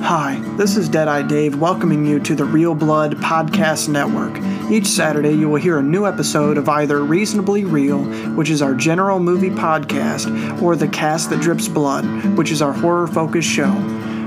Hi, this is Deadite Dave welcoming you to the Reel Blood Podcast Network. Each Saturday, you will hear a new episode of either Reasonably Reel, which is our general movie podcast, or The Cast That Drips Blood, which is our horror focused show.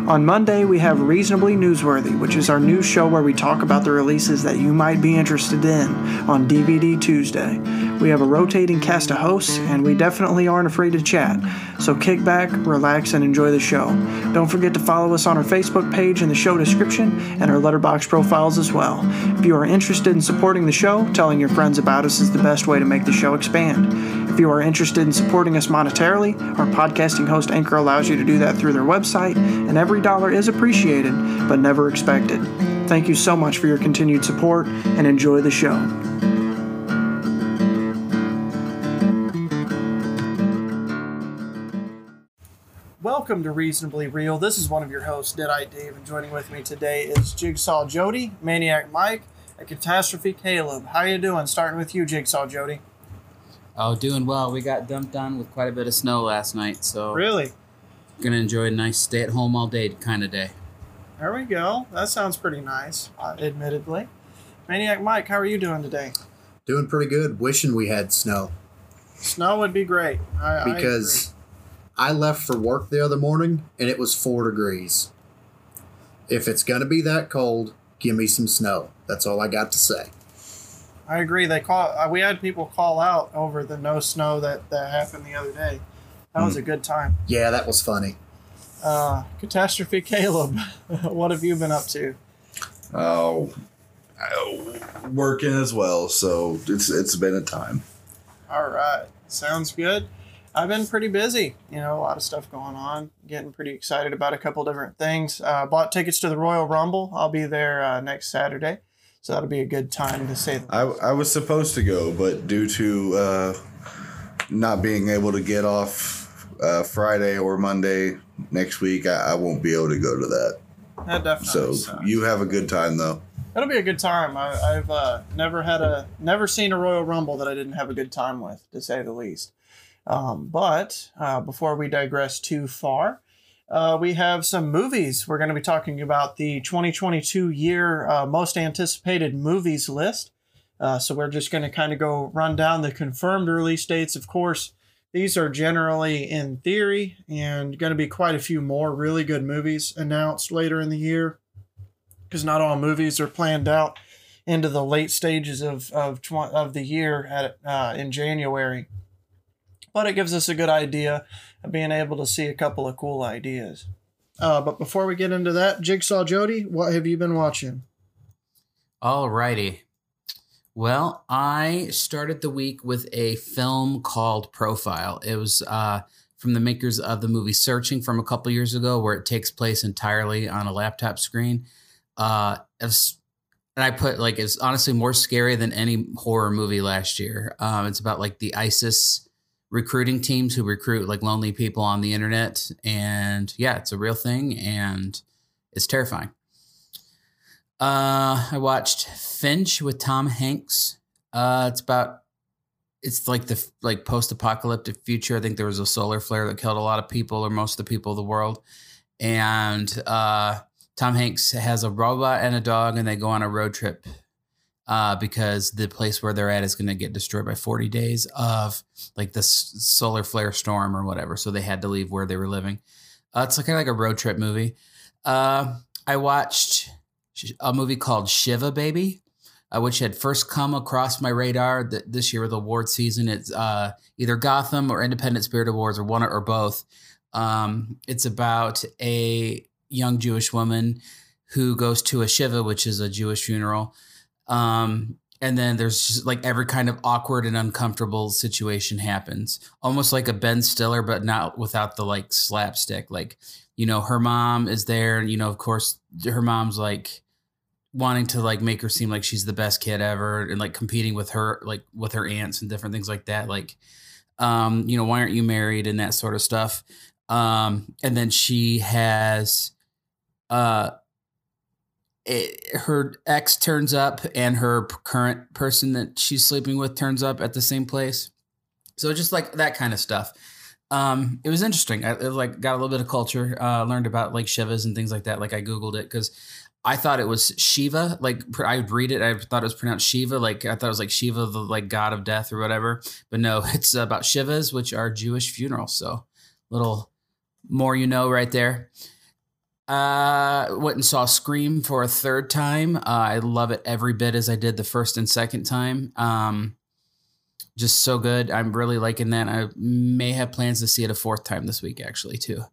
On Monday, we have Reasonably Newsworthy, which is our new show where we talk about the releases that you might be interested in on DVD Tuesday. We have a rotating cast of hosts, and we definitely aren't afraid to chat. So kick back, relax, and enjoy the show. Don't forget to follow us on our Facebook page in the show description and our Letterboxd profiles as well. If you are interested in supporting the show, telling your friends about us is the best way to make the show expand. If you are interested in supporting us monetarily, our podcasting host Anchor allows you to do that through their website, and every dollar is appreciated, but never expected. Thank you so much for your continued support, and enjoy the show. Welcome to Reasonably Reel. This is one of your hosts, Deadite Dave, and joining with me today is Jigsaw Jody, Maniac Mike, and Catastrophe Caleb. How you doing? Starting with you, Jigsaw Jody. Oh, doing well. We got dumped on with quite a bit of snow last night, so Really? Gonna enjoy a nice stay at home all day kind of day. There we go. That sounds pretty nice, uh, admittedly. Maniac Mike, how are you doing today? Doing pretty good. Wishing we had snow Snow would be great. I, I because I, left for work the other morning and it was four degrees. If it's gonna be that cold, give me some snow. That's all I got to say. I agree. They call. Uh, we had people call out over the no snow that that happened the other day. That was a good time. Yeah, that was funny. Uh, Catastrophe Caleb, what have you been up to? Oh, I- working as well. So it's it's been a time. All right, sounds good. I've been pretty busy. You know, a lot of stuff going on. Getting pretty excited about a couple different things. Uh, bought tickets to the Royal Rumble. I'll be there uh, next Saturday, so that'll be a good time to say. I I was supposed to go, but due to uh, not being able to get off uh, Friday or Monday next week, I, I won't be able to go to that. That definitely. So sucks. you have a good time though. It'll be a good time. I, I've uh, never had a never seen a Royal Rumble that I didn't have a good time with, to say the least. Um, but uh, before we digress too far, uh, we have some movies. We're going to be talking about the 2022 year uh, most anticipated movies list. Uh, so we're just going to kind of go run down the confirmed release dates. Of course, these are generally in theory, and going to be quite a few more really good movies announced later in the year because not all movies are planned out into the late stages of of, tw- of the year at uh, in January. But it gives us a good idea of being able to see a couple of cool ideas. Uh, but before we get into that, Jigsaw Jody, what have you been watching? Alrighty. Well, I started the week with a film called Profile. It was uh, from the makers of the movie Searching from a couple years ago, where it takes place entirely on a laptop screen. Uh, was- and I put like it's honestly more scary than any horror movie last year. Um, it's about like the ISIS recruiting teams who recruit like lonely people on the internet, and yeah, it's a real thing, and it's terrifying. Uh, I watched Finch with Tom Hanks. Uh, it's about it's like the like post-apocalyptic future. I think there was a solar flare that killed a lot of people or most of the people of the world, and uh, Tom Hanks has a robot and a dog, and they go on a road trip uh, because the place where they're at is going to get destroyed by 40 days of like this solar flare storm or whatever. So they had to leave where they were living. Uh, it's kind of like a road trip movie. Uh, I watched a movie called Shiva Baby, uh, which had first come across my radar th- this year with award season. It's uh, either Gotham or Independent Spirit Awards or one or both. Um, it's about a young Jewish woman who goes to a Shiva, which is a Jewish funeral. Um, and then there's just like every kind of awkward and uncomfortable situation happens, almost like a Ben Stiller, but not without the like slapstick. Like, you know, her mom is there, and you know, of course, her mom's like wanting to like make her seem like she's the best kid ever, and like competing with her, like with her aunts and different things like that. Like, um, you know, why aren't you married and that sort of stuff. Um, and then she has, uh, it, her ex turns up and her current person that she's sleeping with turns up at the same place. So just like that kind of stuff. Um, it was interesting. I, I, like got a little bit of culture, uh, learned about like Shivas and things like that. Like I googled it because I thought it was Shiva. Like I read it, I thought it was pronounced Shiva. Like I thought it was like Shiva, the like god of death or whatever. But no, it's about Shivas, which are Jewish funerals. So little more you know right there. Uh, went and saw Scream for a third time. Uh, I love it every bit as I did the first and second time. Um, just so good. I'm really liking that. I may have plans to see it a fourth time this week, actually, too.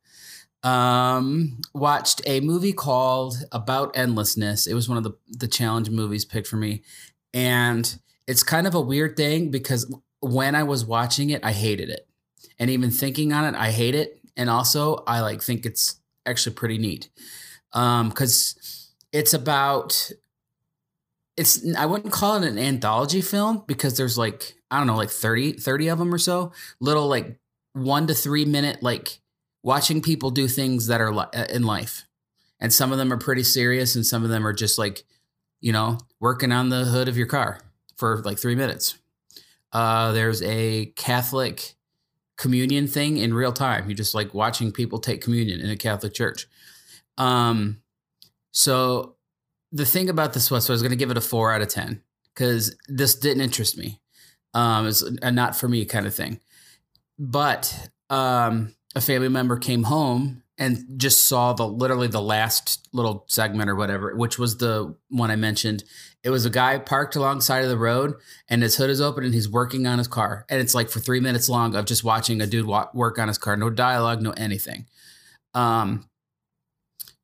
Um, watched a movie called About Endlessness. It was one of the the challenge movies picked for me, and it's kind of a weird thing because when I was watching it, I hated it, and even thinking on it, I hate it, and also I like think it's actually pretty neat, um, because it's about it's I wouldn't call it an anthology film because there's like I don't know like 30 30 of them or so. Little like 1 to 3 minute like watching people do things that are li- uh, in life. And some of them are pretty serious and some of them are just like, you know, working on the hood of your car for like 3 minutes. Uh, there's a Catholic communion thing in real time. You're just like watching people take communion in a Catholic church. Um, so the thing about this was, so I was going to give it a four out of 10 because this didn't interest me. Um, it's a not for me kind of thing. But um, a family member came home and just saw the literally the last little segment or whatever, which was the one I mentioned. It was a guy parked alongside of the road and his hood is open and he's working on his car. And it's like for three minutes long of just watching a dude work on his car. No dialogue, no anything. Um,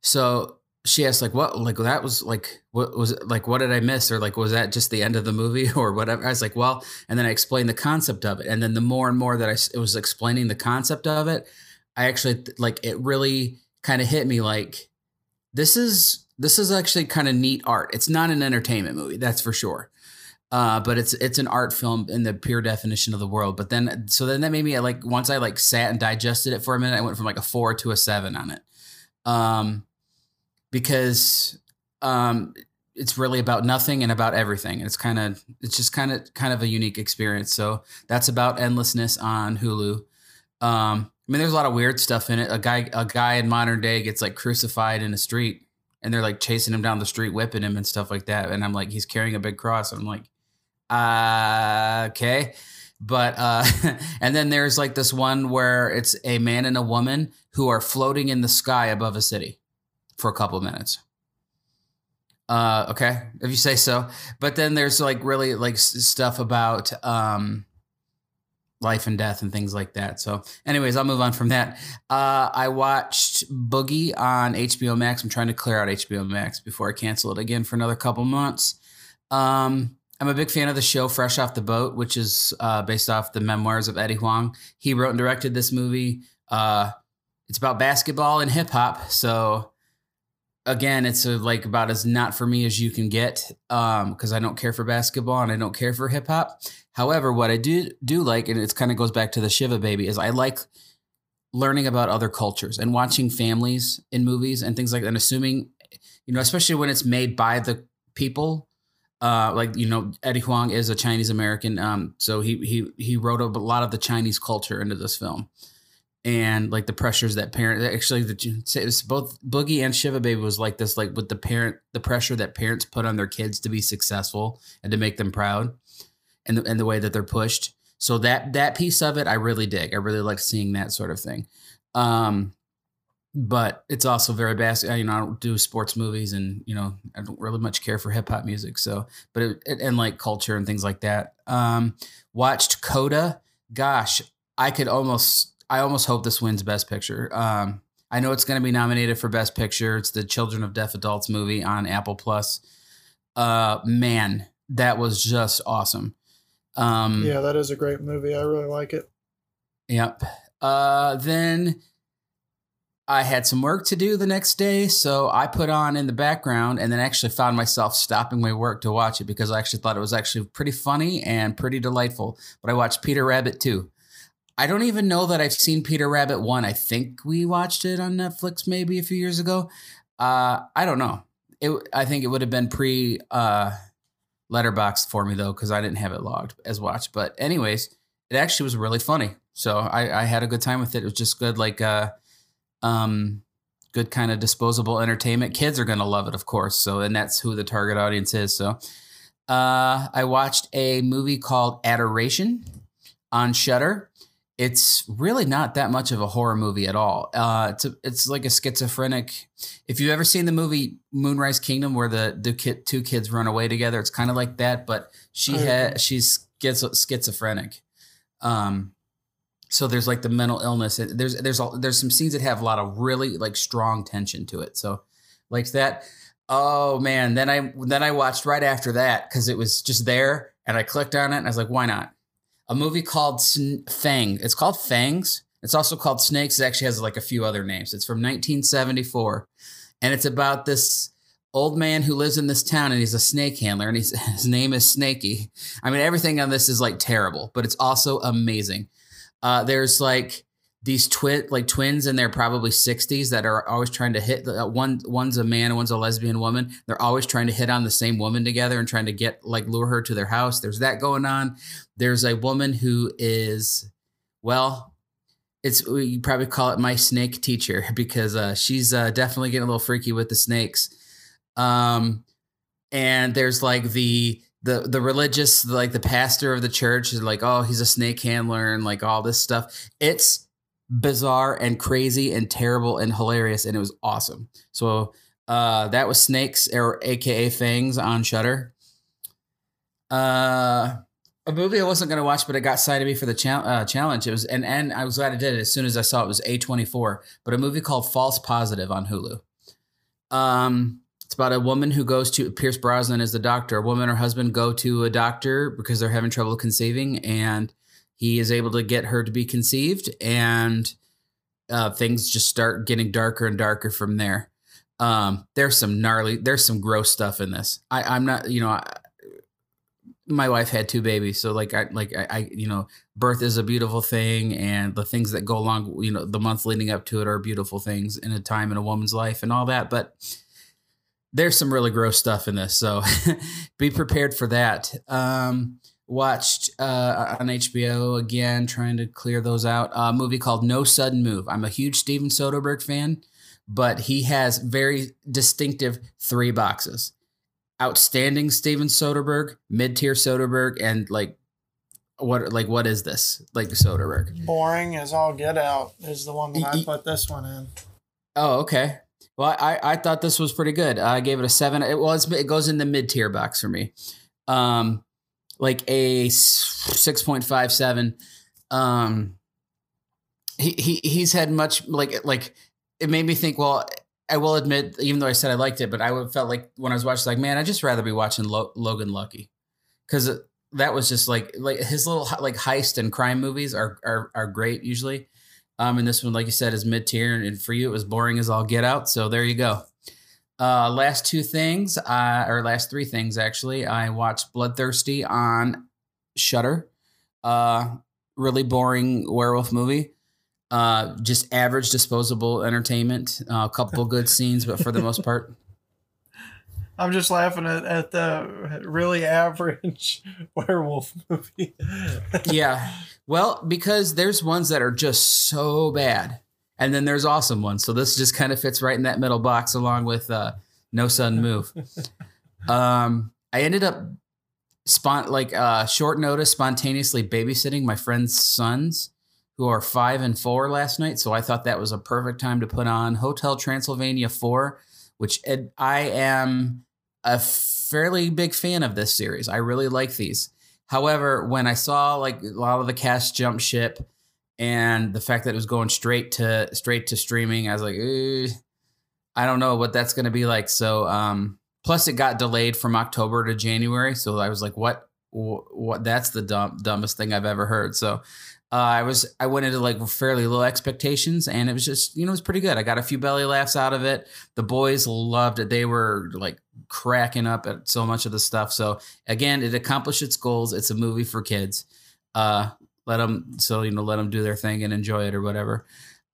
so she asked like what like that was like what was it like what did i miss? Or like was that just the end of the movie? Or whatever. I was like well and then i explained the concept of it. And then the more and more that i was explaining the concept of it i actually like it really kind of hit me like this is this is actually kind of neat art. It's not an entertainment movie that's for sure. Uh, but it's it's an art film in the pure definition of the world. But then so then that made me like once I like sat and digested it for a minute, I went from like a four to a seven on it. Um, because um, it's really about nothing and about everything. It's kind of it's just kind of kind of a unique experience. So that's about endlessness on Hulu. Um, I mean, there's a lot of weird stuff in it. A guy a guy in modern day gets like crucified in a street, and they're like chasing him down the street, whipping him and stuff like that. And I'm like, he's carrying a big cross. And I'm like, uh, okay. But uh, and then there's like this one where it's a man and a woman who are floating in the sky above a city for a couple of minutes. Uh, okay, if you say so. But then there's like really like stuff about um, life and death and things like that. So, anyways, I'll move on from that. Uh, I watched Boogie on HBO Max. I'm trying to clear out HBO Max before I cancel it again for another couple months. Um, I'm a big fan of the show Fresh Off the Boat, which is uh, based off the memoirs of Eddie Huang. He wrote and directed this movie. Uh, it's about basketball and hip hop. So again, it's a, like about as not for me as you can get because um, I don't care for basketball and I don't care for hip hop. However, what I do do like, and it kind of goes back to the Shiva baby, is I like learning about other cultures and watching families in movies and things like that. And assuming, you know, especially when it's made by the people. Uh, like you know, Eddie Huang is a Chinese American, um, so he he he wrote a lot of the Chinese culture into this film and like the pressures that parent actually the it's both Boogie and Shiva Baby was like this like with the parent the pressure that parents put on their kids to be successful and to make them proud and the, and the way that they're pushed. So that that piece of it I really dig. I really like seeing that sort of thing. Um but it's also very bas you know I don't do sports movies and you know I don't really much care for hip hop music so but it, it, and like culture and things like that. Um watched Coda. Gosh I could almost I almost hope this wins Best Picture. Um, I know it's going to be nominated for Best Picture. It's the Children of Deaf Adults movie on Apple Plus. Uh, man, that was just awesome. Um, yeah, that is a great movie. I really like it. Yep. Uh, then I had some work to do the next day, so I put on in the background, and then actually found myself stopping my work to watch it because I actually thought it was actually pretty funny and pretty delightful. But I watched Peter Rabbit too. I don't even know that I've seen Peter Rabbit 1. I think we watched it on Netflix maybe a few years ago. Uh, I don't know. It, I think it would have been pre uh, Letterboxd for me though, because I didn't have it logged as watched. But anyways, it actually was really funny. So I, I had a good time with it. It was just good, like uh, um, good kind of disposable entertainment. Kids are gonna love it, of course. So and that's who the target audience is. So uh, I watched a movie called Adoration on Shudder. It's really not that much of a horror movie at all. Uh, it's a, it's like a schizophrenic. If you've ever seen the movie Moonrise Kingdom, where the the kid, two kids run away together, it's kind of like that. But she Okay. had she's schizo- schizophrenic. Um, so there's like the mental illness. There's there's all, there's some scenes that have a lot of really like strong tension to it. So like that. Oh man, then I then I watched right after that because it was just there, and I clicked on it, and I was like, why not? A movie called Sn- Fang. It's called Fangs. It's also called Snakes. It actually has like a few other names. It's from 1974, and it's about this old man who lives in this town, and he's a snake handler, and he's, his name is Snaky. I mean, everything on this is like terrible, but it's also amazing. Uh, there's like these twin like twins in their probably 60s that are always trying to hit uh, one one's a man one's a lesbian woman. They're always trying to hit on the same woman together and trying to get like lure her to their house. There's that going on. There's a woman who is well it's you probably call it my snake teacher because uh, she's uh, definitely getting a little freaky with the snakes. Um and there's like the the the religious like the pastor of the church is like oh he's a snake handler and like all this stuff. It's bizarre and crazy and terrible and hilarious and it was awesome. So uh that was snakes or aka fangs on Shudder. Uh a movie i wasn't to watch but it got cited me for the cha- uh, challenge. It was and and i was glad i did it as soon as i saw it, was a24 but a movie called false positive on hulu. Um it's about a woman who goes to Pierce Brosnan is the doctor. A woman and her husband go to a doctor because they're having trouble conceiving, and he is able to get her to be conceived, and uh, things just start getting darker and darker from there. Um, there's some gnarly, there's some gross stuff in this. I, I'm not, you know, I, my wife had two babies, so like I, like I, I, you know, birth is a beautiful thing, and the things that go along, you know, the months leading up to it are beautiful things in a time in a woman's life and all that, but there's some really gross stuff in this, so be prepared for that. Um, watched uh, on HBO again, trying to clear those out. A movie called No Sudden Move. I'm a huge Steven Soderbergh fan, but he has very distinctive three boxes: outstanding Steven Soderbergh, mid tier Soderbergh, and like what like what is this like Soderbergh? Boring as all get out is the one that I put this one in. Oh, okay. Well, I, I thought this was pretty good. I gave it a seven. It was it goes in the mid tier box for me, um, like a six point five seven. Um, he he he's had much like like it made me think. Well, I will admit, even though I said I liked it, but I felt like when I was watching, like man, I just rather be watching Lo- Logan Lucky because that was just like like his little like heist and crime movies are are are great usually. Um, and this one, like you said, is mid tier, and for you, it was boring as all get out. So there you go. Uh, last two things, uh, or last three things actually. I watched Bloodthirsty on Shudder. Uh, really boring werewolf movie. Uh, just average disposable entertainment. Uh, a couple good scenes, but for the most part, I'm just laughing at, at the really average werewolf movie. yeah. Well, because there's ones that are just so bad, and then there's awesome ones. So this just kind of fits right in that middle box, along with uh, No Sun Move. um, I ended up spont like uh, short notice spontaneously babysitting my friend's sons, who are five and four last night. So I thought that was a perfect time to put on Hotel Transylvania four, which ed- I am a fairly big fan of this series. I really like these. However, when I saw like a lot of the cast jump ship and the fact that it was going straight to straight to streaming, I was like, eh, I don't know what that's going to be like. So, um, plus it got delayed from October to January, so I was like, what? What? That's the dumb, dumbest thing I've ever heard. So, uh, I was I went into like fairly low expectations, and it was just you know it was pretty good. I got a few belly laughs out of it. The boys loved it. They were like cracking up at so much of the stuff. So again, it accomplished its goals. It's a movie for kids. Uh, let them so you know let them do their thing and enjoy it or whatever.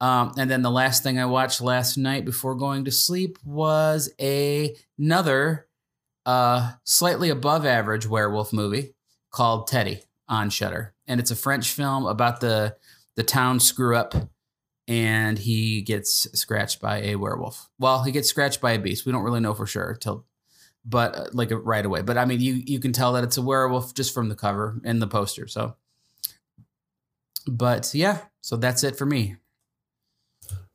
Um, and then the last thing I watched last night before going to sleep was a, another uh, slightly above average werewolf movie called Teddy on Shudder, and it's a French film about the the town screw up and he gets scratched by a werewolf. Well, he gets scratched by a beast. We don't really know for sure till but uh, like right away. But I mean, you you can tell that it's a werewolf just from the cover and the poster. So but yeah, so that's it for me.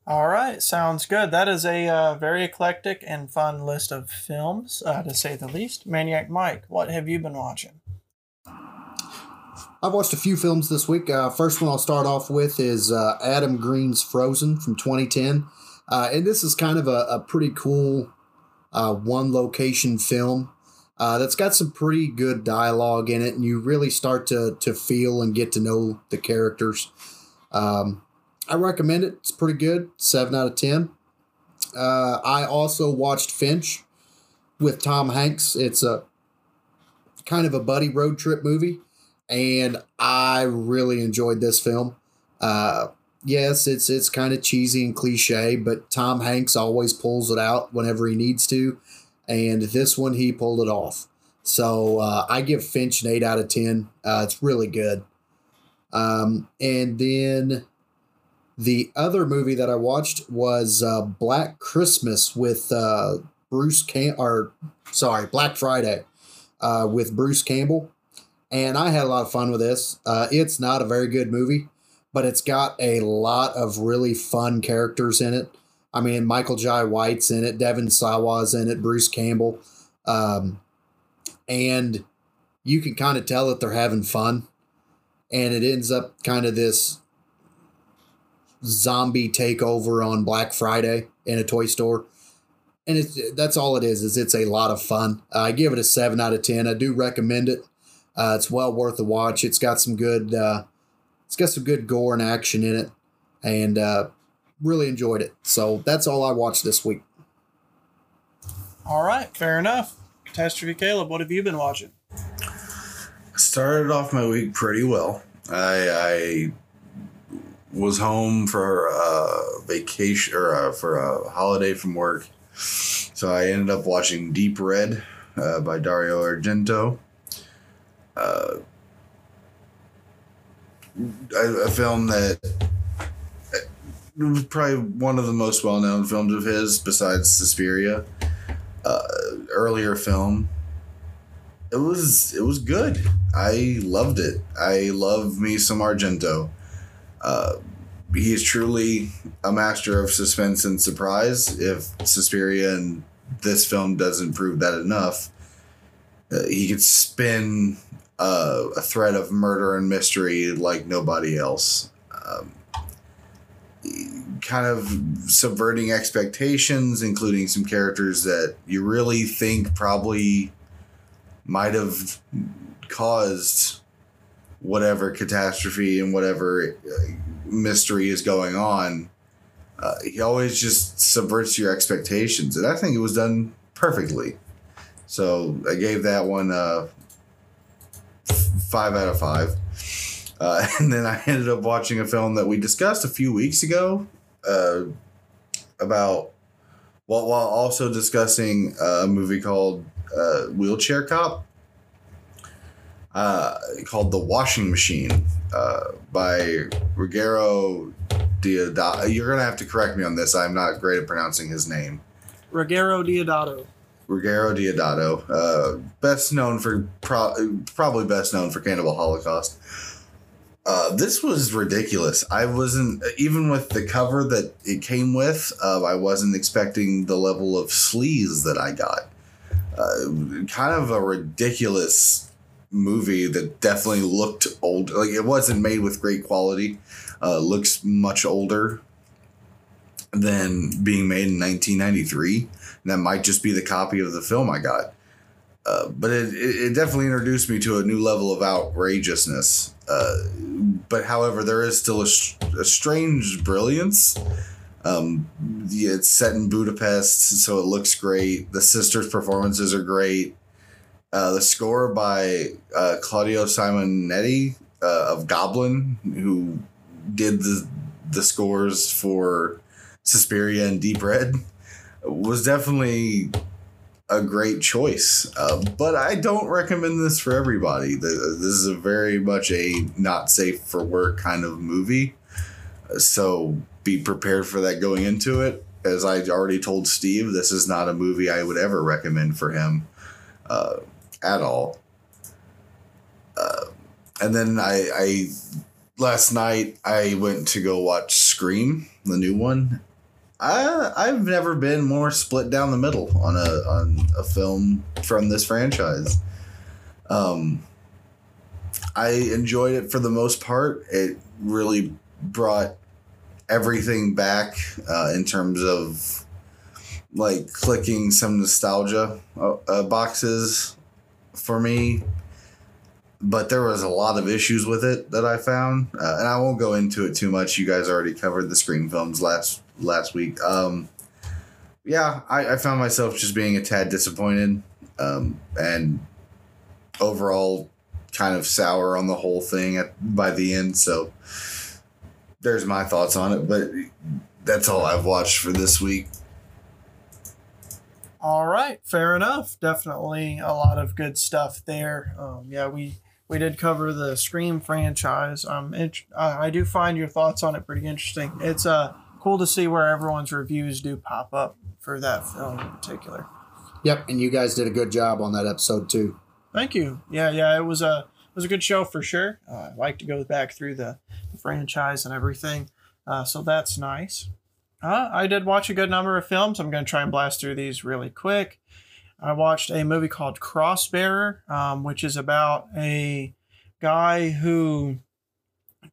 All right, sounds good. That is a uh, very eclectic and fun list of films, uh, to say the least. Maniac Mike, what have you been watching? I've watched a few films this week. Uh, first one I'll start off with is uh, Adam Green's Frozen from 2010. Uh, and this is kind of a, a pretty cool uh, one location film uh, that's got some pretty good dialogue in it, and you really start to, to feel and get to know the characters. Um, I recommend it. It's pretty good. Seven out of ten. Uh, I also watched Finch with Tom Hanks. It's a kind of a buddy road trip movie, and I really enjoyed this film. Uh, yes, it's it's kind of cheesy and cliche, but Tom Hanks always pulls it out whenever he needs to, and this one he pulled it off. So uh, I give Finch an eight out of ten. Uh, it's really good. Um, and then the other movie that I watched was uh, Black Christmas with uh, Bruce Cam or sorry Black Friday uh, with Bruce Campbell, and I had a lot of fun with this. Uh, it's not a very good movie, but it's got a lot of really fun characters in it. I mean, Michael Jai White's in it, Devon Sawa's in it, Bruce Campbell, um, and you can kind of tell that they're having fun, and it ends up kind of this zombie takeover on Black Friday in a toy store. And it's that's all it is. Is it's a lot of fun. Uh, I give it a seven out of ten. I do recommend it. Uh, it's well worth a watch. It's got some good. Uh, it's got some good gore and action in it, and uh, really enjoyed it. So that's all I watched this week. All right, fair enough. Catastrophe Caleb, what have you been watching? Started off my week pretty well. I, I was home for a vacation or uh for a holiday from work, so I ended up watching Deep Red uh, by Dario Argento. Uh, a, a film that was probably one of the most well-known films of his, besides Suspiria. Uh, earlier film. It was it was good. I loved it. I love me some Argento. Uh, he is truly a master of suspense and surprise. If Suspiria and this film doesn't prove that enough, uh, he could spin uh, a thread of murder and mystery like nobody else. Um, kind of subverting expectations, including some characters that you really think probably might have caused whatever catastrophe and whatever uh, mystery is going on. Uh, he always just subverts your expectations, and I think it was done perfectly. So I gave that one a five out of five. Uh, and then I ended up watching a film that we discussed a few weeks ago uh, about, while, while also discussing a movie called uh, Wheelchair Cop, uh, called The Washing Machine uh, by Ruggero Deodato. You're going to have to correct me on this. I'm not great at pronouncing his name. Ruggero Deodato. Ruggero Deodato, uh, best known for pro- probably best known for Cannibal Holocaust. Uh, this was ridiculous. I wasn't even with the cover that it came with. Uh, I wasn't expecting the level of sleaze that I got. Uh, kind of a ridiculous movie that definitely looked old. Like it wasn't made with great quality. Uh, looks much older than being made in 1993. And that might just be the copy of the film I got. Uh, but it, it definitely introduced me to a new level of outrageousness. Uh, but however, there is still a, a strange brilliance. Um, yeah, it's set in Budapest, so it looks great. The sisters' performances are great. Uh, the score by uh, Claudio Simonetti uh, of Goblin, who did the the scores for Suspiria and Deep Red, was definitely a great choice. Uh, but I don't recommend this for everybody. This is a very much a not safe for work kind of movie. So be prepared for that going into it. As I already told Steve, this is not a movie I would ever recommend for him uh, at all. Uh, and then I, I last night I went to go watch Scream, the new one. I I've never been more split down the middle on a on a film from this franchise. Um, I enjoyed it for the most part. It really brought everything back uh, in terms of like clicking some nostalgia uh, uh, boxes for me but there was a lot of issues with it that I found, uh, and I won't go into it too much. You guys already covered the screen films last last week. Um, yeah, I, I found myself just being a tad disappointed, um, and overall kind of sour on the whole thing at by the end. So there's my thoughts on it, but that's all I've watched for this week. All right, fair enough. Definitely a lot of good stuff there. Um, yeah, we we did cover the Scream franchise. Um, it, uh, I do find your thoughts on it pretty interesting. It's uh cool to see where everyone's reviews do pop up for that film in particular. Yep, and you guys did a good job on that episode too. Thank you. Yeah, yeah, it was a it was a good show for sure. Uh, I like to go back through the, the franchise and everything, uh, so that's nice. Uh, I did watch a good number of films. I'm going to try and blast through these really quick. I watched a movie called Crossbearer, um, which is about a guy who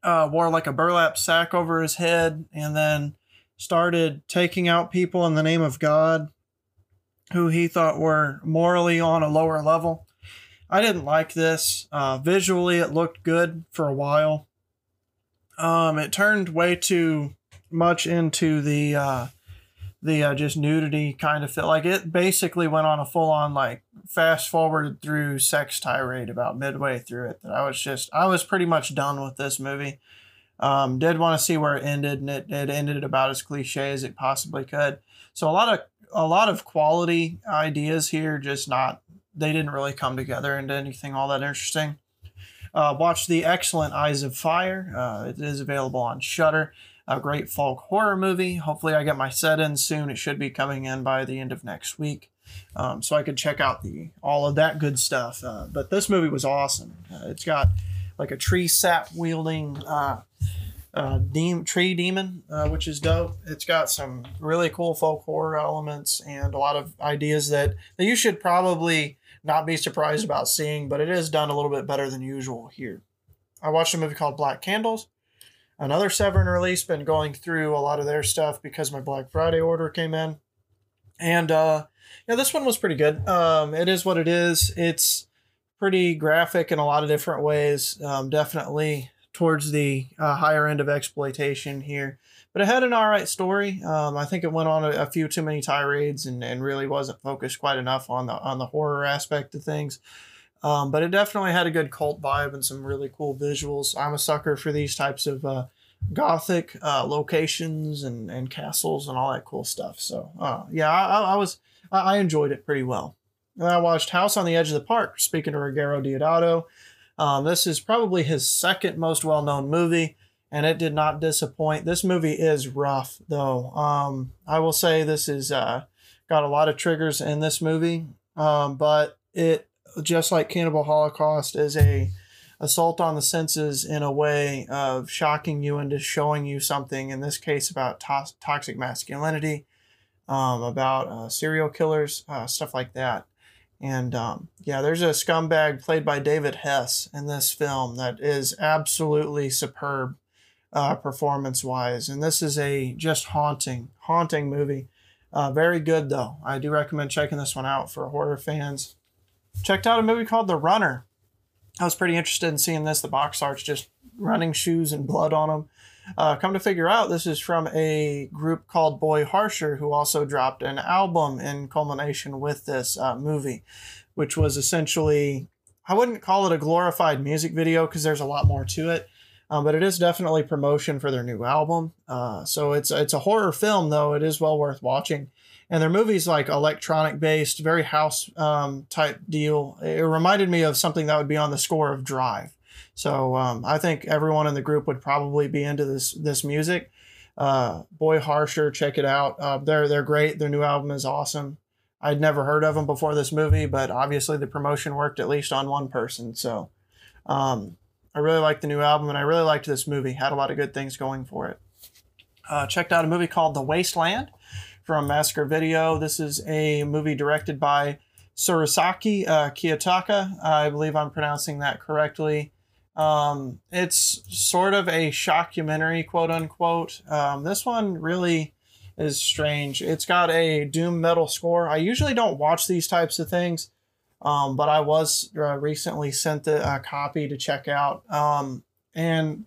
uh, wore like a burlap sack over his head and then started taking out people in the name of God who he thought were morally on a lower level. I didn't like this. Uh, visually, it looked good for a while. Um, it turned way too much into the uh, the uh, just nudity kind of feel like it basically went on a full on like fast forward through sex tirade about midway through it that I was just I was pretty much done with this movie. Um, did want to see where it ended and it, it ended about as cliche as it possibly could. So a lot of a lot of quality ideas here, just not they didn't really come together into anything all that interesting. Uh, watch the excellent Eyes of Fire. Uh, it is available on Shudder a great folk horror movie. Hopefully, I get my set in soon. It should be coming in by the end of next week, um, so I could check out the all of that good stuff. Uh, but this movie was awesome. Uh, it's got like a tree sap wielding uh, uh, de- tree demon, uh, which is dope. It's got some really cool folk horror elements and a lot of ideas that, that you should probably not be surprised about seeing, but it is done a little bit better than usual here. I watched a movie called Black Candles another Severin release. Been going through a lot of their stuff because my Black Friday order came in, and uh, yeah, this one was pretty good. Um, it is what it is. It's pretty graphic in a lot of different ways. Um, definitely towards the uh, higher end of exploitation here, but it had an all right story. Um, I think it went on a, a, few too many tirades and, and really wasn't focused quite enough on the on the horror aspect of things. Um, but it definitely had a good cult vibe and some really cool visuals. I'm a sucker for these types of uh, gothic uh, locations and, and castles and all that cool stuff. So uh, yeah, I, I was I enjoyed it pretty well. And I watched House on the Edge of the Park. Speaking to Ruggero Deodato, um, this is probably his second most well known movie, and it did not disappoint. This movie is rough though. Um, I will say this is uh, got a lot of triggers in this movie, um, but it just like Cannibal Holocaust, is a assault on the senses in a way of shocking you into showing you something. In this case, about to- toxic masculinity, um, about uh, serial killers, uh, stuff like that. And um, yeah, there's a scumbag played by David Hess in this film that is absolutely superb uh, performance wise. And this is a just haunting, haunting movie. Uh, very good though. I do recommend checking this one out for horror fans checked out a movie called The Runner. I was pretty interested in seeing this. The box art's just running shoes and blood on them. Uh, come to figure out, this is from a group called Boy Harsher, who also dropped an album in culmination with this uh, movie, which was essentially, I wouldn't call it a glorified music video because there's a lot more to it, um, but it is definitely promotion for their new album. Uh, so it's it's a horror film, though it is well worth watching and their movies like electronic based, very house um, type deal. It reminded me of something that would be on the score of Drive. So um, I think everyone in the group would probably be into this this music. Uh, Boy Harsher, check it out. Uh, they're they're great. Their new album is awesome. I'd never heard of them before this movie, but obviously the promotion worked at least on one person. So um, I really liked the new album, and I really liked this movie. Had a lot of good things going for it. Uh, checked out a movie called The Wasteland from Massacre Video. This is a movie directed by Surasaki uh, Kiyotaka. I believe I'm pronouncing that correctly. Um, it's sort of a shockumentary, quote unquote. Um, this one really is strange. It's got a doom metal score. I usually don't watch these types of things, um, but I was uh, recently sent a, a, copy to check out. Um, and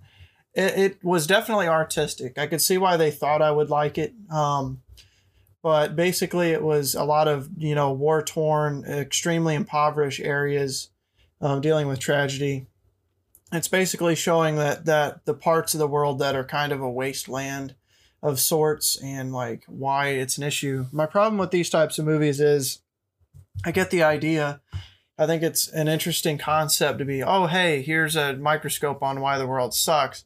it, it, was definitely artistic. I could see why they thought I would like it. Um, but basically it was a lot of you know war torn extremely impoverished areas um, dealing with tragedy. It's basically showing that that the parts of the world that are kind of a wasteland of sorts and like why it's an issue. My problem with these types of movies is i get the idea. I think it's an interesting concept to be oh hey here's a microscope on why the world sucks.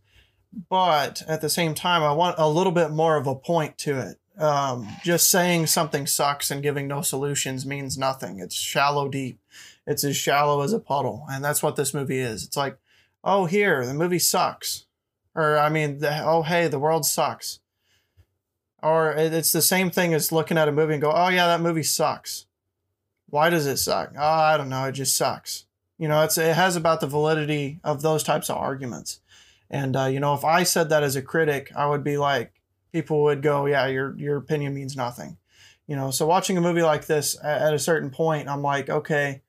But at the same time i want a little bit more of a point to it um, just saying something sucks and giving no solutions means nothing. It's shallow deep. It's as shallow as a puddle, and that's what this movie is. It's like, oh, here the movie sucks, or I mean, the, oh hey, the world sucks, or it's the same thing as looking at a movie and go, oh yeah, that movie sucks. Why does it suck? Oh, I don't know. It just sucks. You know, it's it has about the validity of those types of arguments. And uh, you know, if I said that as a critic, I would be like, people would go, yeah, your your opinion means nothing. You know, so watching a movie like this at a certain point, I'm like, okay,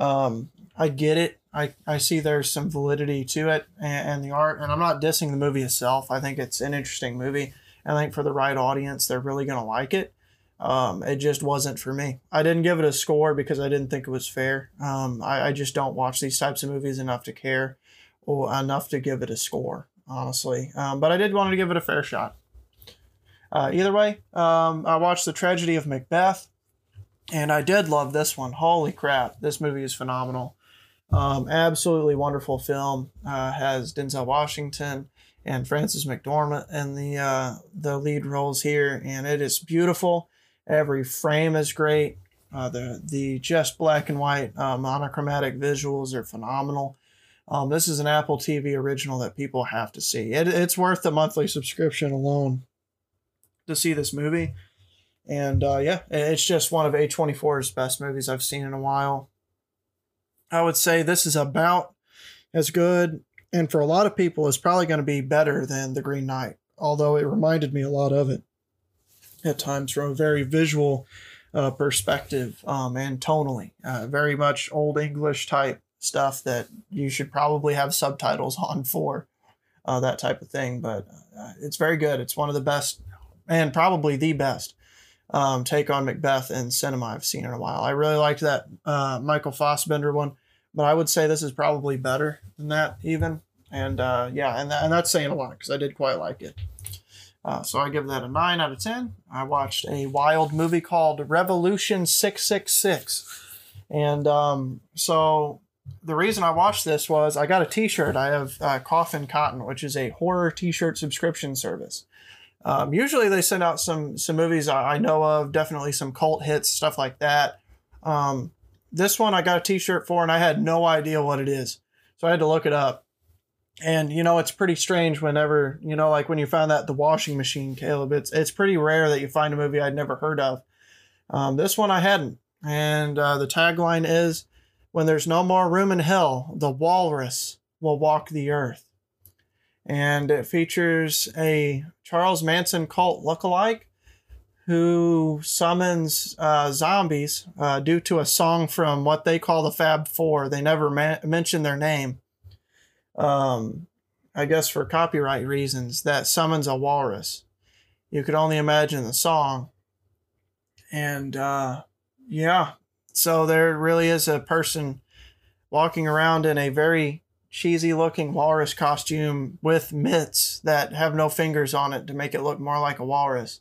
um, I get it. I, I see there's some validity to it and, and, the art, and I'm not dissing the movie itself. I think it's an interesting movie. I think for the right audience, they're really going to like it. Um, it just wasn't for me. I didn't give it a score because I didn't think it was fair. Um, I, I just don't watch these types of movies enough to care or enough to give it a score, honestly. Um, but I did want to give it a fair shot. Uh, either way, um, I watched The Tragedy of Macbeth, and I did love this one. Holy crap, this movie is phenomenal. Um, absolutely wonderful film. Uh, has Denzel Washington and Frances McDormand in the uh, the lead roles here, and it is beautiful. Every frame is great. Uh, the the just black and white uh, monochromatic visuals are phenomenal. Um, this is an Apple TV original that people have to see. It, it's worth the monthly subscription alone to see this movie. And uh, yeah, it's just one of A24's best movies I've seen in a while. I would say this is about as good, and for a lot of people, is probably going to be better than The Green Knight, although it reminded me a lot of it at times from a very visual uh, perspective um, and tonally. Uh, very much old English type stuff that you should probably have subtitles on for uh, that type of thing. But uh, it's very good. It's one of the best and probably the best um, take on Macbeth in cinema I've seen in a while. I really liked that uh, Michael Fassbender one, but I would say this is probably better than that even. And uh, yeah, and, that, and that's saying a lot because I did quite like it. Uh, so I give that a 9 out of 10. I watched a wild movie called Revolution 666. And um, so the reason I watched this was I got a t shirt. I have uh, Coffin Cotton, which is a horror t shirt subscription service. Um, usually they send out some some movies I, know of, definitely some cult hits, stuff like that. Um, this one I got a T-shirt for, and I had no idea what it is, so I had to look it up. And you know, it's pretty strange whenever you know, like when you found that the washing machine, Caleb. It's it's pretty rare that you find a movie I'd never heard of. Um, this one I hadn't, and uh, the tagline is, "When there's no more room in hell, the walrus will walk the earth." And it features a Charles Manson cult lookalike who summons uh, zombies uh, due to a song from what they call the Fab Four. They never ma- mention their name. Um, I guess for copyright reasons, that summons a walrus. You could only imagine the song. And uh, yeah, so there really is a person walking around in a very cheesy looking walrus costume with mitts that have no fingers on it to make it look more like a walrus.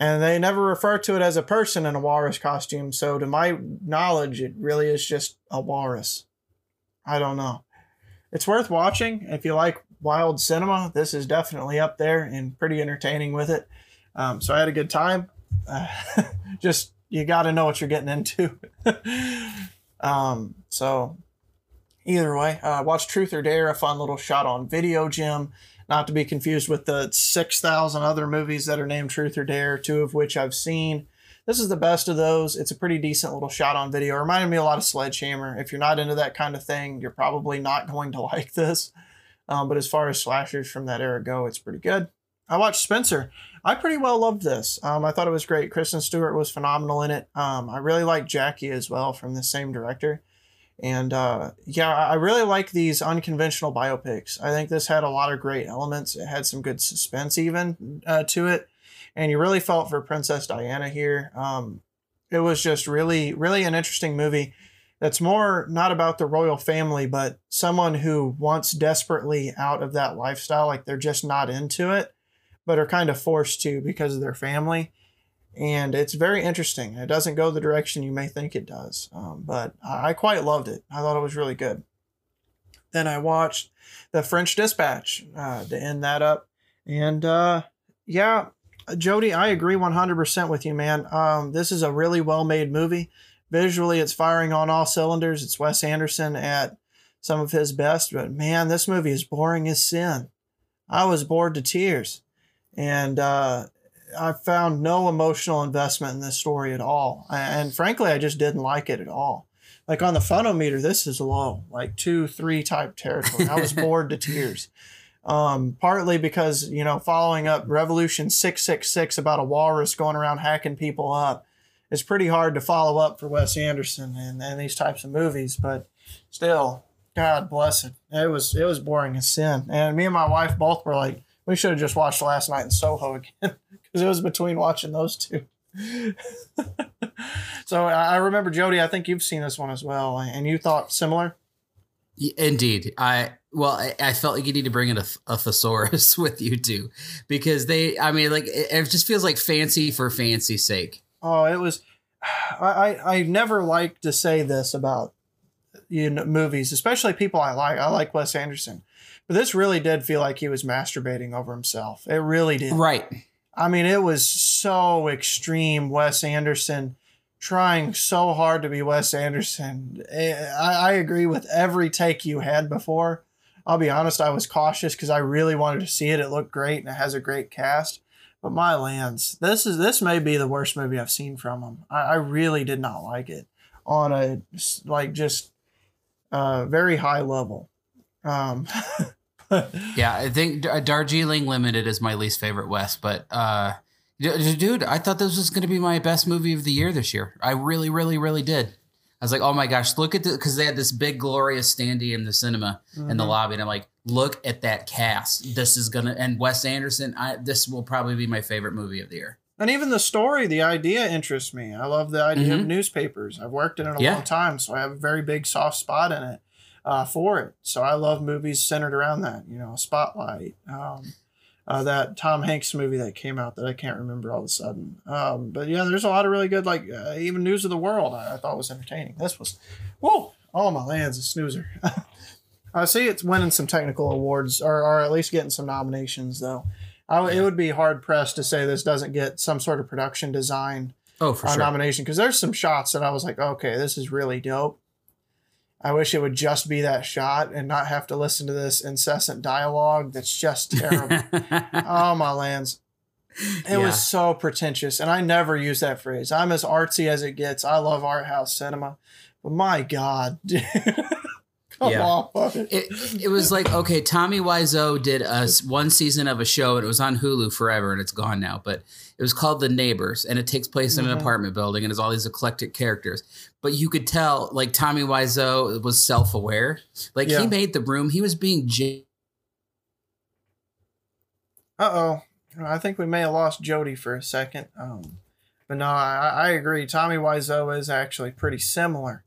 And they never refer to it as a person in a walrus costume, so to my knowledge, it really is just a walrus. I don't know. it's worth watching if you like wild cinema. This is definitely up there and pretty entertaining with it. Um, so I had a good time. Uh, just you got to know what you're getting into. um, so either way, uh, watch Truth or Dare, a fun little shot on video, Jim. Not to be confused with the 6,000 other movies that are named Truth or Dare, two of which I've seen. This is the best of those. It's a pretty decent little shot on video. It reminded me a lot of Sledgehammer. If you're not into that kind of thing, you're probably not going to like this. Um, but as far as slashers from that era go, it's pretty good. I watched Spencer. I pretty well loved this. Um, I thought it was great. Kristen Stewart was phenomenal in it. Um, I really like Jackie as well from the same director. And uh, yeah, I really like these unconventional biopics. I think this had a lot of great elements. It had some good suspense even uh, to it, and you really felt for Princess Diana here. Um, it was just really, really an interesting movie. That's more not about the royal family, but someone who wants desperately out of that lifestyle. Like they're just not into it, but are kind of forced to because of their family and it's very interesting. It doesn't go the direction you may think it does, um, but I quite loved it. I thought it was really good. Then I watched The French Dispatch uh, to end that up, and uh, yeah, Jody, I agree 100% with you, man. Um, this is a really well made movie. Visually, it's firing on all cylinders. It's Wes Anderson at some of his best, but man, this movie is boring as sin. I was bored to tears. And uh, I found no emotional investment in this story at all. And frankly, I just didn't like it at all. Like on the funometer, this is low, like two, three type territory. I was bored to tears. Um, partly because, you know, following up Revolution 666 about a walrus going around hacking people up is pretty hard to follow up for Wes Anderson and, and these types of movies. But still, God bless it. It was, it was boring as sin. And me and my wife both were like, we should have just watched Last Night in Soho again because it was between watching those two. so I remember Jody. I think you've seen this one as well, and you thought similar. Indeed, I well, I, I felt like you need to bring in a, a, thesaurus with you too, because they. I mean, like it, it just feels like fancy for fancy's sake. Oh, it was. I I never like to say this about you know movies, especially people I like. I like Wes Anderson. But this really did feel like he was masturbating over himself. It really did. Right. I mean, it was so extreme. Wes Anderson trying so hard to be Wes Anderson. Eh, I, I agree with every take you had before. I'll be honest, I was cautious because I really wanted to see it. It looked great and it has a great cast. But my lands, this is this may be the worst movie I've seen from him. I, I really did not like it on a like just uh, very high level. Um, yeah, I think Darjeeling Limited is my least favorite West, but uh, dude, I thought this was going to be my best movie of the year this year. I really, really, really did. I was like, oh my gosh, look at the because they had this big glorious standee in the cinema mm-hmm. in the mm-hmm. lobby, and I'm like, look at that cast. This is gonna and Wes Anderson. I this will probably be my favorite movie of the year. And even the story, the idea interests me. I love the idea mm-hmm. of newspapers. I've worked in it a yeah. long time, so I have a very big soft spot in it uh, for it. So I love movies centered around that. You know, Spotlight, um, uh, that Tom Hanks movie that came out that I can't remember all of a sudden. Um, but yeah, there's a lot of really good, like uh, even News of the World. I, I, thought was entertaining. This was, whoa! Oh my lands, a snoozer. I see it's winning some technical awards, or, or at least getting some nominations though. I, it would be hard pressed to say this doesn't get some sort of production design oh, for uh, sure. nomination because there's some shots that I was like, okay, this is really dope. I wish it would just be that shot and not have to listen to this incessant dialogue that's just terrible. oh my lands. It yeah. was so pretentious. And I never use that phrase. I'm as artsy as it gets. I love art house cinema. But my God, Come yeah. on. It, it was like, okay, Tommy Wiseau did a, one season of a show and it was on Hulu forever and it's gone now, but it was called The Neighbors and it takes place in mm-hmm. an apartment building and has all these eclectic characters. But you could tell, like, Tommy Wiseau was self aware. Like, yeah. he made the room, he was being. J- uh oh. I think we may have lost Jody for a second. Um, but no, I, I agree. Tommy Wiseau is actually pretty similar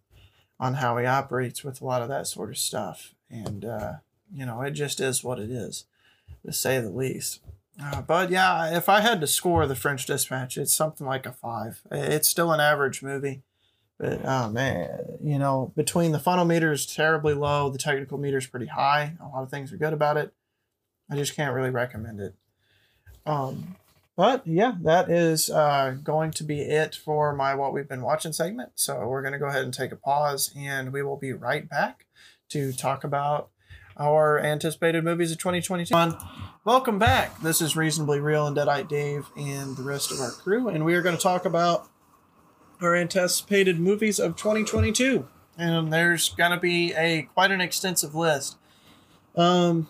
on how he operates with a lot of that sort of stuff. And, uh, you know, it just is what it is, to say the least. Uh, but yeah, if I had to score the French Dispatch, it's something like a five. It's still an average movie, But oh man, you know, between the funnel meter is terribly low, the technical meter is pretty high. A lot of things are good about it. I just can't really recommend it. Um, but yeah, that is uh, going to be it for my what we've been watching segment. So we're going to go ahead and take a pause, and we will be right back to talk about our anticipated movies of 2022. Welcome back. This is Reasonably Reel and Deadite Dave and the rest of our crew, and we are going to talk about our anticipated movies of 2022. And there's going to be a quite an extensive list. Um,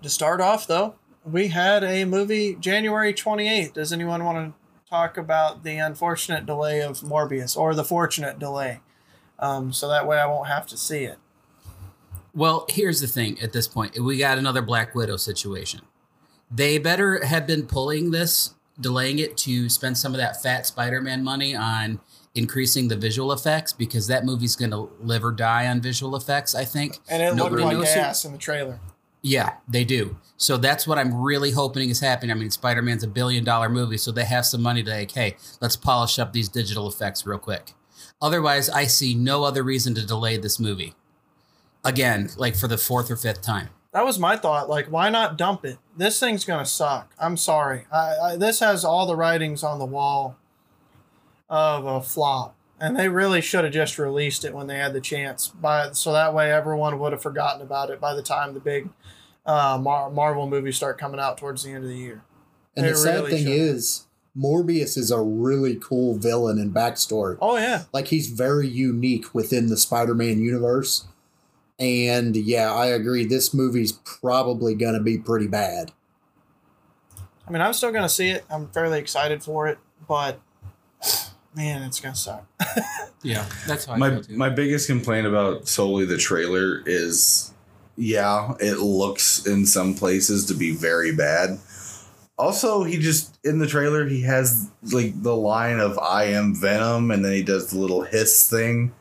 to start off, though, we had a movie January 28th. Does anyone want to talk about the unfortunate delay of Morbius or the fortunate delay? Um, so that way I won't have to see it. Well, here's the thing at this point we got another Black Widow situation. They better have been pulling this, delaying it to spend some of that fat Spider Man money on increasing the visual effects because that movie's going to live or die on visual effects, I think. And it Nobody looked like knows who- ass in the trailer. Yeah, they do. So that's what I'm really hoping is happening. I mean, Spider Man's a billion dollar movie, so they have some money to like, hey, let's polish up these digital effects real quick. Otherwise, I see no other reason to delay this movie. Again, like for the fourth or fifth time. That was my thought. Like, why not dump it? This thing's gonna suck. I'm sorry. I, I this has all the writings on the wall of a flop, and they really should have just released it when they had the chance. By so that way everyone would have forgotten about it by the time the big uh, Mar- Marvel movies start coming out towards the end of the year. And They the sad really thing should. is, Morbius is a really cool villain and backstory. Oh yeah, Like he's very unique within the Spider-Man universe. And yeah, I agree. This movie's probably gonna be pretty bad. I mean I'm still gonna see it. I'm fairly excited for it, but man, it's gonna suck. Yeah, that's how I my feel too. my biggest complaint about solely the trailer is yeah it looks in some places to be very bad. Also he just in the trailer he has like the line of i am venom and then he does the little hiss thing.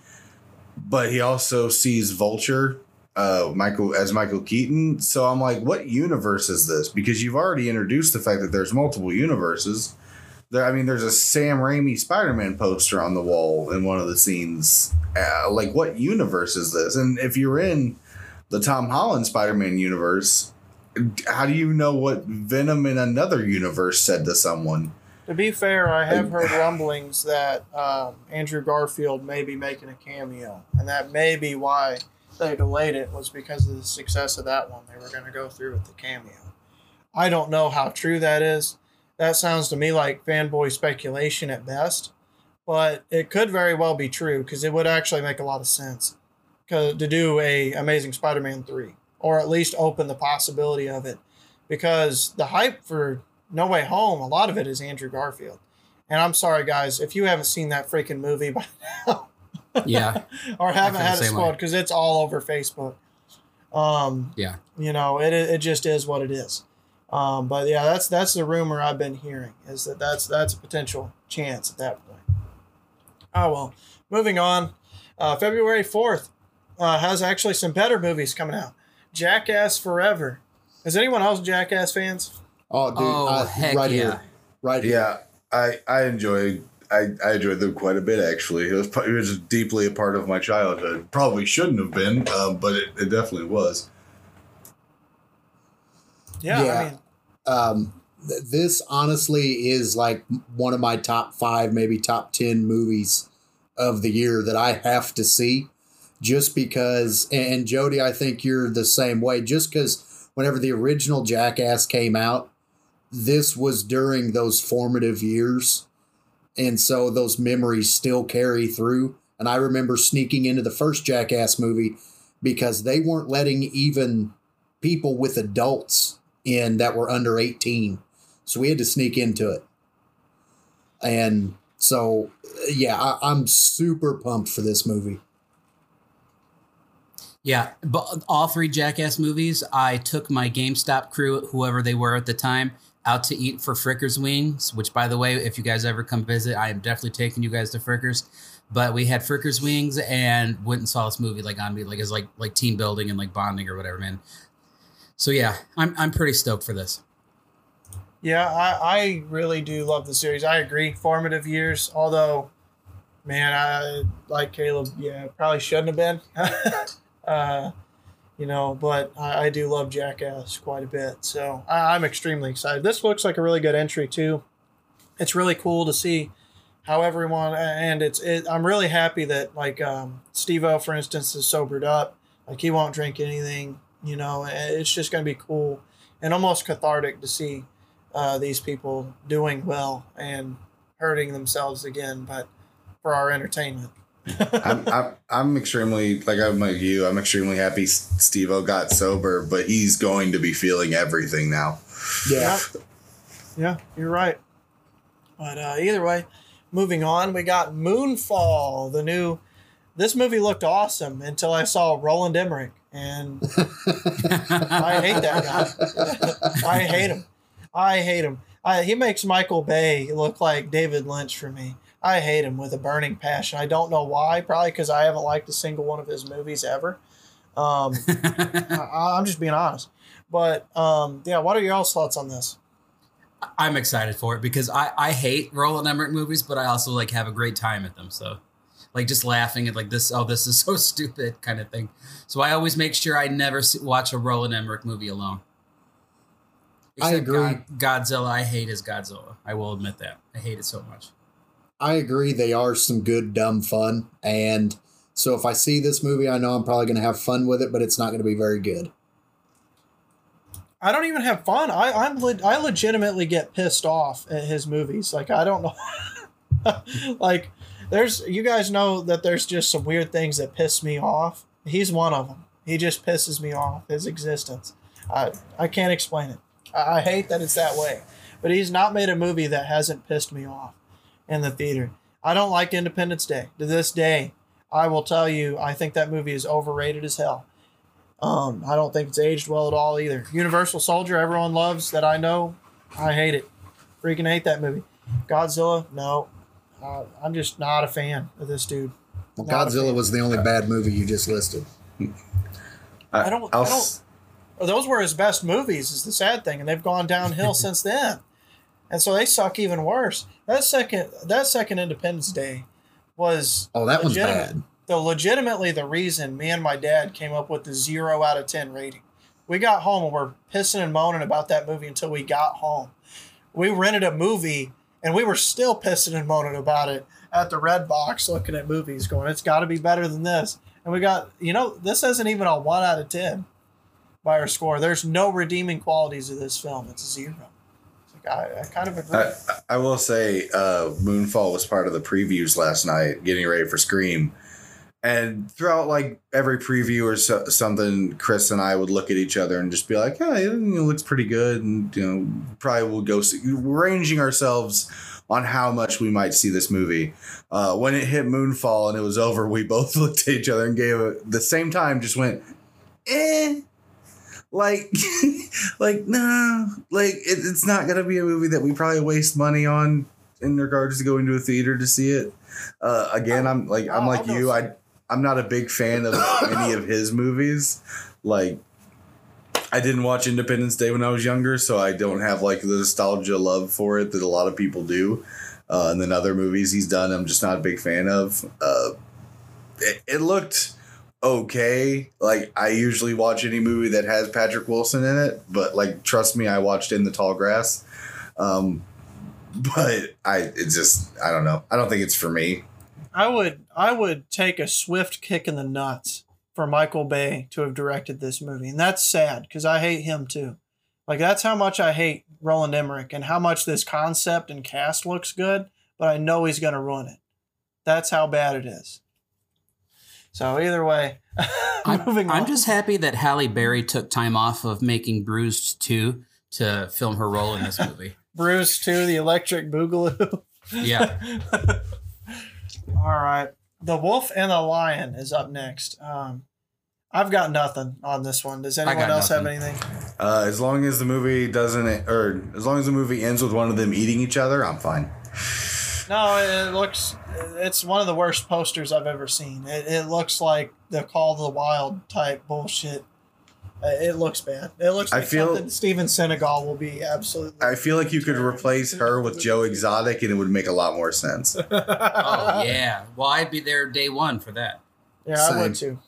But he also sees vulture uh michael as michael keaton. So i'm like what universe is this? Because you've already introduced the fact that there's multiple universes. There, I mean, there's a Sam Raimi Spider-Man poster on the wall in one of the scenes. Uh, like, what universe is this? And if you're in the Tom Holland Spider-Man universe, how do you know what Venom in another universe said to someone? To be fair, I have heard rumblings that um, Andrew Garfield may be making a cameo, and that may be why they delayed it was because of the success of that one. They were going to go through with the cameo. I don't know how true that is. That sounds to me like fanboy speculation at best, but it could very well be true because it would actually make a lot of sense to do a Amazing Spider-Man three, or at least open the possibility of it, because the hype for No Way Home, a lot of it is Andrew Garfield. And I'm sorry, guys, if you haven't seen that freaking movie by now, yeah, or haven't had it spoiled, because it's all over Facebook. Um, yeah. you know, it it just is what it is. Um, but yeah, that's that's the rumor I've been hearing is that that's that's a potential chance at that point. Oh well, moving on. Uh, February fourth uh, has actually some better movies coming out. Jackass Forever. Is anyone else Jackass fans? Oh, dude, Oh, uh, heck right yeah. here, right here. Yeah, I I enjoyed I, I enjoyed them quite a bit actually. It was it was deeply a part of my childhood. Probably shouldn't have been, um, but it, it definitely was. Yeah, Yeah. I mean, um, th- this honestly is like one of my top five, maybe top 10 movies of the year that I have to see just because, and Jody, I think you're the same way, just because whenever the original Jackass came out, this was during those formative years. And so those memories still carry through. And I remember sneaking into the first Jackass movie because they weren't letting even people with adults in that were under 18. So we had to sneak into it. And so, yeah, I, I'm super pumped for this movie. Yeah, but all three Jackass movies, I took my GameStop crew, whoever they were at the time, out to eat for Frickers Wings. Which, by the way, if you guys ever come visit, I am definitely taking you guys to Frickers. But we had Frickers Wings and went and saw this movie like on me, like it's like like team building and like bonding or whatever, man. So yeah, I'm I'm pretty stoked for this. yeah, I, I really do love the series. I agree. Formative years, although man, I like Caleb. Yeah, probably shouldn't have been. uh, you know, but I, I, do love Jackass quite a bit, so I, I'm extremely excited. This looks like a really good entry too. It's really cool to see how everyone, and it's. It, I'm really happy that like um, Steve-O, for instance, is sobered up. Like he won't drink anything. You know, it's just going to be cool and almost cathartic to see uh, these people doing well and hurting themselves again, but for our entertainment. I'm, I'm, I'm extremely like I'm like you. I'm extremely happy Steve-O got sober, but he's going to be feeling everything now. Yeah, yeah, you're right. But uh, either way, moving on, we got Moonfall, the new. This movie looked awesome until I saw Roland Emmerich, and I hate that guy. I hate him. I hate him. I, he makes Michael Bay look like David Lynch for me. I hate him with a burning passion. I don't know why. Probably because I haven't liked a single one of his movies ever. Um, I, am just being honest. But um, yeah, what are your all's thoughts on this? I'm excited for it because I, I hate Roland Emmerich movies, but I also like have a great time at them. So like just laughing at like this, oh, this is so stupid kind of thing. So I always make sure I never watch a Roland Emmerich movie alone. Except I agree. God, Godzilla, I hate his Godzilla. I will admit that. I hate it so much. I agree. They are some good dumb fun, and so if I see this movie, I know I'm probably going to have fun with it, but it's not going to be very good. I don't even have fun. I I'm le- I legitimately get pissed off at his movies. Like I don't know. like there's you guys know that there's just some weird things that piss me off. He's one of them. He just pisses me off. His existence. I I can't explain it. I, I hate that it's that way. But he's not made a movie that hasn't pissed me off in the theater. I don't like Independence Day. To this day, I will tell you, I think that movie is overrated as hell. Um, I don't think it's aged well at all either. Universal Soldier, everyone loves that I know. I hate it. Freaking hate that movie. Godzilla, no. Uh, I'm just not a fan of this dude. Well, Godzilla was the only bad movie you just listed. I, I don't. I'll, I don't. Those were his best movies. Is the sad thing, and they've gone downhill since then, and so they suck even worse. That second, that second Independence Day was oh, that was bad the legitimately the reason me and my dad came up with the zero out of ten rating. We got home and we're pissing and moaning about that movie until we got home. We rented a movie and we were still pissing and moaning about it at the red box looking at movies going, it's gotta be better than this. And we got you know, this isn't even a one out of ten by our score. There's no redeeming qualities of this film. It's a zero. I, I, kind of agree. I, I will say, uh, Moonfall was part of the previews last night, getting ready for Scream and throughout like every preview or so, something, Chris and I would look at each other and just be like, "Yeah, it, looks pretty good," and you know, probably we'll go see, ranging ourselves on how much we might see this movie. Uh, when it hit Moonfall and it was over, we both looked at each other and gave it the same time, just went, "Eh." Like, like nah, like it, it's not gonna be a movie that we probably waste money on in regards to going to a theater to see it. Uh, again, I'm like I'm like you. I I'm not a big fan of any of his movies. Like, I didn't watch Independence Day when I was younger, so I don't have like the nostalgia love for it that a lot of people do. Uh, and then other movies he's done, I'm just not a big fan of. Uh, it, it looked okay. Like I usually watch any movie that has Patrick Wilson in it, but like trust me, I watched In the Tall Grass. Um, but I it just I don't know. I don't think it's for me. I would I would take a swift kick in the nuts for Michael Bay to have directed this movie, and that's sad because I hate him too. Like that's how much I hate Roland Emmerich and how much this concept and cast looks good, but I know he's gonna ruin it. That's how bad it is. So either way, moving I'm, I'm just happy that Halle Berry took time off of making Bruised 2 to film her role in this movie. Bruised 2, the electric boogaloo. yeah. All right. The Wolf and the Lion is up next. Um, I've got nothing on this one. Does anyone else nothing. have anything? Uh, as long as the movie doesn't, or as long as the movie ends with one of them eating each other, I'm fine. No, it looks. It's one of the worst posters I've ever seen. It, it looks like the Call of the Wild type bullshit. Uh, it looks bad. It looks I like feel- something Steven Seagal will be absolutely. I feel like you could replace her with Joe Exotic, and it would make a lot more sense. Oh yeah. Well, I'd be there day one for that. Yeah, I would too.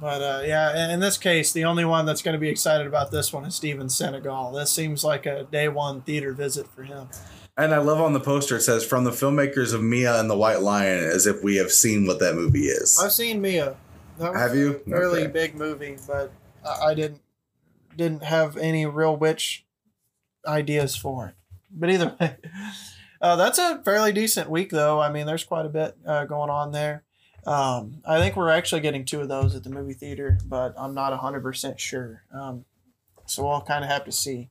But uh, yeah, in- this case, the only one that's going to be excited about this one is Steven Seagal. This seems like a day one theater visit for him. And I love on the poster it says from the filmmakers of Mia and the White Lion, as if we have seen what that movie is. I've seen Mia. Have you? fairly Okay. big movie, but I I didn't didn't have any real witch ideas for it. But either way, uh, that's a fairly decent week, though. I mean, there's quite a bit uh, going on there. Um, I think we're actually getting two of those at the movie theater, but I'm not 100% sure. Um, so we'll kind of have to see.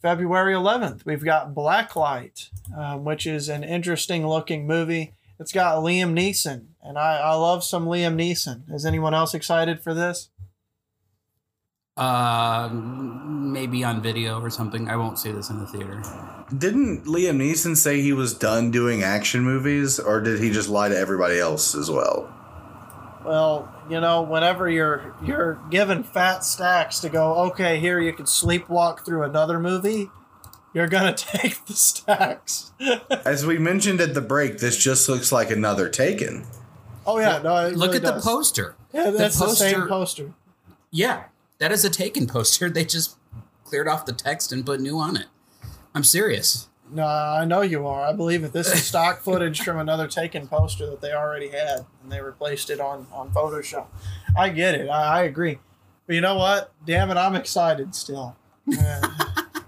February 11th, we've got Blacklight, um, which is an interesting looking movie. It's got Liam Neeson, and I, I love some Liam Neeson. Is anyone else excited for this? Uh, maybe on video or something. I won't see this in the theater. Didn't Liam Neeson say he was done doing action movies, or did he just lie to everybody else as well? Well, you know, whenever you're you're given fat stacks to go, okay, here you can sleepwalk through another movie, you're gonna take the stacks. As we mentioned at the break, this just looks like another Taken. oh yeah, no, it Look really at the poster. Yeah, that's the, same poster- poster. Yeah, that is a taken poster. They just cleared off the text and put new on it. I'm serious. No, I know you are. I believe it. This is stock footage from another taken poster that they already had, and they replaced it on on Photoshop. I get it. I, I agree. But you know what? Damn it, I'm excited still. Uh,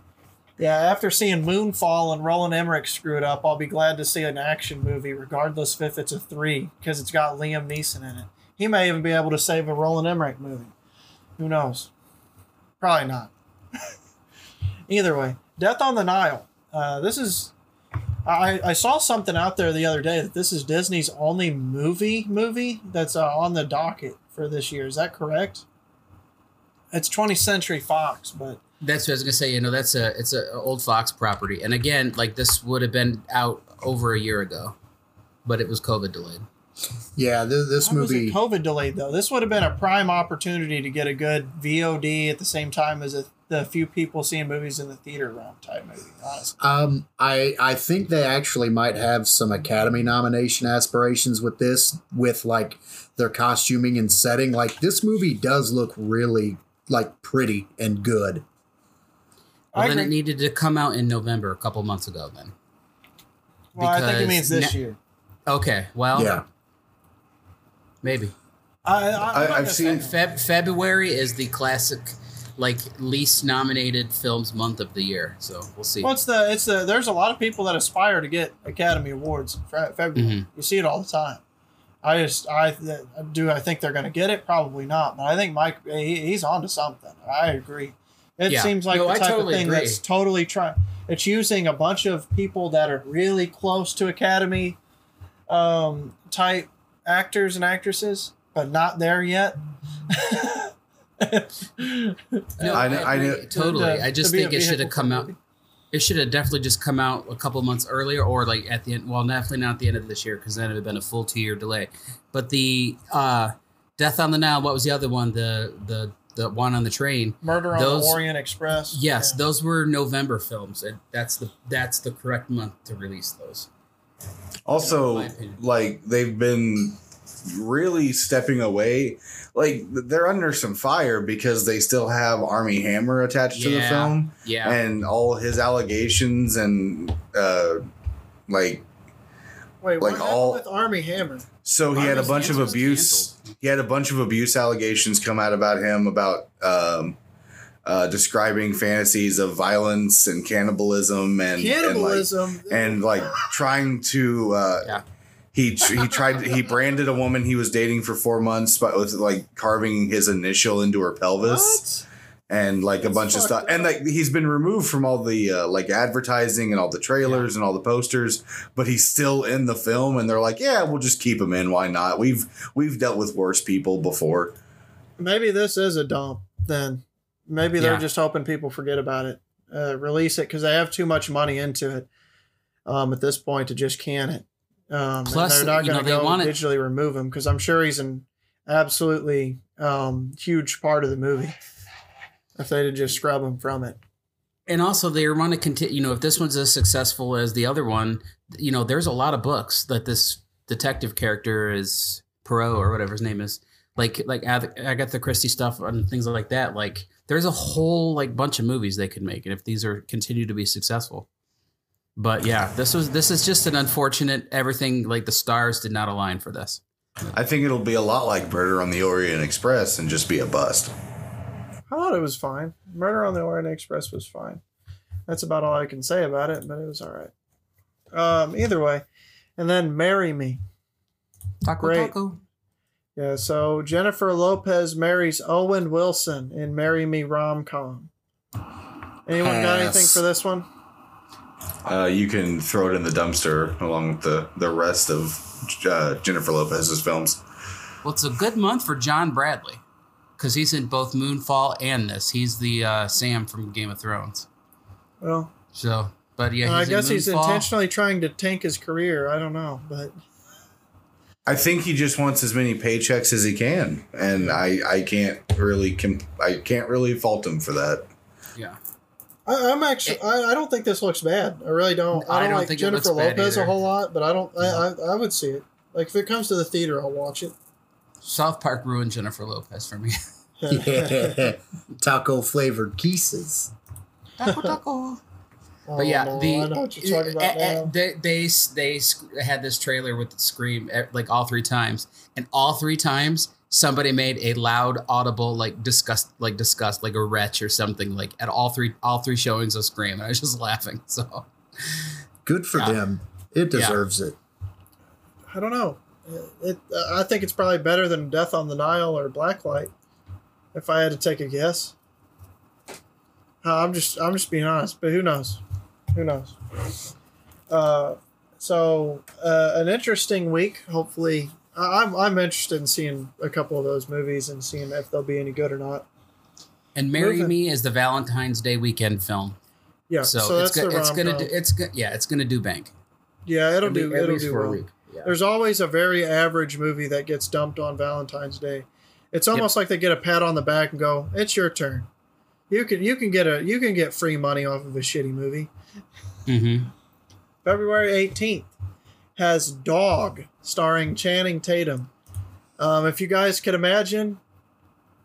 yeah, after seeing Moonfall and Roland Emmerich screw it up, I'll be glad to see an action movie, regardless if it's a three, because it's got Liam Neeson in it. He may even be able to save a Roland Emmerich movie. Who knows? Probably not. Either way, Death on the Nile. Uh, this is. I, I saw something out there the other day that this is Disney's only movie movie that's uh, on the docket for this year. Is that correct? It's 20th Century Fox, but That's what I was gonna say. You know, that's a it's a old Fox property, and again, like this would have been out over a year ago, but it was COVID delayed. Yeah, this, this How was it movie. COVID delayed though? This would have been a prime opportunity to get a good VOD at the same time as a, the few people seeing movies in the theater realm type movie. Honestly, Um, I I think they actually might have some Academy nomination aspirations with this, with like their costuming and setting. Like this movie does look really like pretty and good. Well, I then it needed to come out in November a couple months ago. Then well, I think it means this ne- year. okay, well, Yeah, maybe I, I, I- I'm not I've seen- Feb- February is the classic, like least nominated films month of the year. So we'll see. Well, it's the it's the there's a lot of people that aspire to get Academy Awards in Fe- February. Mhm. You see it all the time. I just I do I think they're going to get it? Probably not. But I think Mike he, he's on to something. I agree. It Yeah. seems like No, the type totally of thing agree. that's totally trying. It's using a bunch of people that are really close to Academy um, type actors and actresses, but not there yet. No, I- I, I agree, know- totally. To- I just to think it should have come out. It should have definitely just come out a couple months earlier, or like at the end. Well, definitely not at the end of this year because then it would have been a full two year delay. But the uh, Death on the Nile. What was the other one? The the the one on the train. Murder on Those- the Orient Express. Yes, Yeah. those were November films, and that's the that's the correct month to release those. Also, like they've been really stepping away. Like they're under some fire because they still have Armie Hammer attached to the film, Yeah, and all his allegations and uh, like Wait, like what happened all- with Armie Hammer? So he had a bunch of Hands was abuse. He had a bunch of abuse allegations come out about him about um, uh, describing fantasies of violence and cannibalism and Cannibalism. and like, and like trying to. Uh, Yeah. He he tried he branded a woman he was dating for four months, but with like carving his initial into her pelvis what? and like a bunch of stuff. fucked And like he's been removed from all the uh, like advertising and all the trailers and all the posters, but he's still in the film. And they're like, yeah, we'll just keep him in. Why not? We've we've dealt with worse people before. Maybe this is a dump. Then maybe they're Yeah. just hoping people forget about it, uh, release it because they have too much money into it um, at this point to just can it. Um, Plus, they're not going to go want it- digitally remove him because I'm sure he's an absolutely um, huge part of the movie. if they'd just scrub him from it. and also they want to continue you know if this one's as successful as the other one you know there's a lot of books that this detective character is Poirot or whatever his name is like like Ath- Agatha Christie stuff and things like that like there's a whole like bunch of movies they could make and if these are continue to be successful but yeah this was this is just an unfortunate everything like the stars did not align for this I think it'll be a lot like Murder on the Orient Express and just be a bust. I thought it was fine. Murder on the Orient Express was fine. That's about all I can say about it, but it was all right. Um, either way, and then "Marry Me." taco Great. taco Yeah, so Jennifer Lopez marries Owen Wilson in "Marry Me" rom com. Anyone got anything for this one? Uh, you can throw it in the dumpster along with the, the rest of uh, Jennifer Lopez's films. well it's a good month for John Bradley because he's in both Moonfall and this he's the uh, Sam from Game of Thrones Well, So, but yeah, I he's in guess he's intentionally trying to tank his career. I don't know, but I think he just wants as many paychecks as he can, and I I can't really com- I can't really fault him for that. Yeah, I, I'm actually. I, I don't think this looks bad. I really don't. I I don't, don't like think Jennifer Lopez a whole lot, but I don't. I, I I would see it. Like if it comes to the theater, I'll watch it. South Park ruined Jennifer Lopez for me. Yeah. Taco flavored kisses. taco taco. Oh, But yeah, no, the I know what you're talking about eh, eh, they they they had this trailer with Scream eh, like all three times, and all three times somebody made a loud, audible like disgust, like disgust, like a wretch or something like at all three all three showings of Scream, and I was just laughing. So Good for Yeah. them. It Yeah. deserves it. I don't know. It. uh, I think it's probably better than Death on the Nile or Blacklight. If I had to take a guess, Uh, I'm just. I'm just being honest. But who knows? Who knows? Uh, so uh, an interesting week. Hopefully, I- I'm. I'm interested in seeing a couple of those movies and seeing if they'll be any good or not. and Marry Moving- Me is the Valentine's Day weekend film, Yeah. so, So, it's that's go, it's gonna do it's go, yeah it's gonna do bank. Yeah, it'll do. It'll do well. Yeah. There's always a very average movie that gets dumped on Valentine's Day. It's almost like they get a pat on the back and go, "It's your turn. You can you can get a you can get free money off of a shitty movie." Mm-hmm. February 18th has Dog starring Channing Tatum. Um, if you guys could imagine,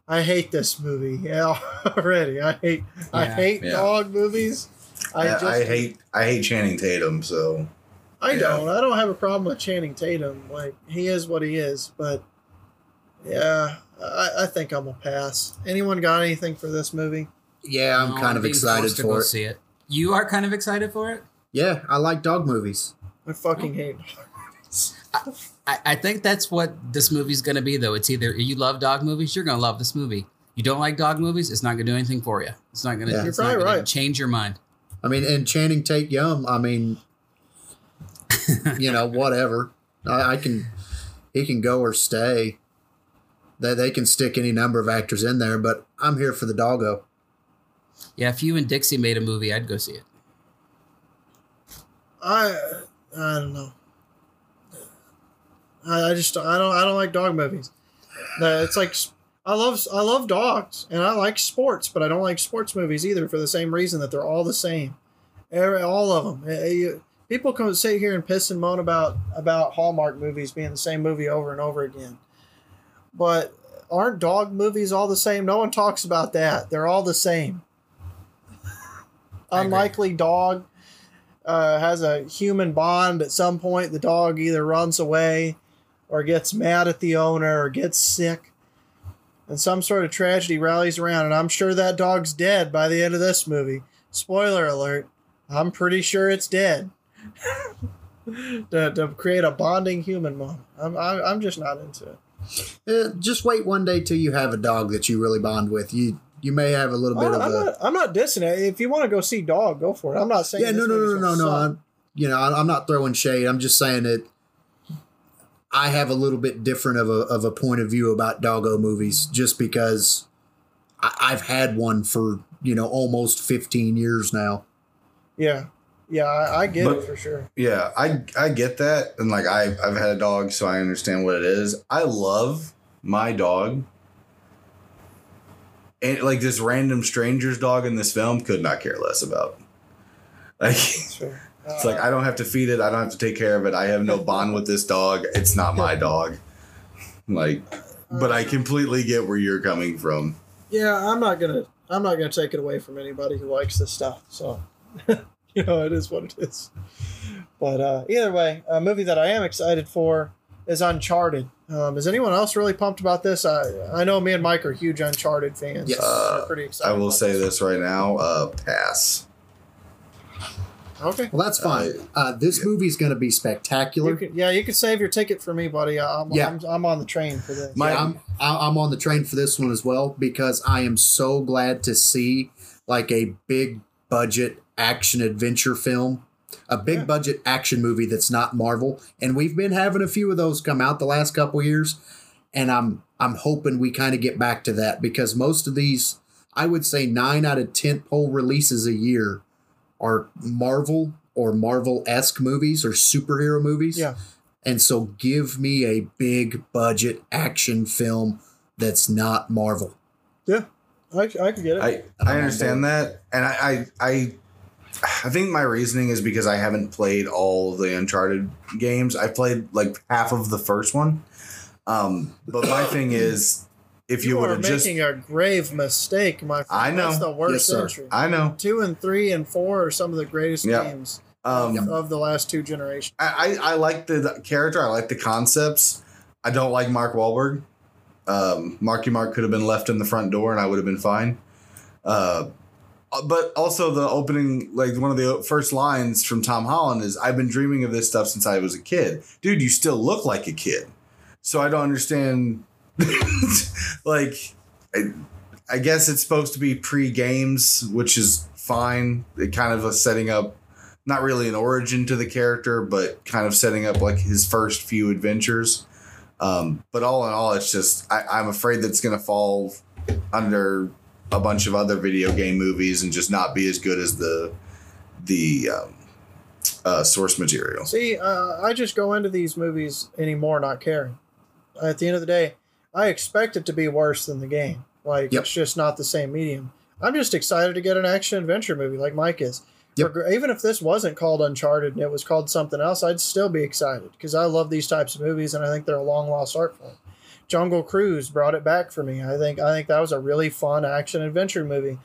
I hate this movie. Yeah, already. I hate I hate Yeah. dog movies. I I, just I hate I hate Channing Tatum, so I Yeah. don't. I don't have a problem with Channing Tatum. Like he is what he is, but yeah, I, I think I'm a pass. Anyone got anything for this movie? Yeah, I'm No, kind of excited forced to go for it. See it. You are kind of excited for it. Yeah, I like dog movies. I fucking hate. dog movies. I, I think that's what this movie's going to be, though. It's either you love dog movies, you're going to love this movie. You don't like dog movies, it's not going to do anything for you. It's not going to. Yeah. It's not gonna right. Change your mind. I mean, and Channing Tate Yum. I mean, you know, whatever. I, I can, he can go or stay. They they can stick any number of actors in there, but I'm here for the doggo. Yeah, if you and Dixie made a movie, I'd go see it. I I don't know. I, I just I don't I don't like dog movies. It's like I love I love dogs and I like sports, but I don't like sports movies either for the same reason that they're all the same. All of them. Eh, eh, people come sit here and piss and moan about about Hallmark movies being the same movie over and over again. But aren't dog movies all the same? No one talks about that. They're all the same. Unlikely dog uh, has a human bond. At some point, the dog either runs away or gets mad at the owner or gets sick. And some sort of tragedy rallies around. And I'm sure that dog's dead by the end of this movie. Spoiler alert. I'm pretty sure it's dead. to, to create a bonding human moment. I'm, I'm just not into it. Eh, just wait one day till you have a dog that you really bond with. You you may have a little bit I'm, of I'm a not, I'm not dissing it. If you want to go see Dog, go for it. I'm not saying yeah. No, no, no, no, no, no. I'm, you know, I- I'm not throwing shade. I'm just saying that I have a little bit different of a of a point of view about doggo movies, just because I, I've had one for you know almost 15 years now. Yeah, yeah, I, I get But- it for sure. yeah, I I get that, and like I I've had a dog, so I understand what it is. I love my dog, and like this random stranger's dog in this film could not care less about. Like Sure. it's like I don't have to feed it, I don't have to take care of it. I have no bond with this dog. It's not my dog. Like but I completely get where you're coming from. Yeah, I'm not gonna. I'm not gonna take it away from anybody who likes this stuff. So, you know, it is what it is. But uh, either way, a movie that I am excited for is Uncharted. Um, is anyone else really pumped about this? I I know me and Mike are huge Uncharted fans. Yes. so we're Uh, pretty excited. I will say this right now, uh pass. Okay. Well, that's fine. Uh, this movie's going to be spectacular. You spectacular. can, yeah, you can save your ticket for me, buddy. I'm, Yeah. I'm, I'm on the train for this. My- Yeah, I'm I'm on the train for this one as well because I am so glad to see like a big budget action adventure film, a big Yeah. budget action movie that's not Marvel, and we've been having a few of those come out the last couple years, and I'm I'm hoping we kind of get back to that because most of these, I would say nine out of ten pole releases a year, are Marvel or Marvel esque movies or superhero movies. Yeah. And so give me a big budget action film that's not Marvel. yeah, I, I can get it. I I understand that, and I, I I I think my reasoning is because I haven't played all of the Uncharted games. I played like half of the first one, um, but my thing is, if you, you would are have just, making a grave mistake, my friend. I know. That's the worst Yes, sir. entry. I know, Two and three and four are some of the greatest Yeah. games um, of, of the last two generations. I, I I like the character. I like the concepts. I don't like Mark Wahlberg. Um, Marky Mark could have been left in the front door, and I would have been fine. Uh, but also the opening, like one of the first lines from Tom Holland is, "I've been dreaming of this stuff since I was a kid." Dude, you still look like a kid. So I don't understand. like, I, I guess it's supposed to be pre games, which is fine. It kind of a setting up not really an origin to the character, but kind of setting up like his first few adventures. Um, but all in all, it's just I, I'm afraid that's going to fall under a bunch of other video game movies and just not be as good as the the um, uh, source material. See, uh, I just go into these movies anymore not caring. At the end of the day, I expect it to be worse than the game. Like Yep. it's just not the same medium. I'm just excited to get an action adventure movie like Mike is. Yep. For- even if this wasn't called Uncharted and it was called something else, I'd still be excited because I love these types of movies and I think they're a long lost art form. Jungle Cruise brought it back for me. I think I think that was a really fun action adventure movie,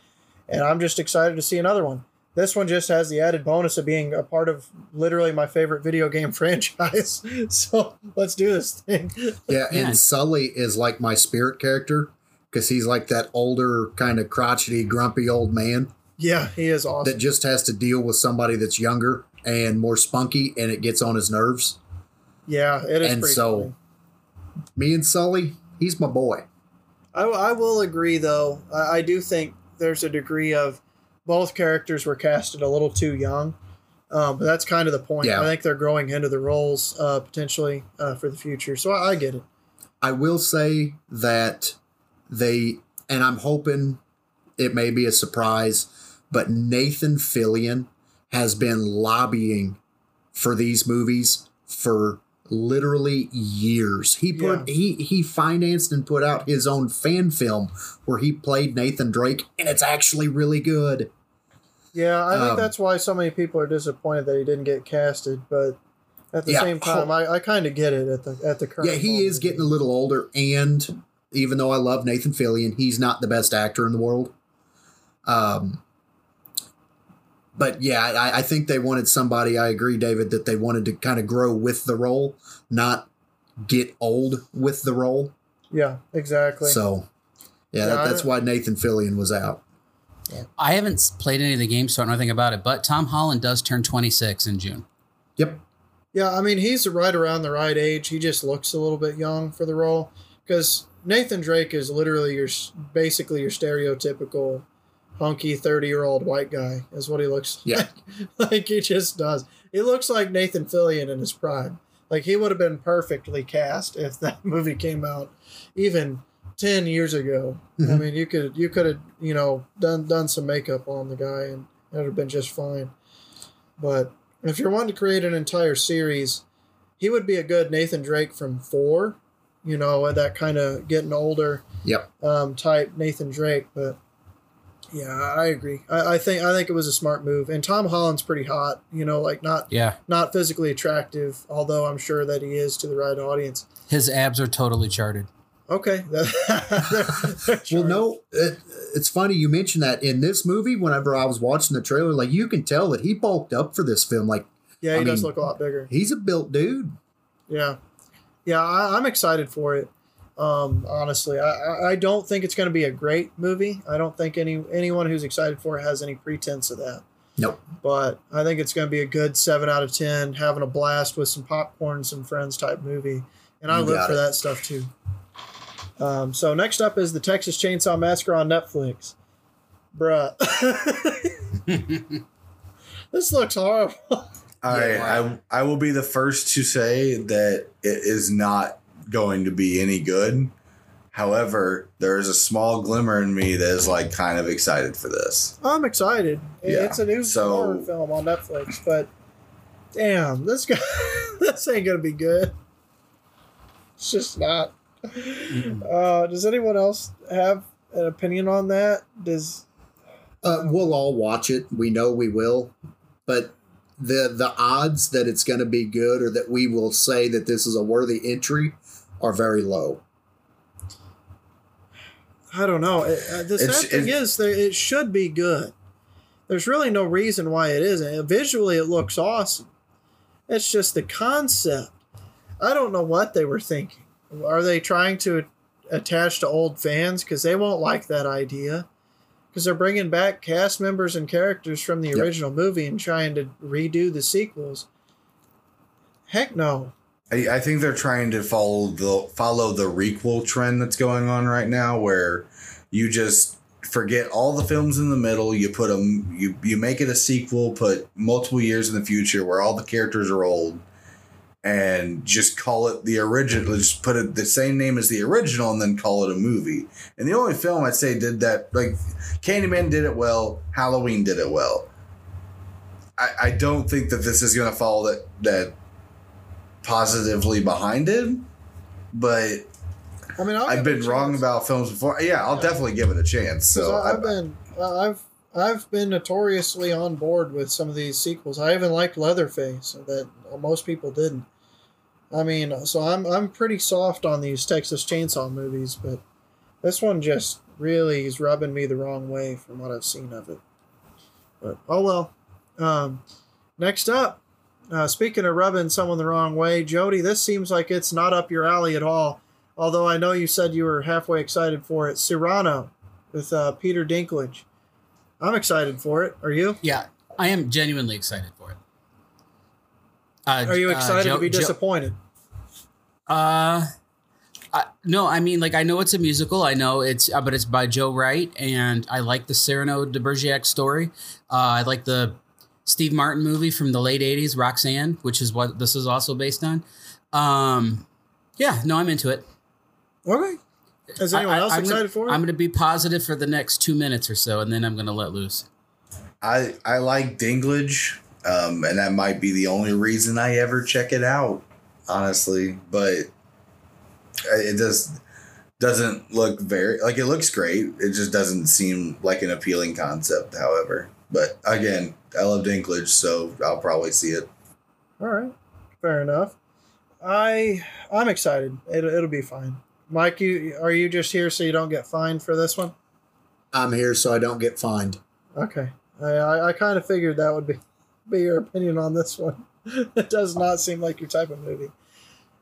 and I'm just excited to see another one. This one just has the added bonus of being a part of literally my favorite video game franchise. so let's do this thing. Yeah, Yeah. and Sully is like my spirit character because he's like that older, kind of crotchety, grumpy old man Yeah, he is awesome. that just has to deal with somebody that's younger and more spunky, and it gets on his nerves. yeah, it is and pretty so- funny. Me and Sully, he's my boy. I, I will agree, though. I, I do think there's a degree of both characters were casted a little too young. Um, but that's kind of the point. Yeah. I think they're growing into the roles uh, potentially uh, for the future. So I, I get it. I will say that they, and I'm hoping it may be a surprise, but Nathan Fillion has been lobbying for these movies for literally years. He put he he financed and put out his own fan film where he played Nathan Drake, and it's actually really good. Yeah, I think Um, that's why so many people are disappointed that he didn't get casted. But at the Yeah. same time, I, I kind of get it at the at the current. Yeah, he is getting a little older, and even though I love Nathan Fillion, he's not the best actor in the world. Um, but yeah, I, I think they wanted somebody. I agree, David, that they wanted to kind of grow with the role, not get old with the role. Yeah, exactly. So, yeah, Yeah, that, that's why Nathan Fillion was out. I haven't played any of the games, so I don't know anything about it. But Tom Holland does turn 26 in June. Yep. Yeah, I mean he's right around the right age. He just looks a little bit young for the role because Nathan Drake is literally your basically your stereotypical hunky thirty year old white guy is what he looks Yeah. like. like he just does. He looks like Nathan Fillion in his prime. Like he would have been perfectly cast if that movie came out even ten years ago. I Mhm. mean you could you could have you know done done some makeup on the guy and it would have been just fine. But if you're wanting to create an entire series, he would be a good Nathan Drake from four you know, that kind of getting older Yep. um, type Nathan Drake. But yeah, I agree. I, I think I think it was a smart move. And Tom Holland's pretty hot. You know, like not Yeah. not physically attractive, although I'm sure that he is to the right audience. His abs are totally charted. Okay. Well, no, it, it's funny you mentioned that in this movie. Whenever I was watching the trailer, like you can tell that he bulked up for this film. Like Yeah, he I does mean- look a lot bigger. he's a built dude. Yeah, yeah, I, I'm excited for it. Um, honestly, I, I- I don't think it's going to be a great movie. I don't think any anyone who's excited for it has any pretense of that. Nope. But I think it's going to be a good seven out of ten, having a blast with some popcorn, some friends type movie, and I You live for it. that stuff too. Um, so next up is the Texas Chainsaw Massacre on Netflix, bruh. this looks horrible. All right, Yeah. I I will be the first to say that it is not going to be any good. However, there is a small glimmer in me that is like kind of excited for this. I'm excited. Yeah, It's a new so- horror film on Netflix, but damn, this guy, this ain't gonna be good. It's just not. Uh, does anyone else have an opinion on that? Does Uh, we'll all watch it. We know we will, but the the odds that it's going to be good or that we will say that this is a worthy entry are very low. I don't know. It, uh, the sad It's- thing it- is, it should be good. There's really no reason why it isn't. Visually, it looks awesome. It's just the concept. I don't know what they were thinking. Are they trying to attach to old fans because they won't like that idea? Because they're bringing back cast members and characters from the Yep. original movie and trying to redo the sequels. Heck no. I, I think they're trying to follow the follow the requel trend that's going on right now, where you just forget all the films in the middle. You put them, you you make it a sequel, put multiple years in the future where all the characters are old, and just call it the original. Just put it the same name as the original, and then call it a movie. And the only film I'd say did that, like Candyman did it well, Halloween did it well. I, I don't think that this is going to follow that that positively behind it, but I mean, I'll I've been wrong about films before. Yeah, I'll definitely give it a chance. So I, I, have been I've I've been notoriously on board with some of these sequels. I even liked Leatherface that most people didn't. I mean, so I'm I'm pretty soft on these Texas Chainsaw movies, but this one just really is rubbing me the wrong way from what I've seen of it. But oh well. Um, next up, uh, speaking of rubbing someone the wrong way, Jody, this seems like it's not up your alley at all. Although I know you said you were halfway excited for it. Cyrano with uh, Peter Dinklage. I'm excited for it. Are you? Yeah, I am genuinely excited for it. Uh, Are you uh, excited to be disappointed? Uh, I, no, I mean, like, I know it's a musical. I know it's, uh, but it's by Joe Wright, and I like the Cyrano de Bergerac story. Uh, I like the Steve Martin movie from the late '80s, Roxanne, which is what this is also based on. Um, yeah, no, I'm into it. Okay. Is anyone I- I- else I'm excited gonna, for it? I'm going to be positive for the next two minutes or so, and then I'm going to let loose. I I like Dinklage, um, and that might be the only reason I ever check it out, honestly. But it just doesn't look very like it looks great. It just doesn't seem like an appealing concept. However, but again, I love Dinklage, so I'll probably see it. All right. Fair enough. I I'm excited. It'll, it'll be fine. Mike, you are you just here so you don't get fined for this one? I'm here so I don't get fined. Okay. I I, I kind of figured that would be be your opinion on this one. it does not seem like your type of movie.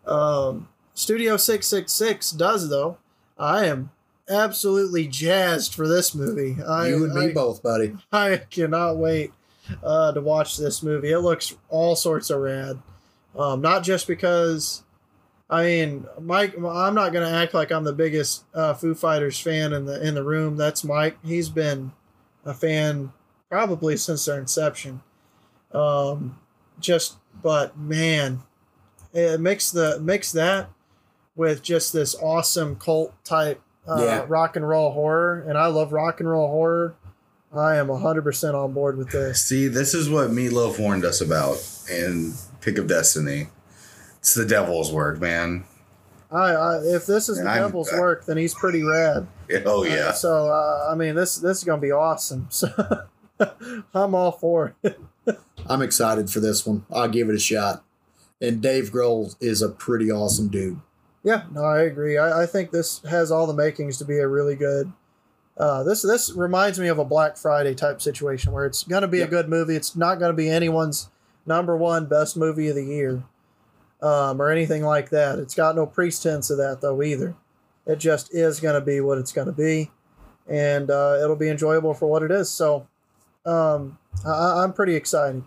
Um, Studio Six Six Six does though. I am absolutely jazzed for this movie. I, you and me I- both, buddy. I cannot wait uh, to watch this movie. It looks all sorts of rad. Um, not just because, I mean, Mike. I'm not gonna act like I'm the biggest uh, Foo Fighters fan in the in the room. That's Mike. He's been a fan probably since their inception. Um, just, but man, it makes the mix that with just this awesome cult type uh, Yeah. rock and roll horror, and I love rock and roll horror. I am 100% on board with this. See, this is what Meatloaf warned us about in Pick of Destiny. It's the devil's work, man. I, I if this is And the I'm- devil's work, then he's pretty rad. Oh Uh, yeah. so uh, I mean, this this is gonna be awesome. So I'm all for it. I'm excited for this one. I'll give it a shot. And Dave Grohl is a pretty awesome dude. Yeah, no, I agree. I, I think this has all the makings to be a really good. Uh, this this reminds me of a Black Friday type situation where it's gonna be Yep. a good movie. It's not gonna be anyone's number one best movie of the year, um, or anything like that. It's got no pretense of that though either. It just is gonna be what it's gonna be, and uh, it'll be enjoyable for what it is. So, um, I, I'm pretty excited.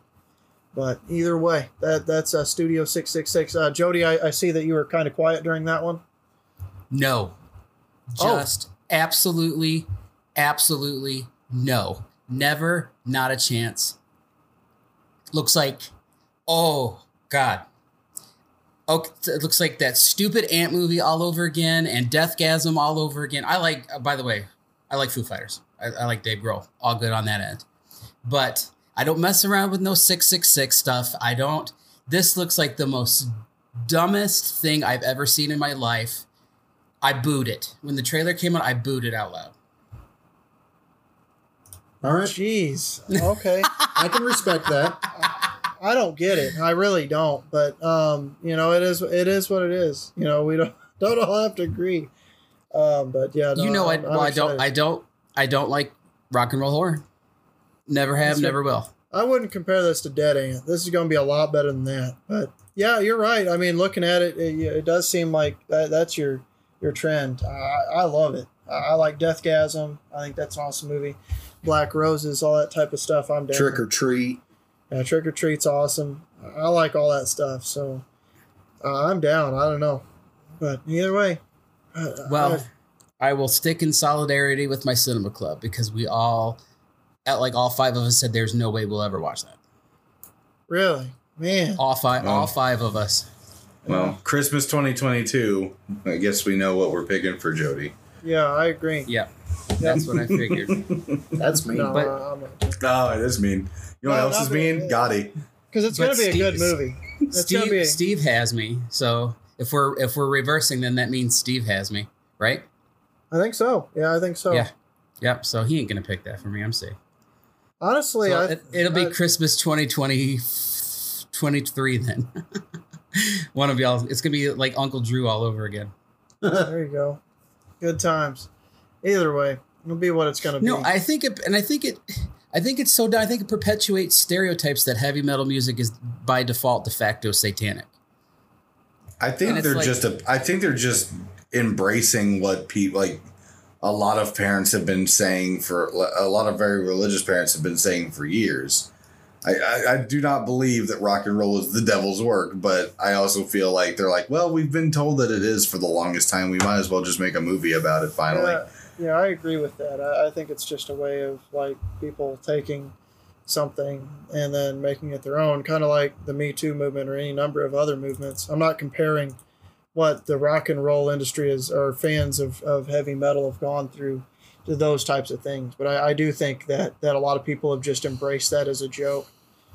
But either way, that that's uh, Studio Six Six Six. Uh, Jody, I, I see that you were kind of quiet during that one. No. Oh. Absolutely, absolutely no. Never, not a chance. Looks like, oh, God. Okay, it looks like that stupid ant movie all over again and Deathgasm all over again. I like, uh, by the way, I like Foo Fighters. I, I like Dave Grohl. All good on that end. But I don't mess around with no 666 stuff. I don't. This looks like the most dumbest thing I've ever seen in my life. I booed it. When the trailer came out, I booed it out loud. All right. Jeez. Okay. I can respect that. I don't get it. I really don't. But um, you know, it is it is what it is. You know, we don't don't all have to agree. Um, but yeah, no, you know, I, I'm- I'm well, I don't. I don't, I don't like rock and roll horror. Never have, That's never will. I wouldn't compare this to Dead Ant. This is going to be a lot better than that. But yeah, you're right. I mean, looking at it, it, it does seem like that, that's your your trend. I, I love it. I, I like Deathgasm. I think that's an awesome movie. Black Roses, all that type of stuff. I'm down. Trick or treat. Yeah, Trick or Treat's awesome. I like all that stuff. So uh, I'm down. I don't know, but either way. uh, Well, I will stick in solidarity with my cinema club because we all, at like all five of us said, there's no way we'll ever watch that. really, man. All five, all five of us. Well, Christmas 2022. I guess we know what we're picking for Jody. Yeah, I agree. Yeah, that's what I figured. That's me. No, But- uh, I'm not. Oh, it is mean. You know what No, else is that- mean? Gotti. Because it's But going to be a Steve- good movie. It's going to be. Steve, A, Steve has me. So if we're if we're reversing, then that means Steve has me, right? I think so. Yeah, I think so. Yeah. Yep. So he ain't gonna pick that for me. I'm safe. Honestly, So I, it, it'll be I- Christmas 2020, 23 then. One of y'all. It's gonna be like Uncle Drew all over again. there you go. Good times. Either way, it'll be what it's going to be. No, I think it, and I think it, I think it's so. I think it perpetuates stereotypes that heavy metal music is by default de facto satanic. I think it's they're like- just a. I think they're just embracing what people like. A lot of parents have been saying for a lot of very religious parents have been saying for years. I, I, I do not believe that rock and roll is the devil's work, but I also feel like they're like, well, we've been told that it is for the longest time. We might as well just make a movie about it finally. Yeah, yeah, I agree with that. I, I think it's just a way of like people taking something and then making it their own, kind of like the Me Too movement or any number of other movements. I'm not comparing what the rock and roll industry is or fans of, of heavy metal have gone through to those types of things, but I, I do think that that a lot of people have just embraced that as a joke.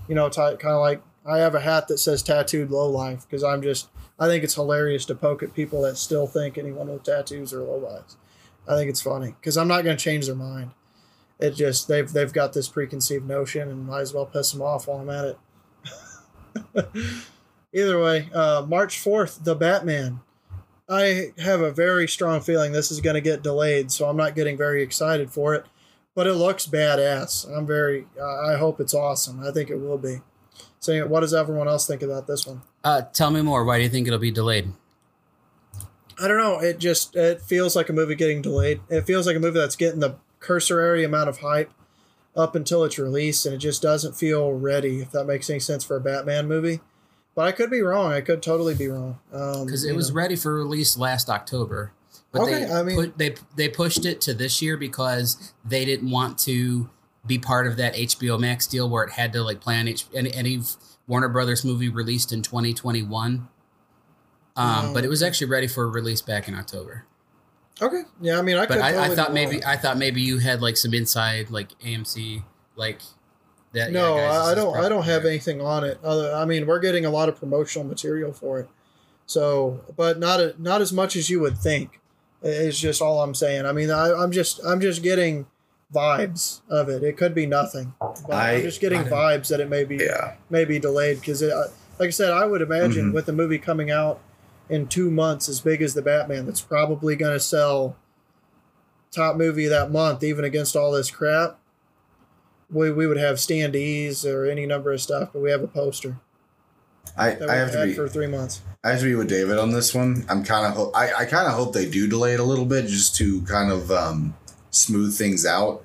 You know, t- kind of like I have a hat that says "tattooed low life" because I'm just I think it's hilarious to poke at people that still think anyone with tattoos are low lives. I think it's funny because I'm not going to change their mind. It just they've they've got this preconceived notion and might as well piss them off while I'm at it. Either way, uh, March fourth, the Batman. I have a very strong feeling this is going to get delayed, so I'm not getting very excited for it. But it looks badass. I'm very. Uh, I hope it's awesome. I think it will be. So, what does everyone else think about this one? Uh, tell me more. Why do you think it'll be delayed? I don't know. It just it feels like a movie getting delayed. It feels like a movie that's getting the cursory amount of hype up until its release, and it just doesn't feel ready. If that makes any sense for a Batman movie, but I could be wrong. I could totally be wrong. Um, Because you it was know. ready for release last October, but Okay, they I mean- put, they they pushed it to this year because they didn't want to be part of that HBO Max deal where it had to like plan H- any, any Warner Brothers movie released in 2021. Um, Oh, but it was actually ready for release back in October. okay. Yeah, I mean, I But could. I, I thought maybe. I thought maybe you had like some inside like AMC like that. no, yeah, guys, I, don't. I don't have there. anything on it. Other, I mean, we're getting a lot of promotional material for it, So, but not a, not as much as you would think. Is just all I'm saying. I mean, I, I'm just I'm just getting vibes of it. It could be nothing. I, am just getting vibes that it may be Yeah. may be delayed because it. Like I said, I would imagine Mhm. with the movie coming out in two months as big as the Batman, that's probably going to sell top movie that month, even against all this crap. We, we would have standees or any number of stuff, but we have a poster I, I have to be for three months. I have to be with David on this one. I'm kind of ho- I, I kind of hope they do delay it a little bit just to kind of um, smooth things out.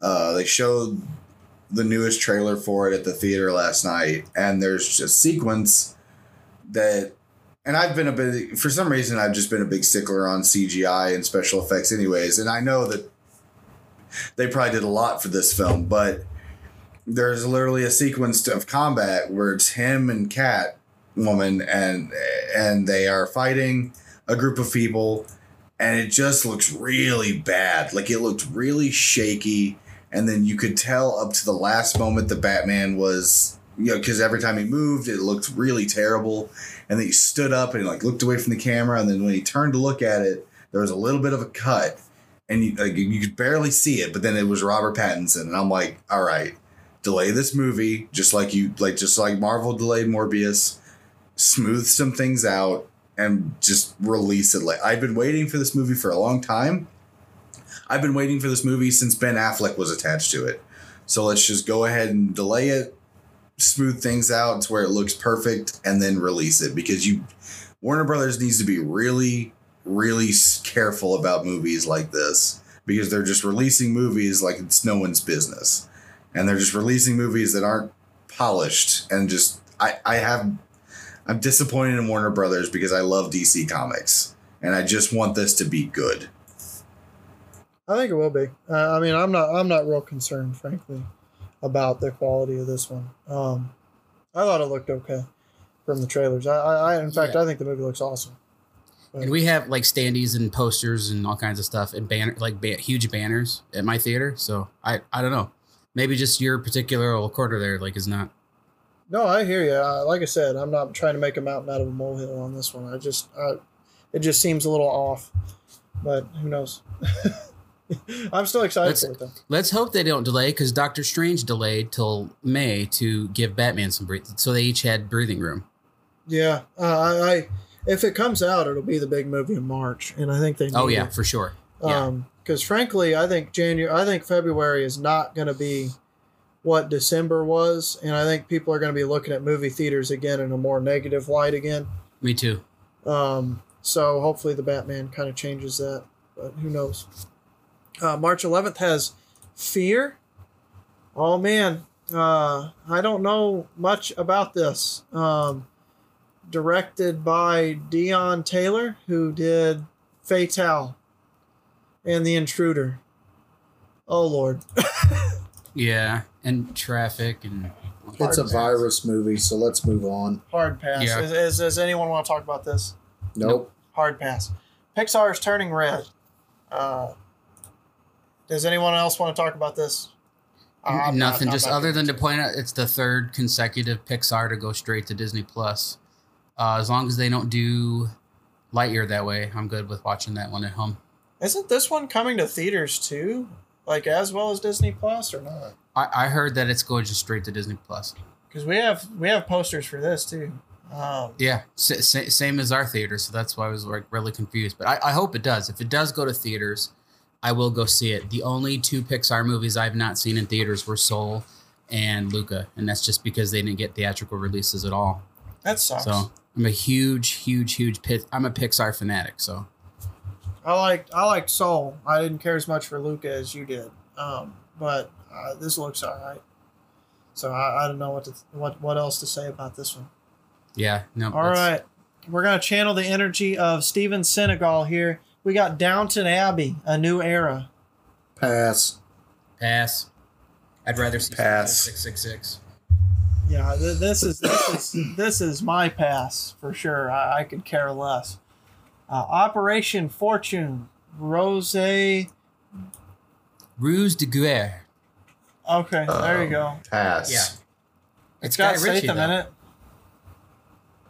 Uh, they showed the newest trailer for it at the theater last night, and there's a sequence that, and I've been a bit for some reason I've just been a big stickler on CGI and special effects, anyways, and I know that they probably did a lot for this film, but there's literally a sequence of combat where it's him and Cat woman and and they are fighting a group of people and it just looks really bad. Like it looked really shaky and then you could tell up to the last moment the batman was you know because every time he moved it looked really terrible and then he stood up and like looked away from the camera and then when he turned to look at it there was a little bit of a cut and you, like, you could barely see it but then it was robert pattinson and i'm like all right delay this movie just like you like just like marvel delayed morbius smooth some things out and just release it like i've been waiting for this movie for a long time. I've been waiting for this movie since ben affleck was attached to it. So let's just go ahead and delay it smooth things out to where it looks perfect and then release it because you warner brothers needs to be really really careful about movies like this because they're just releasing movies like it's no one's business and they're just releasing movies that aren't polished and just i i have i'm disappointed in warner brothers because i love dc comics and i just want this to be good I think it will be. Uh, I mean, I'm not. I'm not real concerned, frankly, about the quality of this one. Um, I thought it looked okay from the trailers. I, I, in fact, Yeah. I think the movie looks awesome. And we have like standees and posters and all kinds of stuff and banner like ba- huge banners at my theater. So I I don't know. Maybe just your particular little quarter there like is not. No, I hear you. Uh, like I said, I'm not trying to make a mountain out of a molehill on this one. I just, I, it just seems a little off, but who knows? I'm still excited Let's- for it though. Let's hope they don't delay because Doctor Strange delayed till May to give Batman some breathing. So they each had breathing room. Yeah, uh, I, I, if it comes out, it'll be the big movie in March, and I think they. Need Oh yeah, it. for sure. Yeah. Um, because frankly, I think January, I think February is not going to be what December was, and I think people are going to be looking at movie theaters again in a more negative light again. Me too. Um, so hopefully the Batman kind of changes that, but who knows? Uh, March 11th has Fear. Oh man, uh, I don't know much about this. Um, directed by Deon Taylor, who did Fatal and The Intruder. Oh lord, Yeah, and traffic and It's a virus movie, so let's move on. hard pass. Yeah. Is, is, does anyone want to talk about this? Nope. Hard pass. Pixar is turning red. Uh, does anyone else want to talk about this? Uh, I'm not- nothing. Just other than to point out, it's the third consecutive Pixar to go straight to Disney Plus. Uh, as long as they don't do Lightyear that way, I'm good with watching that one at home. Isn't this one coming to theaters too? Like as well as Disney Plus or not? I, I heard that it's going just straight to Disney Plus. Because we have we have posters for this too. Um, Yeah, sa- same as our theater, so that's why I was like really confused. But I, I hope it does. If it does go to theaters, I will go see it. The only two Pixar movies I've not seen in theaters were Soul and Luca, and that's just because they didn't get theatrical releases at all. that sucks. So I'm a huge, huge, huge pit. I'm a Pixar fanatic. So I liked I liked Soul. I didn't care as much for Luca as you did. Um, but uh, this looks all right. So I, I don't know what to what what else to say about this one. yeah, no. All right. We're going to channel the energy of Steven Seagal here. We got Downton Abbey, a new era. Pass. pass. I'd rather see Pass. six six six. Yeah, th- this is this is this is my pass for sure. I, I could care less. Uh, Operation Fortune, Ruse. Okay, Ruse de Guerre. Okay, there you go. pass Yeah. It's got Guy Ritchie, Statham in though. it.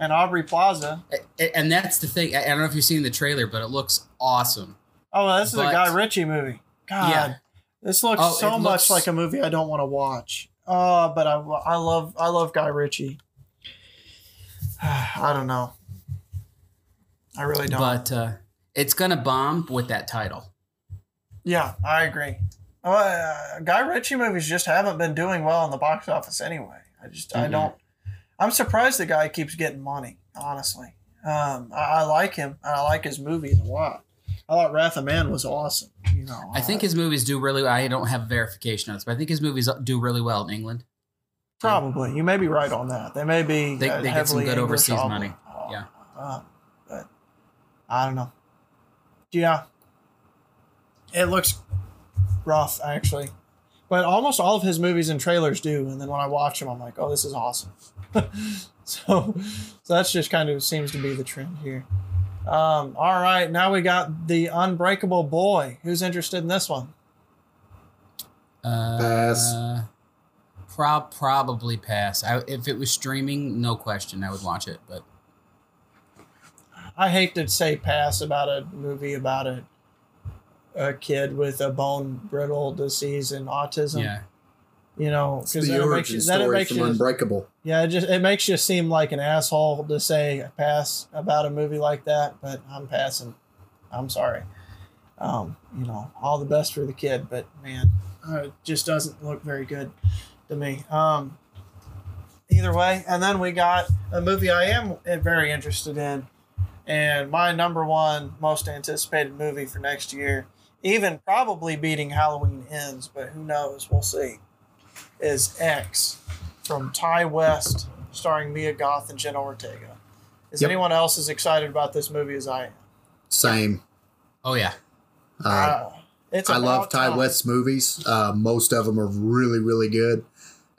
and Aubrey Plaza. A- a- And that's the thing. I I don't know if you've seen the trailer, but it looks awesome. Oh, this is a But- Guy Ritchie movie. God, Yeah. this looks Oh, so it much looks- like a movie I don't want to watch. Oh, but I, I love I love Guy Ritchie. I don't know. I really don't. But uh, it's gonna bomb with that title. yeah, I agree. Uh, Guy Ritchie movies just haven't been doing well in the box office anyway. I just I Mhm. don't. I'm surprised the guy keeps getting money. Honestly, um, I, I like him. I like his movies a lot. I thought Wrath of Man was awesome. You know, I think uh, his movies do really. I don't have verification on this, but I think his movies do really well in England. Probably. You may be right on that. They may be. They- uh, they get some good English overseas album. money. Oh, Yeah. uh, but I don't know. Yeah. It looks rough, actually. But almost all of his movies and trailers do. And then when I watch them, I'm like, oh, this is awesome. so, so that's just kind of seems to be the trend here. Um, all right. Now we got The Unbreakable Boy. Who's interested in this one? Uh, Pass. Prob probably pass. I, if it was streaming, no question, I would watch it. But I hate to say pass about a movie about a a kid with a bone brittle disease and autism. yeah, You know, because the then it makes you, then it makes you Unbreakable. yeah, it just it makes you seem like an asshole to say pass about a movie like that. But I'm passing. I'm sorry. Um, you know, all the best for the kid, but man, uh, it just doesn't look very good to me. Um, either way, and then we got a movie I am very interested in, and my number one most anticipated movie for next year, even probably beating Halloween Ends, but who knows? We'll see. Is X from Ti West, starring Mia Goth and Jenna Ortega. Is Yep. anyone else as excited about this movie as I am? Same. oh yeah, Uh, Uh, it's I love Ti time. West's movies. Uh, most of them are really, really good.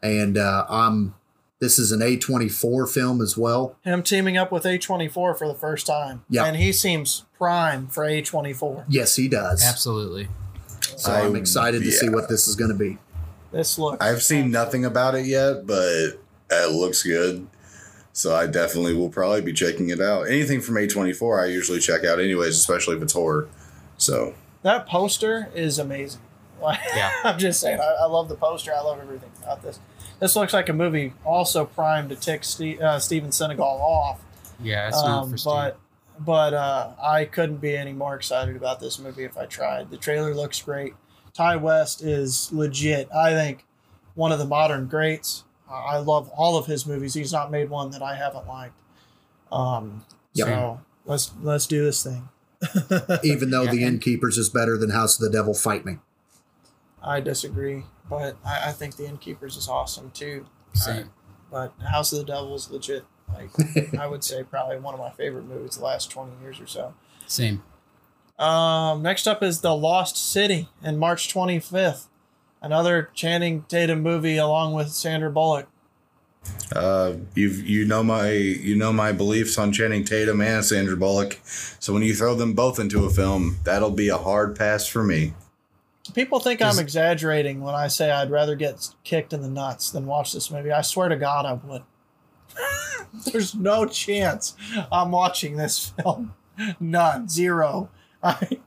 And uh, I'm. This is an A24 film as well. Him teaming up with A24 for the first time. Yeah. And he seems prime for A24. Yes, he does. absolutely. So I'm I- excited to see what this is going to be. This looks. I've seen nothing about it yet, but it looks good. So I definitely will probably be checking it out. Anything from A24 I usually check out anyways, especially if it's horror. So That poster is amazing. Like, Yeah. I'm just saying, I, I love the poster. I love everything about this. This looks like a movie also primed to tick Ste- uh, Steven Seagal off. Yeah, it's not Um, for Steve. but but uh, I couldn't be any more excited about this movie if I tried. The trailer looks great. Ti West is legit. I think one of the modern greats. I love all of his movies. He's not made one that I haven't liked. Um, Yep. So let's let's do this thing. Even though Yeah, The Innkeepers is better than House of the Devil, fight me. I disagree, but I, I think The Innkeepers is awesome too. Same. But House of the Devil is legit. Like I would say, probably one of my favorite movies the last twenty years or so. Same. Um, next up is The Lost City in March 25th. Another Channing Tatum movie along with Sandra Bullock. uh, you you know my you know my beliefs on Channing Tatum and Sandra Bullock. So when you throw them both into a film, that'll be a hard pass for me. People think I'm exaggerating when I say I'd rather get kicked in the nuts than watch this movie. I swear to God I would. There's no chance I'm watching this film. None. Zero. I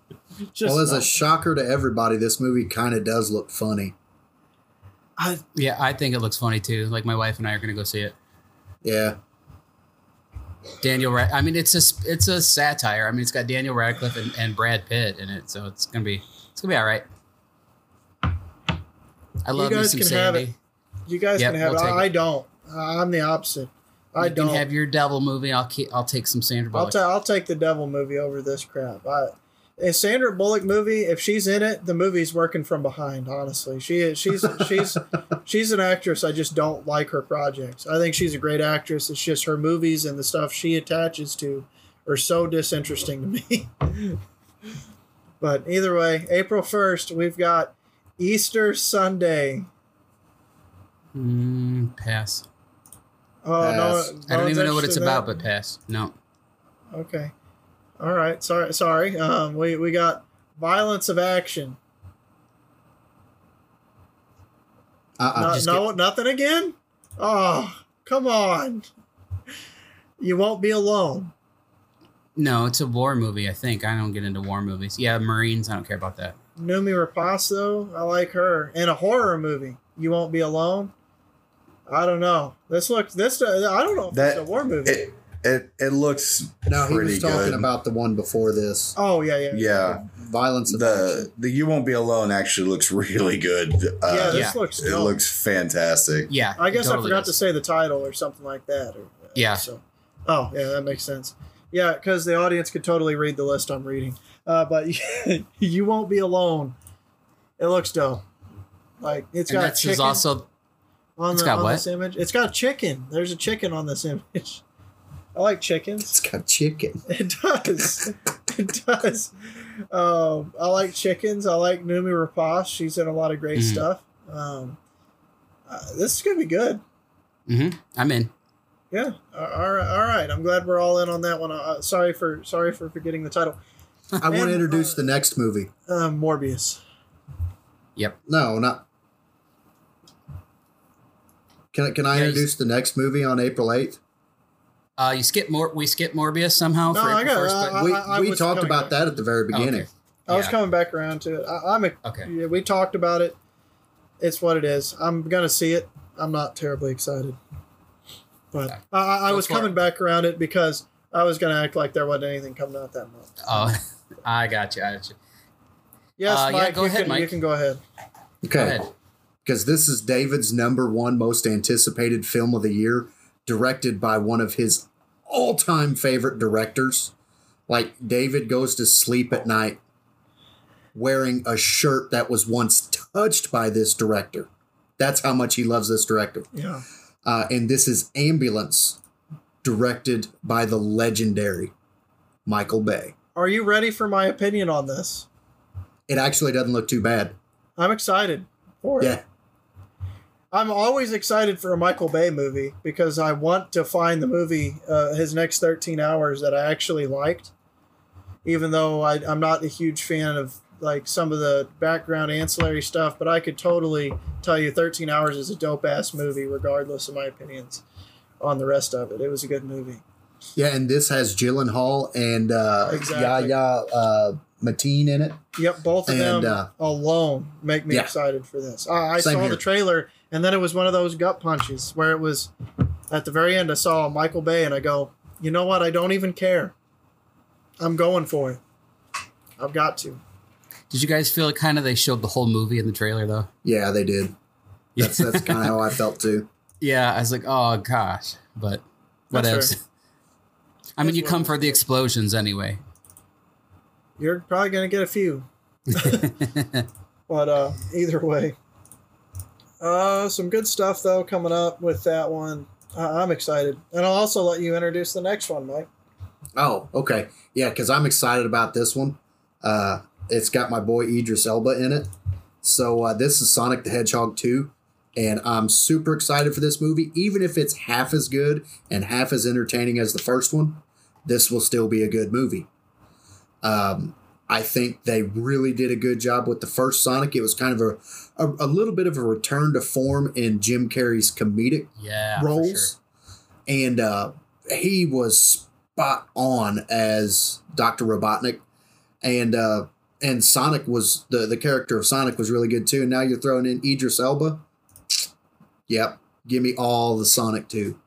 just well, as no. a shocker to everybody, this movie kind of does look funny. I, Yeah, I think it looks funny too. Like my wife and I are gonna go see it. Yeah. Daniel, Rad- I mean, it's a s- it's a satire. I mean, it's got Daniel Radcliffe and, and Brad Pitt in it, so it's gonna be it's gonna be all right. I love me guys some can have it. you guys Yep, can have we'll it. I it. don't. I'm the opposite. I you don't. can have your devil movie. I'll keep. I'll take some Sandra I'll, Bullock. ta- I'll take the devil movie over this crap. I, a Sandra Bullock movie, if she's in it, the movie's working from behind. Honestly, she is. She's she's she's an actress. I just don't like her projects. I think she's a great actress. It's just her movies and the stuff she attaches to are so disinteresting to me. but either way, April first, we've got Easter Sunday. Mm, pass. Oh Pass. no! I don't even know what it's about, but pass. No. Okay. All right. Sorry. Sorry. Um, we we got violence of action. Uh-uh. No, just no nothing again. Oh, come on. You won't be alone. No, it's a war movie. I think I don't get into war movies. Yeah, Marines. I don't care about that. Noomi Rapace, I like her. In a horror movie, You Won't Be Alone. I don't know. This looks this. Uh, I don't know if That- it's a war movie. It it it looks No, he pretty was talking good. about the one before this. oh yeah, yeah, yeah. Violence The the you won't be alone actually looks really good. Uh, yeah. This yeah. looks. it dope. looks fantastic. Yeah, I guess totally I forgot does. to say the title or something like that. Or, Yeah. So, oh yeah, that makes sense. Yeah, because the audience could totally read the list I'm reading. Uh, but you won't be alone. It looks dope. Like it's And got that's chicken also on, it's the, got on what? this image. It's got chicken. There's a chicken on this image. I like chickens. It's got chicken. It does. it does. Um, I like chickens. I like Noomi Rapace. She's in a lot of great Mhm. stuff. Um, uh, this is gonna be good. hmm I'm in. Yeah. Uh, all right. All right. I'm glad we're all in on that one. Uh, sorry for sorry for forgetting the title. I want to introduce uh, the next movie. Um, Morbius. Yep. No, not. Can I, can I Yeah, introduce the next movie on April eighth? Uh, you skip more. We skip Morbius somehow. No, for I got- 1st, but- I- We I we talked about back. that at the very beginning. Okay. I was coming back around to it. I, I'm a, Okay. Yeah, we talked about it. It's what it is. I'm gonna see it. I'm not terribly excited, but Okay. I, I, I was for coming back around it because I was gonna act like there wasn't anything coming out that month. Oh, I got you. I got you. Yes, Uh, yeah, Mike. go you ahead, can, Mike. You can go ahead. Go Okay, ahead. Because this is David's number one most anticipated film of the year, directed by one of his all-time favorite directors. Like David goes to sleep at night wearing a shirt that was once touched by this director. That's how much he loves this director. Yeah. Uh, and this is Ambulance, directed by the legendary Michael Bay. Are you ready for my opinion on this? It actually doesn't look too bad. I'm excited for it. Yeah. I'm always excited for a Michael Bay movie because I want to find the movie, uh, his next 13 hours, that I actually liked. Even though I, I'm not a huge fan of like some of the background ancillary stuff, but I could totally tell you 13 hours is a dope ass movie, regardless of my opinions on the rest of it. It was a good movie. Yeah, and this has Gyllenhaal and uh, Exactly. Yahya uh, Mateen in it. Yep, both of And, them uh, alone make me yeah. excited for this. I, I saw here. the trailer, and then it was one of those gut punches where it was at the very end. I saw Michael Bay, and I go, you know what? I don't even care. I'm going for it. I've got to. Did you guys feel like kind of they showed the whole movie in the trailer though? Yeah, they did. That's that's kind of how I felt too. Yeah, I was like, oh gosh, but what That's else? I mean, That's you come for the explosions anyway. You're probably gonna get a few, but uh, either way, uh, some good stuff though coming up with that one. Uh, I'm excited, and I'll also let you introduce the next one, Mike. Oh, okay. Yeah, because I'm excited about this one. Uh, it's got my boy Idris Elba in it. So uh, this is Sonic the Hedgehog 2. And I'm super excited for this movie. Even if it's half as good and half as entertaining as the first one, this will still be a good movie. Um, I think they really did a good job with the first Sonic. It was kind of a, a, a little bit of a return to form in Jim Carrey's comedic Yeah, roles, and uh, he was spot on as Doctor Robotnik, and uh, and Sonic was the the character of Sonic was really good too. And now you're throwing in Idris Elba. Yep, give me all the Sonic too.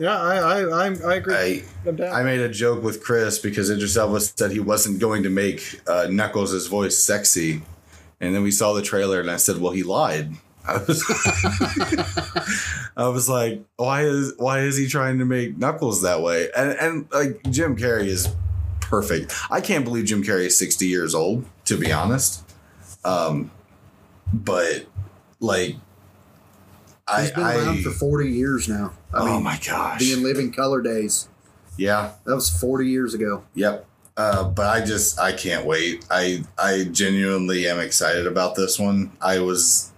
Yeah, I I I, I agree. I I'm down. I made a joke with Chris because Idris Elba said he wasn't going to make uh, Knuckles' voice sexy, and then we saw the trailer, and I said, "Well, he lied." I was, I was like, "Why is why is he trying to make Knuckles that way?" And and like Jim Carrey is perfect. I can't believe Jim Carrey is sixty years old, to be honest. Um, but like, I He's been I around for forty years now. I oh mean, my gosh, In Living Color days. yeah. That was forty years ago. Yep. Uh, but I just I can't wait. I I genuinely am excited about this one. I was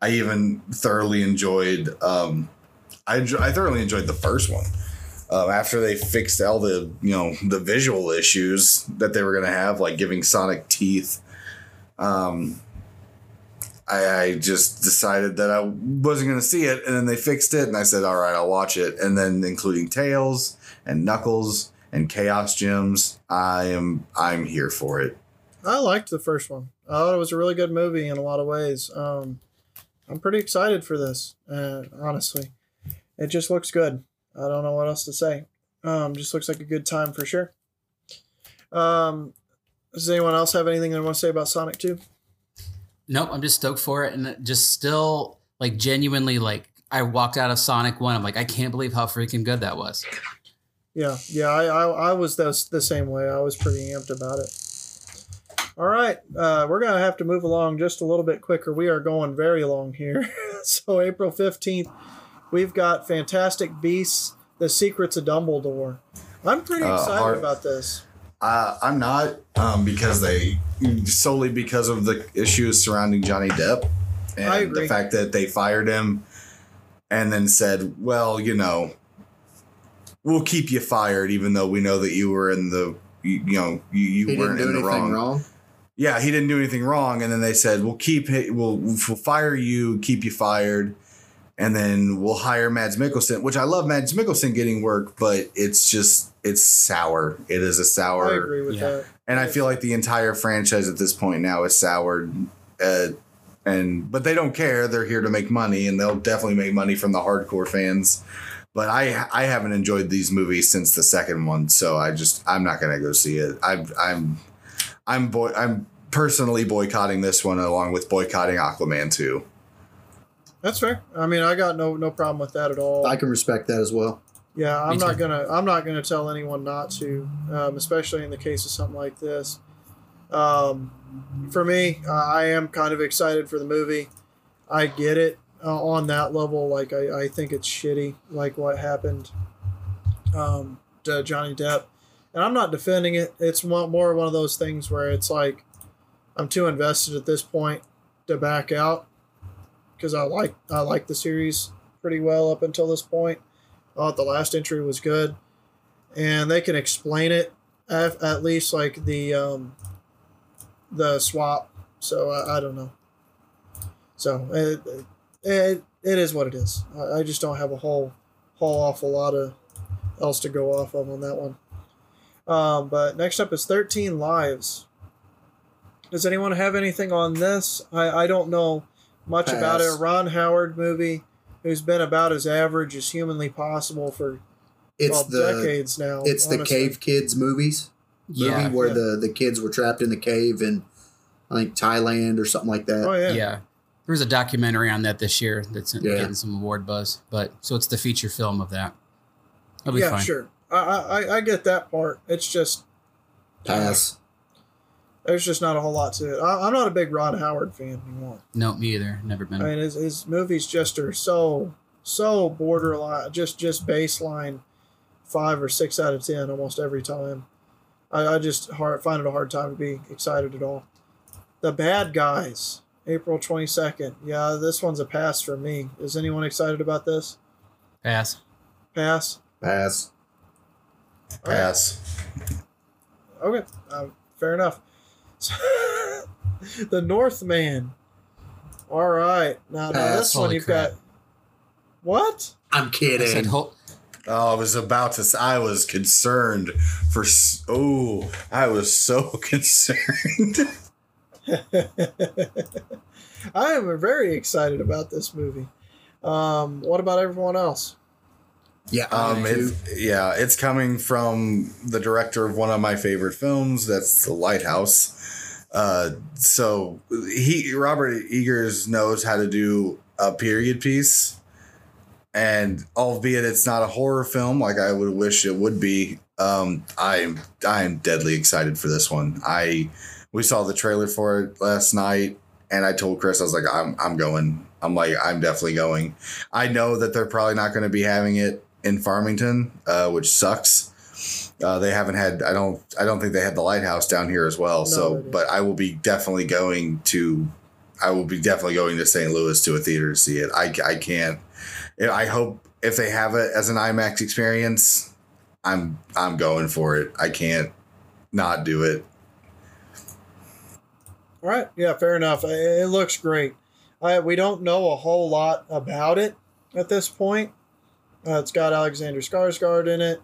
I even thoroughly enjoyed um I I thoroughly enjoyed the first one. Um, after they fixed all the you know the visual issues that they were gonna have, like giving Sonic teeth. Um, I, I just decided that I wasn't going to see it, and then they fixed it, and I said, "All right, I'll watch it." And then including Tails and Knuckles and Chaos Gems, I am I'm here for it. I liked the first one. I thought it was a really good movie in a lot of ways. Um, I'm pretty excited for this. Uh, honestly, it just looks good. I don't know what else to say. Um, just looks like a good time for sure. Um, does anyone else have anything they want to say about Sonic Two? Nope, I'm just stoked for it, and just still like genuinely like I walked out of Sonic One. I'm like, I can't believe how freaking good that was. Yeah, yeah, I, I, I was the, the same way. I was pretty amped about it. All right, uh, we're gonna have to move along just a little bit quicker. We are going very long here. so April fifteenth, we've got Fantastic Beasts: The Secrets of Dumbledore. I'm pretty Uh, excited are- about this. Uh, I'm not um, because they solely because of the issues surrounding Johnny Depp and the fact that they fired him and then said, "Well, you know, we'll keep you fired, even though we know that you were in the you, you know you, you He weren't in the anything wrong. wrong. Yeah, he didn't do anything wrong, and then they said, "We'll keep it. We'll we'll fire you, keep you fired." And then we'll hire Mads Mikkelsen, which I love Mads Mikkelsen getting work, but it's just it's sour. It is a sour I agree with yeah. that. and I feel like the entire franchise at this point now is soured. Uh, and but they don't care. They're here to make money, and they'll definitely make money from the hardcore fans. But I I haven't enjoyed these movies since the second one, so I just I'm not gonna go see it. I'm I'm I'm boy I'm personally boycotting this one along with boycotting Aquaman too. That's fair. I mean, I got no no problem with that at all. I can respect that as well. Yeah, I'm Me not too. gonna I'm not gonna tell anyone not to, um, especially in the case of something like this. Um, for me, uh, I am kind of excited for the movie. I get it uh, on that level. Like I, I think it's shitty, like what happened um, to Johnny Depp, and I'm not defending it. It's mo- more one of those things where it's like I'm too invested at this point to back out because I like I like the series pretty well up until this point. I thought the last entry was good, and they can explain it at, at least like the um, the swap. So I, I don't know. So it, it it is what it is. I, I just don't have a whole whole awful lot of else to go off of on that one. Um, but next up is Thirteen Lives. Does anyone have anything on this? I, I don't know much about it. A Ron Howard movie who's been about as average as humanly possible for It's well, the decades now. it's the. Cave Kids movies movie Yeah, where yeah. the the kids were trapped in the cave in I think Thailand or something like that. Oh yeah. yeah. There was a documentary on that this year that's Yeah. getting some award buzz, but so it's the feature film of that. It'll be yeah, fine. sure. I, I I get that part. It's just Pass. There's just not a whole lot to it. I, I'm not a big Ron Howard fan anymore. No, me either. Never been. I mean, his, his movies just are so so borderline, just just baseline five or six out of ten almost every time. I, I just hard, find it a hard time to be excited at all. The Bad Guys, April twenty second. Yeah, this one's a pass for me. Is anyone excited about this? Pass. Pass. Pass. All right. Pass. Okay, uh, fair enough. the Northman. All right, now, now this one you've crap. got. What? I'm I kidding. said, hold, Oh, I was about to. I was concerned for. Oh, I was so concerned. I am very excited about this movie. Um, what about everyone else? yeah, Um, am it's, yeah, it's coming from the director of one of my favorite films. That's The Lighthouse. Uh, so he Robert Eggers knows how to do a period piece, and albeit it's not a horror film like I would wish it would be, um, I'm I'm deadly excited for this one. I we saw the trailer for it last night, and I told Chris I was like, I'm I'm going. I'm like I'm definitely going. I know that they're probably not going to be having it in Farmington, uh, which sucks. Uh, they haven't had. I don't. I don't think they had the lighthouse down here as well. No, so, but I will be definitely going to. I will be definitely going to St. Louis to a theater to see it. I, I can't. I hope if they have it as an IMAX experience, I'm I'm going for it. I can't not do it. All right, yeah, fair enough. It, looks great. I, we don't know a whole lot about it at this point. Uh, it's got Alexander Skarsgård in it,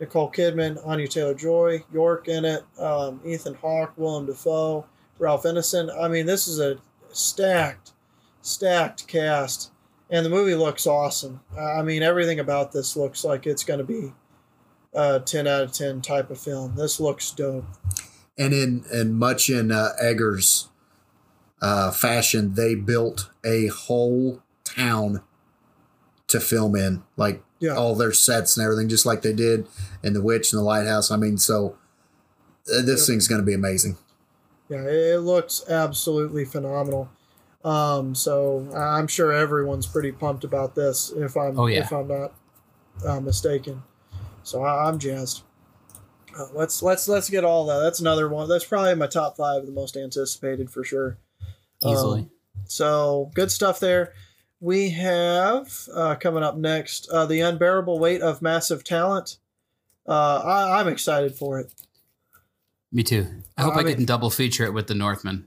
Nicole Kidman, Anya Taylor Joy, York in it, um, Ethan Hawke, Willem Dafoe, Ralph Ineson. I mean, this is a stacked, stacked cast, and the movie looks awesome. I mean, everything about this looks like it's going to be a 10 out of 10 type of film. This looks dope. And in and much in uh, Eggers' uh, fashion, they built a whole town to film in, like Yeah. all their sets and everything, just like they did in The Witch and The Lighthouse. I mean, so uh, this Yep. thing's going to be amazing. Yeah, it looks absolutely phenomenal. Um, so I'm sure everyone's pretty pumped about this. If I'm Oh, yeah. if I'm not uh, mistaken, so I, I'm jazzed. Uh, let's let's let's get all that. That's another one. That's probably my top five of the most anticipated for sure. Easily. Um, so good stuff there. We have uh, coming up next uh, the unbearable weight of massive talent. Uh, I, I'm excited for it. Me too. I hope I I, mean- can double feature it with the Northman.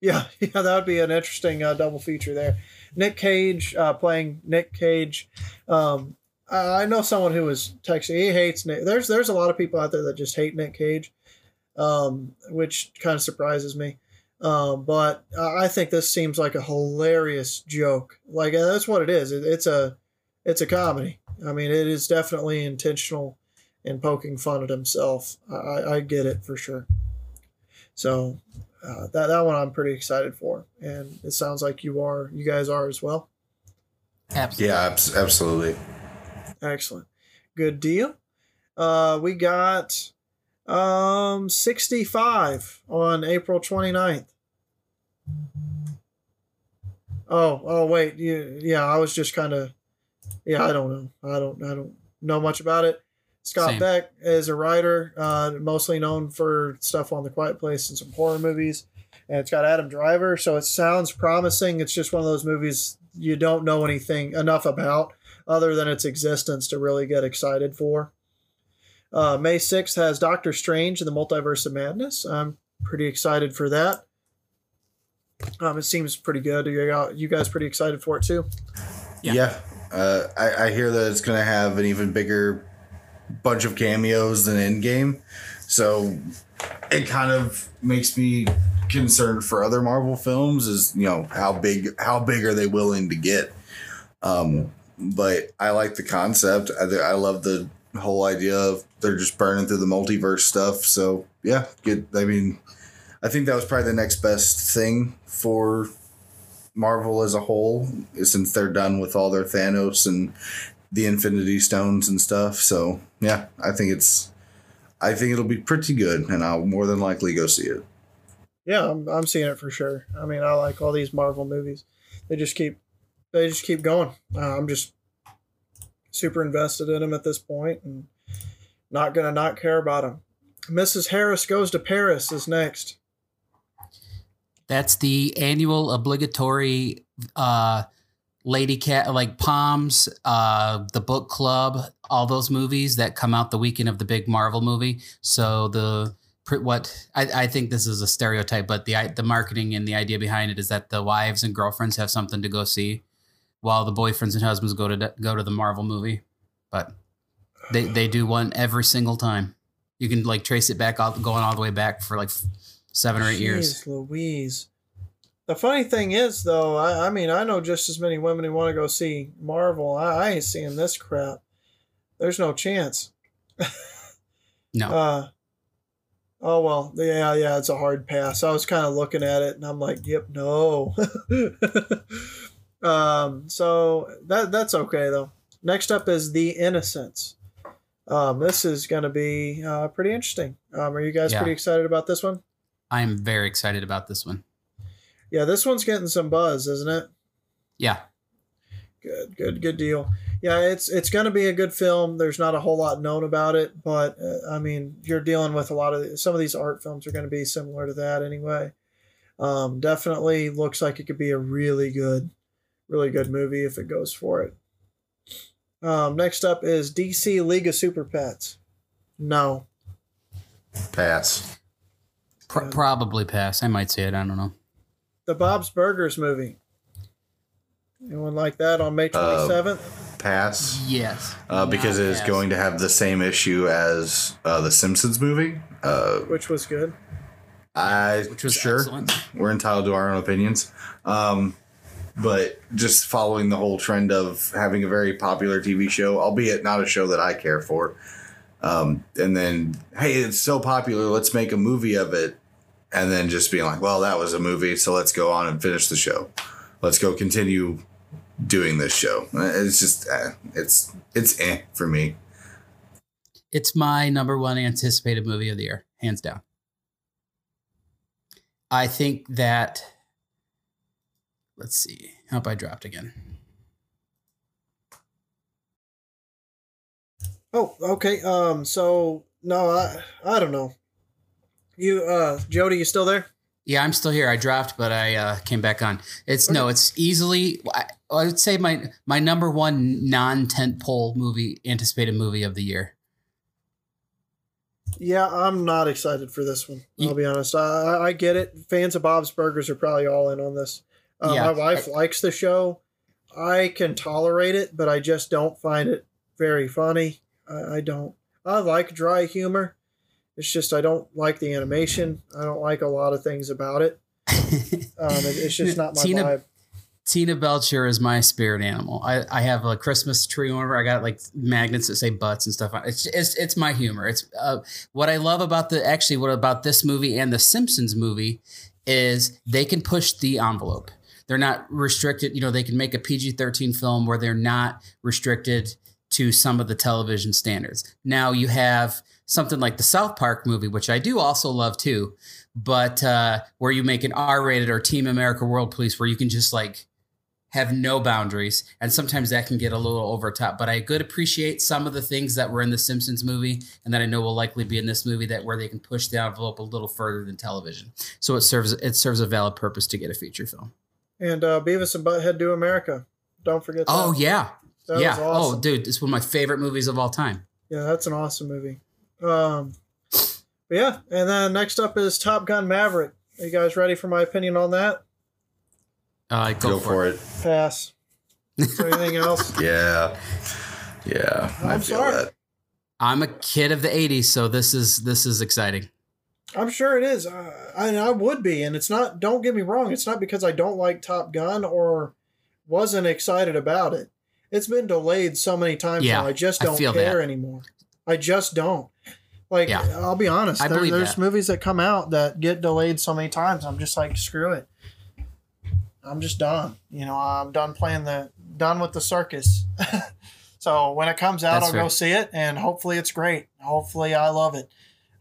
Yeah, yeah, that would be an interesting uh, double feature there. Nick Cage uh, playing Nick Cage. Um, I I know someone who was texting. He hates Nick. There's there's a lot of people out there that just hate Nick Cage, um, which kind of surprises me. Um, but I think this seems like a hilarious joke. Like uh, that's what it is. It, it's a it's a comedy. I mean, it is definitely intentional in poking fun at himself. I, I I get it for sure. So uh, that that one I'm pretty excited for, and it sounds like you are, you guys are as well. Absolutely. Yeah, abs- absolutely. Excellent, good deal. Uh, we got um 65 on April 29th. Oh, oh wait, you, yeah, I was just kind of, yeah, I don't know, I don't, I don't know much about it. Scott Same. Beck is a writer, uh, mostly known for stuff on The Quiet Place and some horror movies. And it's got Adam Driver, so it sounds promising. It's just one of those movies you don't know anything enough about other than its existence to really get excited for. Uh, May 6th has Doctor Strange and the Multiverse of Madness. I'm pretty excited for that. Um, it seems pretty good. Are you, you guys pretty excited for it too? Yeah. Yeah. Uh, I, I hear that it's going to have an even bigger bunch of cameos than Endgame. So it kind of makes me concerned for other Marvel films is, you know, how big how big are they willing to get? Um, but I like the concept. I, I love the whole idea of they're just burning through the multiverse stuff. So yeah, good. I mean, I think that was probably the next best thing for Marvel as a whole, since they're done with all their Thanos and the Infinity Stones and stuff. So yeah, I think it's, I think it'll be pretty good, and I'll more than likely go see it. Yeah, I'm, I'm seeing it for sure. I mean, I like all these Marvel movies. They just keep they just keep going. Uh, I'm just super invested in them at this point, and not gonna not care about them. Mrs. Harris goes to Paris is next. That's the annual obligatory uh Lady Cat like Palms, uh the book club, all those movies that come out the weekend of the big Marvel movie. So the what I, I think this is a stereotype, but the the marketing and the idea behind it is that the wives and girlfriends have something to go see, while the boyfriends and husbands go to go to the Marvel movie. But they they do one every single time. You can like trace it back all going all the way back for like seven or eight years. Louise. The funny thing is, though, I, I mean, I know just as many women who want to go see Marvel. I, I ain't seeing this crap. There's no chance. No. Uh, oh well, yeah, yeah, it's a hard pass. I was kind of looking at it, and I'm like, yep, no. um, so that that's okay though. Next up is the Innocents. Um, this is going to be uh, pretty interesting. Um, are you guys Yeah. pretty excited about this one? I'm very excited about this one. Yeah, this one's getting some buzz, isn't it? Yeah. Good, good, good deal. Yeah, it's it's going to be a good film. There's not a whole lot known about it, but uh, I mean, you're dealing with a lot of some of these art films are going to be similar to that anyway. Um, definitely looks like it could be a really good, really good movie if it goes for it. Um, next up is DC League of Super Pets. No, Pass. Pr- Yeah. Probably pass. I might say it. I don't know. the Bob's Burgers movie. Anyone like that on May Uh, 27th? Pass. Yes. Uh, because it is Not going to have the same issue as uh, the Simpsons movie. Uh, which was good. I Which was sure excellent. we're entitled to our own opinions, um, but just following the whole trend of having a very popular TV show, albeit not a show that I care for, um, and then hey, it's so popular, let's make a movie of it, and then just being like, well, that was a movie, so let's go on and finish the show. Let's go continue doing this show. It's just eh, it's it's eh for me. It's my number one anticipated movie of the year, hands down. I think that. Let's see. How I dropped again? Oh, okay. Um, so no, I I don't know. You, uh, Jody, you still there? Yeah, I'm still here. I dropped, but I uh, came back on. It's no, it's easily. I, I would say my my number one non tentpole movie, anticipated movie of the year. Yeah, I'm not excited for this one. I'll You- be honest. I- I get it. Fans of Bob's Burgers are probably all in on this. Uh, Yeah. My wife likes the show. I can tolerate it, but I just don't find it very funny. I, I don't. I like dry humor. It's just I don't like the animation. I don't like a lot of things about it. Um, it- it's just not my Tina- vibe. Tina Belcher is my spirit animal. I, I have a Christmas tree over. I got like magnets that say butts and stuff. It's it's, it's my humor. It's uh, what I love about the actually what about this movie and the Simpsons movie is they can push the envelope. They're not restricted. You know, they can make a PG thirteen film where they're not restricted to some of the television standards. Now you have something like the South Park movie, which I do also love too, but uh, where you make an R rated or Team America World Police where you can just like have no boundaries, and sometimes that can get a little over top. But I could appreciate some of the things that were in the Simpsons movie, and that I know will likely be in this movie, that where they can push the envelope a little further than television. So it serves it serves a valid purpose to get a feature film. And uh, Beavis and Butthead do America. Don't forget. That. Oh yeah, That yeah. was awesome. Oh dude, it's one of my favorite movies of all time. Yeah, that's an awesome movie. Um, but yeah, and then next up is Top Gun Maverick. Are you guys ready for my opinion on that? Uh, go, Go, for, for it. it. Pass. Anything else? Yeah, yeah. I I'm feel sorry. that. I'm a kid of the '80s, so this is this is exciting. I'm sure it is. Uh, I, I would be, and it's not. Don't get me wrong. It's not because I don't like Top Gun or wasn't excited about it. It's been delayed so many times Yeah, now. I just don't feel care that. anymore. I just don't. Like, Yeah. I'll be honest. I there- believe there's that. movies that come out that get delayed so many times. I'm just like, screw it. I'm just done. You know, I'm done playing the done with the circus. so when it comes out, That's I'll go see it, and hopefully it's great. Hopefully I love it.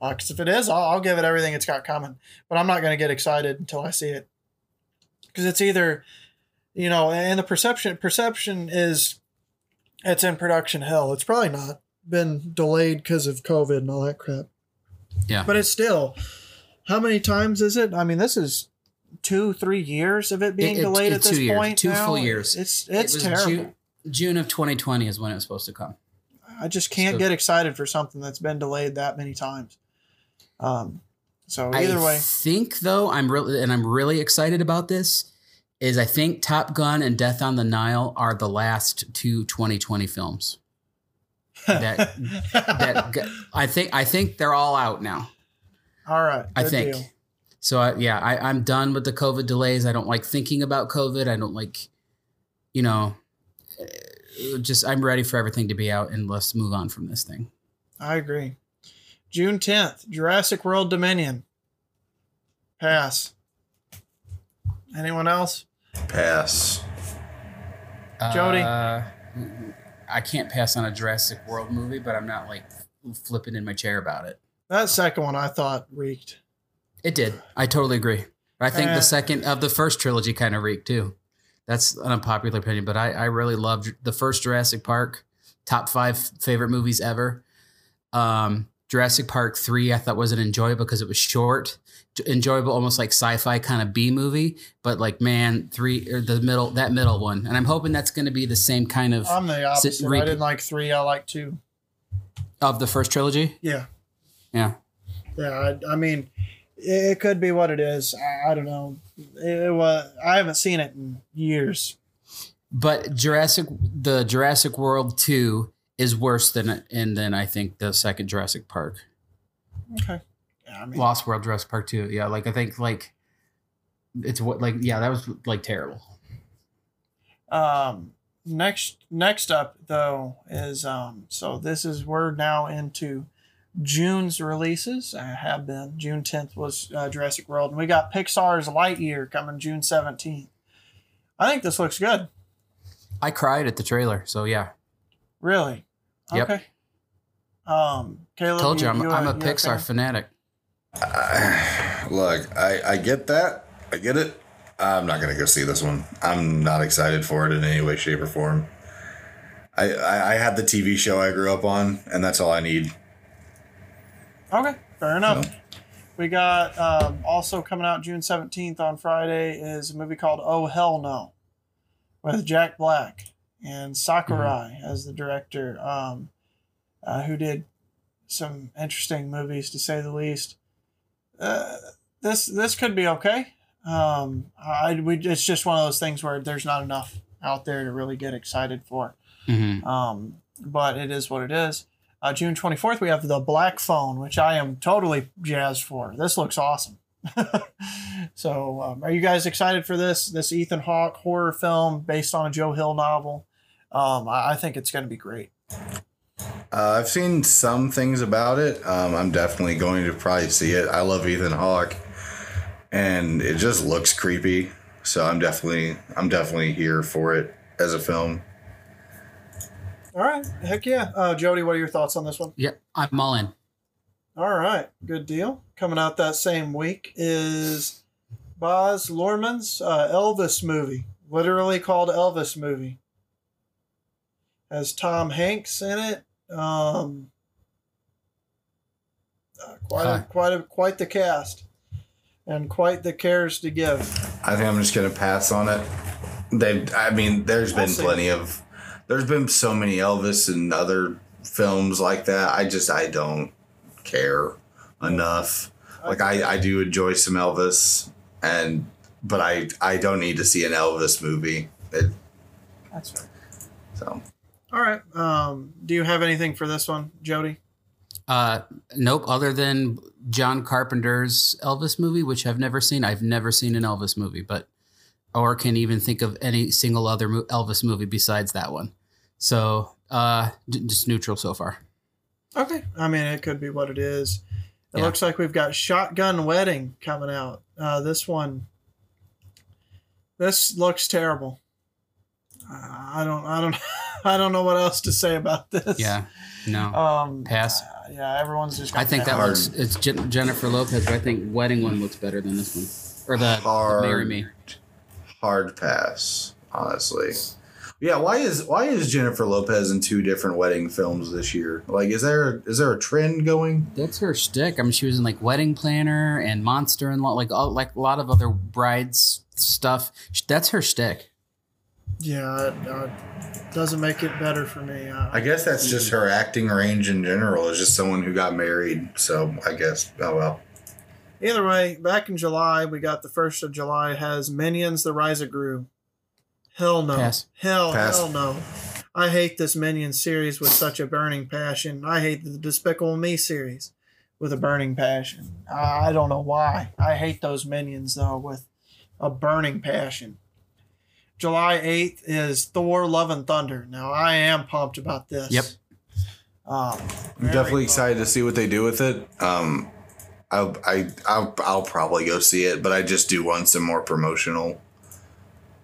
Uh, because if it is, I'll, I'll give it everything it's got coming. But I'm not going to get excited until I see it. Because it's either, you know, and the perception perception is it's in production hell. It's probably not been delayed because of COVID and all that crap. Yeah. But it's still, how many times is it? I mean, this is two, three years of it being It- it- delayed at this years, point. two now. full years. It's It it's was terrible. June, June of 2020 is when it was supposed to come. I just can't So- get excited for something that's been delayed that many times. Um, so either I way, I think though I'm really and I'm really excited about this is I think Top Gun and Death on the Nile are the last two 2020 films. that- That I think I think they're all out now. all right. I think. deal. So I, yeah, I, I'm done with the COVID delays. I don't like thinking about COVID. I don't like, you know, eh, just I'm ready for everything to be out and let's move on from this thing. I agree. June tenth, Jurassic World Dominion. Pass. Anyone else? Pass. Jody? Uh, I can't pass on a Jurassic World movie, but I'm not like flipping in my chair about it. That second one I thought reeked. It did. I totally agree. I think Uh, the second of the first trilogy kind of reeked too. That's an unpopular opinion, but I, I really loved the first Jurassic Park. Top five favorite movies ever. Um, Jurassic Park three I thought wasn't enjoyable because it was short, enjoyable almost like sci-fi kind of B movie. But like man, three or the middle that middle one, and I'm hoping that's going to be the same kind of I'm the opposite. I didn't like three. I like two. of the first trilogy. Yeah. Yeah, Yeah. I, I mean, it, it could be what it is. I, I don't know. It, was. I haven't seen it in years. But Jurassic, the Jurassic World two is worse than and than I think the second Jurassic Park, Okay. Yeah, I mean, Lost World Jurassic Park two. Yeah, like I think like it's what like yeah that was like terrible. Um, next next up though is um, so this is we're now into June's releases. I have been June tenth was uh, Jurassic World, and we got Pixar's Lightyear coming June seventeenth. I think this looks good. I cried at the trailer, so yeah. Really. Yep. Okay. Um, Caleb, Told you, I'm, you I'm a you Pixar fan? fanatic. I, look, I, I get that. I get it. I'm not gonna go see this one. I'm not excited for it in any way, shape, or form. I, I, I had the TV show I grew up on, and that's all I need. Okay, fair enough. So- We got um, also coming out June 17th on Friday is a movie called Oh Hell No with Jack Black and Sakurai as the director, um, uh, who did some interesting movies to say the least. Uh, this this could be okay. Um, I we it's just one of those things where there's not enough out there to really get excited for. hmm Um, but it is what it is. Uh, June 24th, we have The Black Phone, which I am totally jazzed for. This looks awesome. so, um, are you guys excited for this? This Ethan Hawke horror film based on a Joe Hill novel. Um, I, I think it's going to be great. Uh, I've seen some things about it. Um, I'm definitely going to probably see it. I love Ethan Hawke, and it just looks creepy. So I'm definitely I'm definitely here for it as a film. All right. Heck yeah. Uh, Jody, what are your thoughts on this one? Yeah, I'm all in. All right. Good deal. Coming out that same week is Baz Luhrmann's uh, Elvis movie, literally called Elvis movie. Has Tom Hanks in it. Um, uh, quite a, quite a, quite the cast, and quite the cares to give. I think I'm just gonna pass on it. They, I mean, there's been plenty of, there's been so many Elvis and other films like that. I just I don't care enough. Like I, I do enjoy some Elvis, and but I I don't need to see an Elvis movie. It, That's fair. so All right. Um, do you have anything for this one, Jody? Uh, nope. Other than John Carpenter's Elvis movie, which I've never seen. I've never seen an Elvis movie, but or can even think of any single other Elvis movie besides that one. So, uh, just neutral so far. Okay. I mean, it could be what it is. It Yeah. looks like we've got Shotgun Wedding coming out. Uh, this one, this looks terrible. I don't, I don't, I don't know what else to say about this. Yeah. No. Um. Pass. uh, yeah. Everyone's just. I think that pass. hard. looks. It's Jen- Jennifer Lopez, but I think Wedding one looks better than this one, or the, the Hard. Marry Me. hard pass, honestly. Yeah, why is why is Jennifer Lopez in two different wedding films this year? Like, is there is there a trend going? That's her shtick. I mean, she was in like Wedding Planner and Monster and like all, like a lot of other brides stuff. That's her shtick. Yeah. It, uh, doesn't make it better for me. Uh, I guess that's just her acting range in general. Is just someone who got married. So I guess oh well. Either way, back in July, we got the first of July has Minions: The Rise of Gru. Hell no. Pass. Hell, Pass. hell no. I hate this Minions series with such a burning passion. I hate the Despicable Me series with a burning passion. I I don't know why. I hate those Minions though with a burning passion. July 8th is Thor Love and Thunder. Now I am pumped about this. Yep. Um, I'm definitely pumped. excited to see what they do with it. Um, I I I'll, I'll probably go see it, but I just do want some more promotional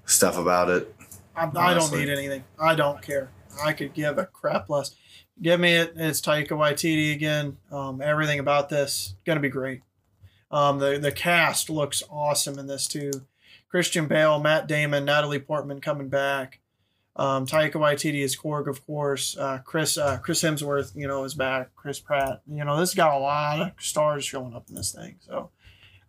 stuff about it. I, I don't need anything. I don't care. I could give a crap less. Give me it. It's Taika Waititi again. Um, everything about this gonna be great. Um, the the cast looks awesome in this too. Christian Bale, Matt Damon, Natalie Portman coming back. Um, Taika Waititi is Korg, of course. Uh, Chris uh, Chris Hemsworth, you know, is back. Chris Pratt. You know, this got a lot of stars showing up in this thing. So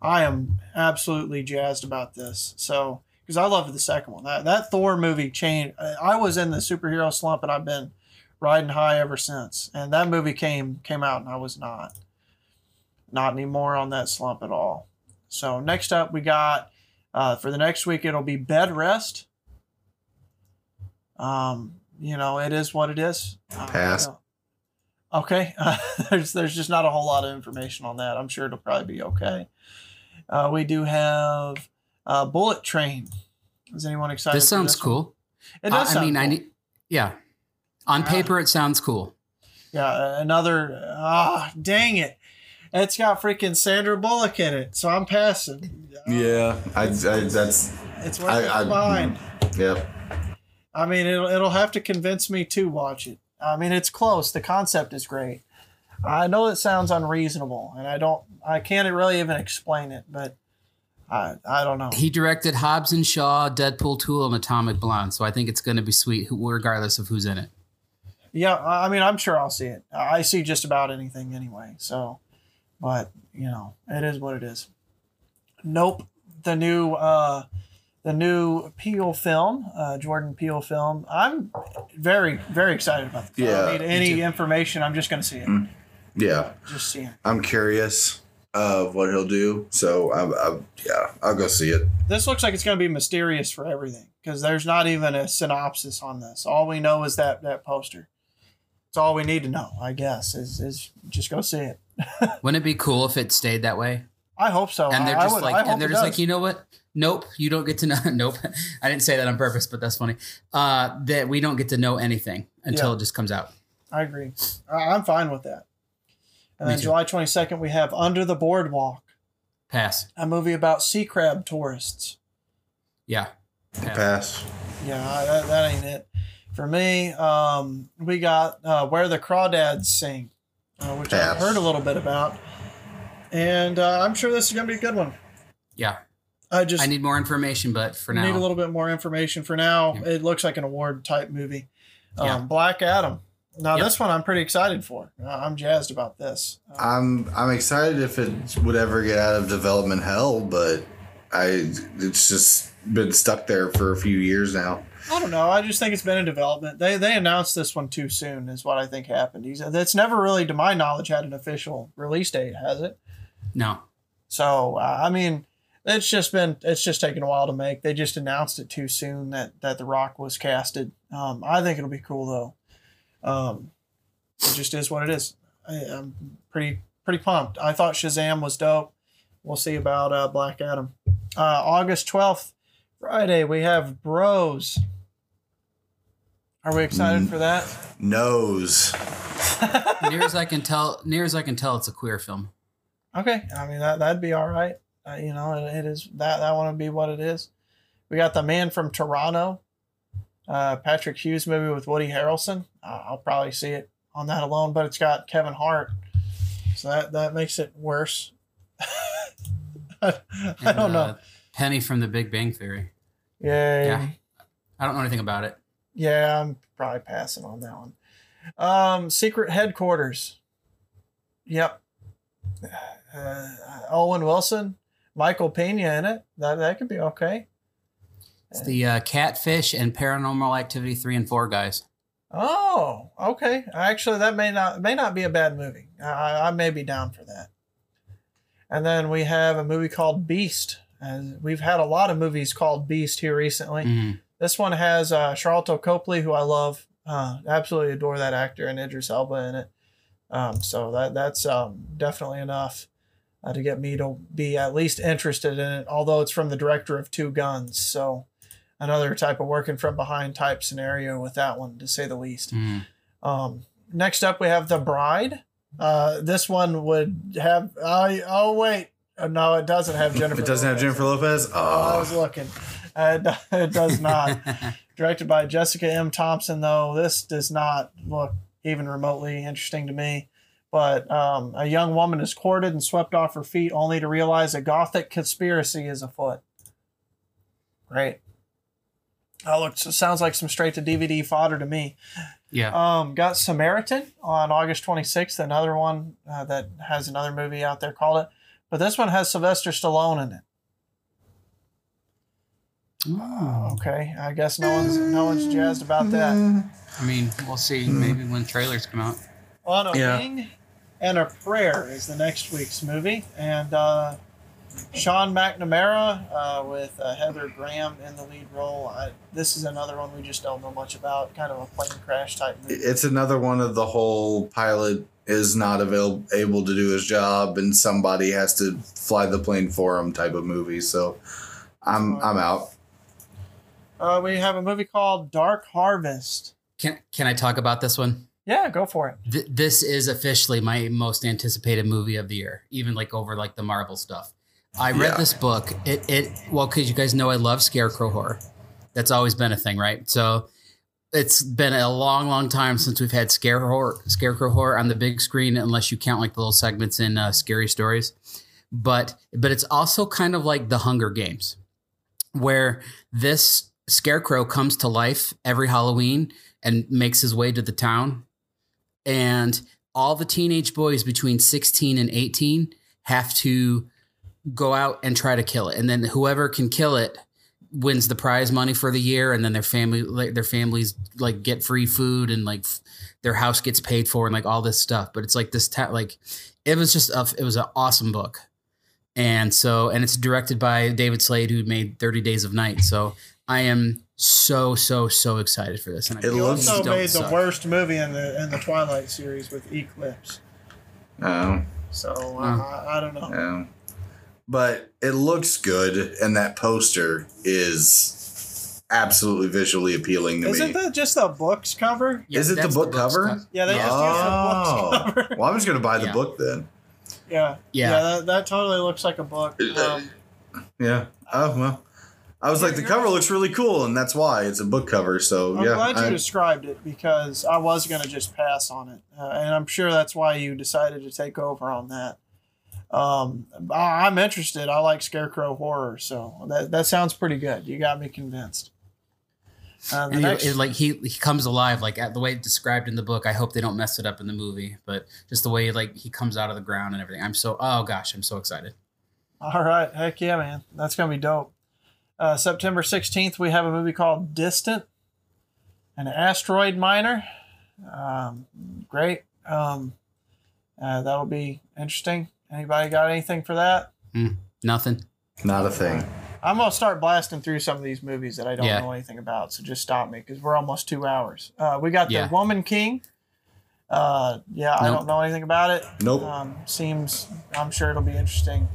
I am absolutely jazzed about this. So because I loved the second one. That that Thor movie changed. I was in the superhero slump, and I've been riding high ever since. And that movie came came out, and I was not not anymore on that slump at all. So next up, we got uh, for the next week it'll be Bed Rest. Um, you know, it is what it is. Uh, Pass. you know. Okay, there's there's just not a whole lot of information on that. I'm sure it'll probably be okay. Uh, we do have uh, Bullet Train. Is anyone excited? This for sounds one? cool. It does. I sound mean, I need. Yeah, on Yeah. paper it sounds cool. Yeah, uh, another. Ah, dang it! It's got freaking Sandra Bullock in it, so I'm passing. Yeah, I, I that's It's worth I- it I- mm, mine. yep. I mean, it'll it'll have to convince me to watch it. I mean, it's close. The concept is great. I know it sounds unreasonable, and I don't. I can't really even explain it, but I I don't know. He directed Hobbs and Shaw, Deadpool 2, and Atomic Blonde, so I think it's going to be sweet, regardless of who's in it. Yeah, I I mean, I'm sure I'll see it. I see just about anything anyway. So, but you know, it is what it is. Nope, the new uh, the new Peele film, uh, Jordan Peele film. I'm very very excited about. The film. I Yeah, don't need any information. I'm just gonna see it. Yeah, Just see it. I'm curious of what he'll do. So I'm, I'm yeah, I'll go see it. This looks like it's gonna be mysterious for everything because there's not even a synopsis on this. All we know is that that poster. It's all we need to know, I guess. Is is just go see it. Wouldn't it be cool if it stayed that way? I hope so. And they're I just would- like, and they're just does. like, you know what? Nope, you don't get to know. nope, I didn't say that on purpose, but that's funny. Uh, that we don't get to know anything until Yeah. it just comes out. I agree. I- I'm fine with that. And Me then too. July 22nd, we have Under the Boardwalk, Pass. a movie about sea crab tourists. Yeah. Pass. Pass. Yeah, that, that ain't it. For me, um, we got uh, Where the Crawdads Sing, uh, which I've heard a little bit about. And uh, I'm sure this is going to be a good one. Yeah. I just I need more information, but for now, need a little bit more information. For now, Yeah. it looks like an award type movie. Um, Yeah. Black Adam. Now, Yep. this one I'm pretty excited for. Uh, I'm jazzed about this. Uh, I'm I'm excited if it would ever get out of development hell, but I it's just been stuck there for a few years now. I don't know. I just think it's been in development. They they announced this one too soon, is what I think happened. He's that's never really, to my knowledge, had an official release date, has it? no. So uh, I mean, it's just been it's just taken a while to make. They just announced it too soon that that The Rock was casted. Um, I think it'll be cool though. Um, it just is what it is. I, I'm pretty pretty pumped. I thought Shazam was dope. We'll see about uh, Black Adam. Uh, August twelfth, Friday, we have Bros. Are we excited for that? Nose. near as I can tell, near as I can tell, it's a queer film. Okay, I mean that that'd be all right. Uh, you know, it, it is that that one would be what it is. We got the man from Toronto, uh, Patrick Hughes movie with Woody Harrelson. Uh, I'll probably see it on that alone, but it's got Kevin Hart, so that that makes it worse. I, I don't know. uh, Penny from The Big Bang Theory. Yeah, Yeah. I don't know anything about it. Yeah, I'm probably passing on that one. Um, Secret Headquarters. Yep. Uh, Owen Wilson, Michael Pena in it. That that could be okay. It's the uh, Catfish and Paranormal Activity three and four guys. Oh, okay. Actually, that may not may not be a bad movie. I, I may be down for that. And then we have a movie called Beast. We've had a lot of movies called Beast here recently. Mhm. This one has uh, Sharlto Copley, who I love. Uh, absolutely adore that actor, and Idris Elba in it. Um, so that that's um, definitely enough uh, to get me to be at least interested in it. Although it's from the director of Two Guns, so another type of working from behind type scenario with that one, to say the least. Mhm. Um, next up, we have The Bride. Uh, this one would have. Uh, oh wait, Uh, no, it doesn't have Jennifer. It doesn't have Lopez. Jennifer Lopez. I was Oh, looking. Uh, it does not. Directed by Jessica M. Thompson, though, this does not look even remotely interesting to me. But um, a young woman is courted and swept off her feet only to realize a gothic conspiracy is afoot. Great. Oh, looks sounds like some straight to DVD fodder to me. yeah. Um, got Samaritan on August 26th, another one uh, that has another movie out there called it. But this one has Sylvester Stallone in it. Oh. Okay, I guess no one's no one's jazzed about that. I mean, we'll see. Maybe when trailers come out. On a Yeah. Wing and a Prayer is the next week's movie, and uh, Sean McNamara uh, with uh, Heather Graham in the lead role. I, this is another one we just don't know much about. Kind of a plane crash type movie. It's another one of the whole pilot is not avail- able to do his job and somebody has to fly the plane for him type of movie. So I'm I'm out. Uh, we have a movie called Dark Harvest. Can can I talk about this one? Yeah, go for it. Th- this is officially my most anticipated movie of the year, even like over like the Marvel stuff. I read Yeah. this book. It it well because you guys know I love scarecrow horror. That's always been a thing, right? So it's been a long, long time since we've had scare horror, scarecrow horror on the big screen, unless you count like the little segments in uh, Scary Stories. But but it's also kind of like the Hunger Games, where this scarecrow comes to life every Halloween and makes his way to the town, and all the teenage boys between 16 and 18 have to go out and try to kill it. And then whoever can kill it wins the prize money for the year. And then their family their families like get free food and like their house gets paid for and like all this stuff. But it's like this ta- like it was just a, it was an awesome book. And so and it's directed by David Slade who made 30 Days of Night. So I am so so so excited for this and I It He looks- also made the suck. worst movie in the in the Twilight series with Eclipse. Um, So uh, Oh. I, I don't know. yeah. But it looks good, and that poster is absolutely visually appealing to Isn't me. that just the book's cover? Yeah, is it the book book's cover? cover. Yeah, they just oh. used the book's cover. well, I'm just gonna buy the Yeah. book then. Yeah, Yeah. yeah, that, that totally looks like a book. Um, Yeah. Oh well. I was like, the cover looks really cool, and that's why it's a book cover. So yeah. I'm yeah, glad you I- described it because I was going to just pass on it, uh, and I'm sure that's why you decided to take over on that. Um, I- I'm interested. I like scarecrow horror, so that that sounds pretty good. You got me convinced. Uh, And next, he, it, like he he comes alive like at the way it's described in the book. I hope they don't mess it up in the movie, but just the way like he comes out of the ground and everything. I'm so oh gosh, I'm so excited. all right, heck yeah, man, that's gonna be dope. Uh, September 16th, we have a movie called Distant, an asteroid miner. Um, great. Um, uh, that'll be interesting. Anybody got anything for that? Nothing. not a thing. I'm gonna start blasting through some of these movies that I don't Yeah. know anything about. So just stop me because we're almost two hours. Uh, we got Yeah. the Woman King. Uh, yeah, I don't know anything about it. Nope. Um, seems I'm sure it'll be interesting.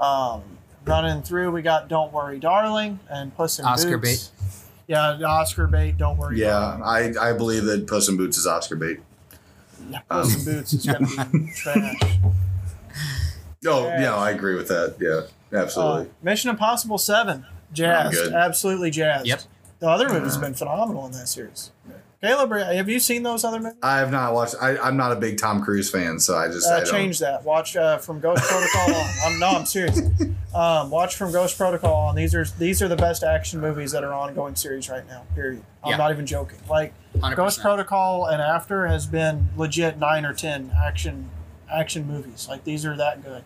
Um, running through, we got Don't Worry, Darling and Puss in Oscar Boots. Oscar bait. Yeah, Oscar bait. Don't worry. Yeah, I, I believe that Puss in Boots is Oscar bait. Yeah, Puss in Boots is gonna be trash. Oh, Yeah. yeah, I agree with that. Yeah, Uh, absolutely. Mission Impossible Seven, jazzed, absolutely jazzed. Yep. The other movies have been phenomenal in that series. Caleb, have you seen those other movies? I have not watched. I, I'm not a big Tom Cruise fan, so I just I Uh, don't. change that. Watch uh, from Ghost Protocol on. I'm no, I'm serious. Um, watch from Ghost Protocol on. These are these are the best action movies that are ongoing series right now. Period. I'm Yeah. not even joking. Like 100%. Ghost Protocol and After has been legit nine or ten action action movies. Like these are that good.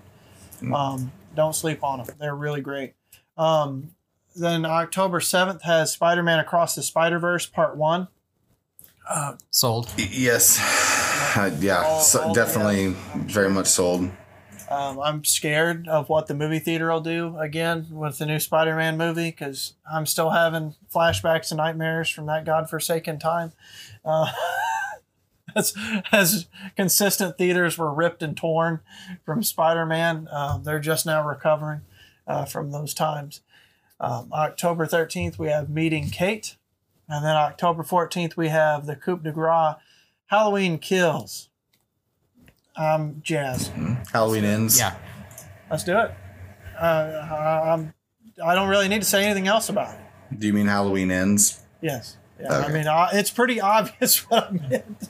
Um, don't sleep on them. They're really great. Um, then October seventh has Spider Man Across the Spider Verse Part One. Sold. Yes, Uh, yeah, All- so all definitely very much sold. Um, I'm scared of what the movie theater will do again with the new Spider-Man movie because I'm still having flashbacks and nightmares from that godforsaken time. Uh, as, as consistent theaters were ripped and torn from Spider-Man, um, they're just now recovering uh, from those times. Um, October 13th, we have Meeting Kate. And then October 14th, we have the Coupe de Gras Halloween Kills. I'm jazzed. Halloween ends. Yeah. Let's do it. Uh, I- I'm, I don't really need to say anything else about it. Do you mean Halloween ends? Yes. Yeah, I mean, uh, it's pretty obvious what I meant.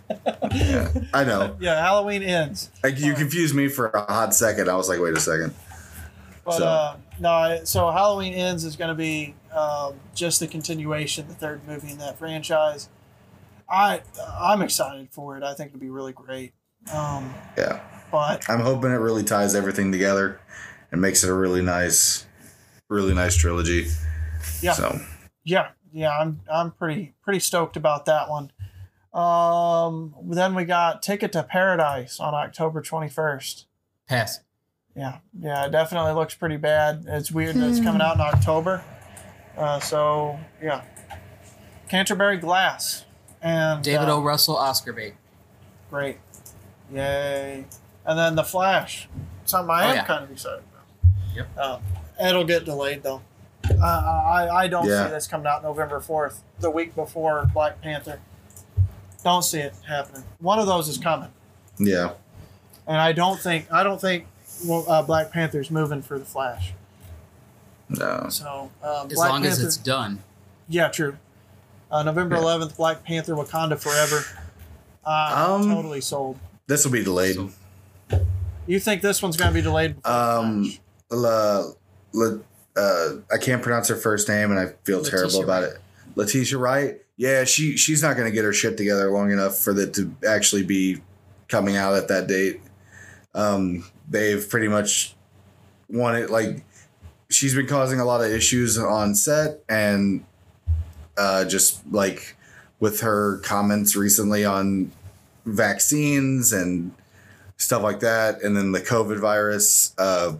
Yeah, I know. yeah, Halloween ends. Like you confused me for a hot second. I was like, wait a second. But So- uh, no, so Halloween ends is going to be um, just the continuation, the third movie in that franchise. I I'm excited for it. I think it'll be really great. Um, Yeah, but I'm hoping it really ties everything together and makes it a really nice, really nice trilogy. Yeah. So yeah, yeah, I'm I'm pretty pretty stoked about that one. Um, then we got Ticket to Paradise on October 21st. Pass. Yeah, yeah, it definitely looks pretty bad. It's weird that it's coming out in October. Uh, so yeah, Canterbury Glass and David uh, O. Russell, Oscar bait. Great, yay! And then the Flash, something I Oh, am yeah. kind of excited about. Yep. Uh, it'll get delayed though. Uh, I I don't Yeah. see this coming out November fourth, the week before Black Panther. Don't see it happening. One of those is coming, Yeah. and I don't think I don't think well, uh, Black Panther's moving for the Flash. No. So um, As Black long as it's done. yeah, true. Uh, November Yeah. 11th, Black Panther, Wakanda Forever. Uh, Um, totally sold. This will be delayed. So- You think this one's going to be delayed? Um, La, La, uh, I can't pronounce her first name, and I feel Letitia terrible about Wright. it. Letitia Wright. Yeah, she she's not going to get her shit together long enough for that to actually be coming out at that date. Um, they've pretty much wanted like she's been causing a lot of issues on set, and uh, just like with her comments recently on vaccines and stuff like that, and then the COVID virus. Uh,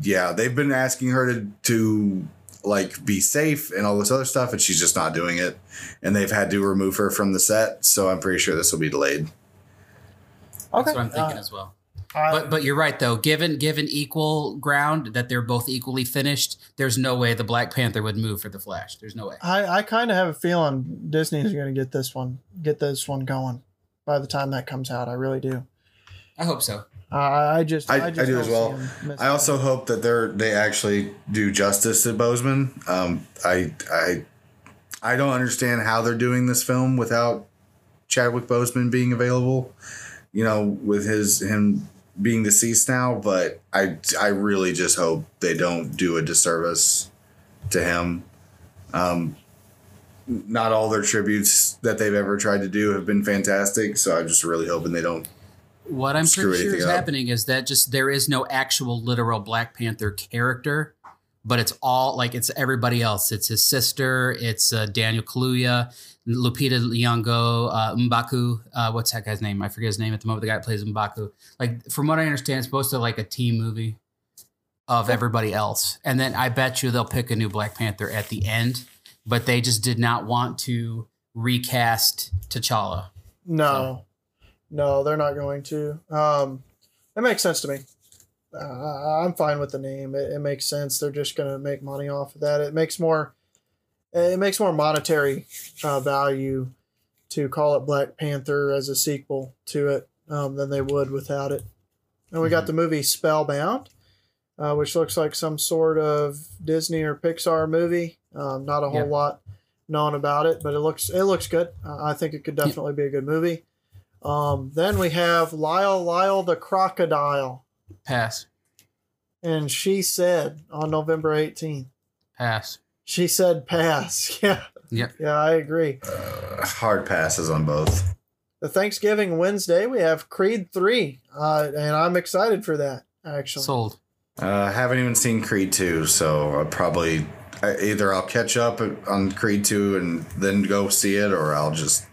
yeah, they've been asking her to to like be safe and all this other stuff, and she's just not doing it. And they've had to remove her from the set, so I'm pretty sure this will be delayed. okay. That's what I'm thinking uh, as well. I- But but you're right though. Given given equal ground that they're both equally finished, there's no way the Black Panther would move for the Flash. There's no way. I, I kind of have a feeling Disney's going to get this one, get this one going by the time that comes out. I really do. I hope so. Uh, I I just, I- I, I just do don't as well. I also it. hope that they're they actually do justice to Boseman. Um, I I I don't understand how they're doing this film without Chadwick Boseman being available. You know, with his him being deceased now, but I I really just hope they don't do a disservice to him. Um, not all their tributes that they've ever tried to do have been fantastic, so I'm just really hoping they don't. What I'm pretty sure is up. happening is that just there is no actual literal Black Panther character, but it's all like it's everybody else. It's his sister. It's uh, Daniel Kaluuya, Lupita Nyong'o, uh, Mbaku. Uh, what's that guy's name? I forget his name at the moment. The guy that plays Mbaku. Like from what I understand, it's supposed to like a team movie of everybody else, and then I bet you they'll pick a new Black Panther at the end. But they just did not want to recast T'Challa. No, no, they're not going to. Um, it makes sense to me. Uh, I'm fine with the name. It, it makes sense. They're just going to make money off of that. It makes more. It makes more monetary uh, value to call it Black Panther as a sequel to it um, than they would without it. And we got Mhm. the movie Spellbound, uh, which looks like some sort of Disney or Pixar movie. Um, not a whole Yeah. lot known about it, but it looks it looks good. Uh, I think it could definitely be a good movie. Um, then we have Lyle Lyle the Crocodile, Pass. and she said on November 18th, Pass. She said pass. Yeah, Yeah. yeah, I agree. Uh, hard passes on both. The Thanksgiving Wednesday we have Creed three, uh, and I'm excited for that. Actually, Sold. Uh, haven't even seen Creed 2, so I'll probably I- either I'll catch up on Creed 2 and then go see it, or I'll just.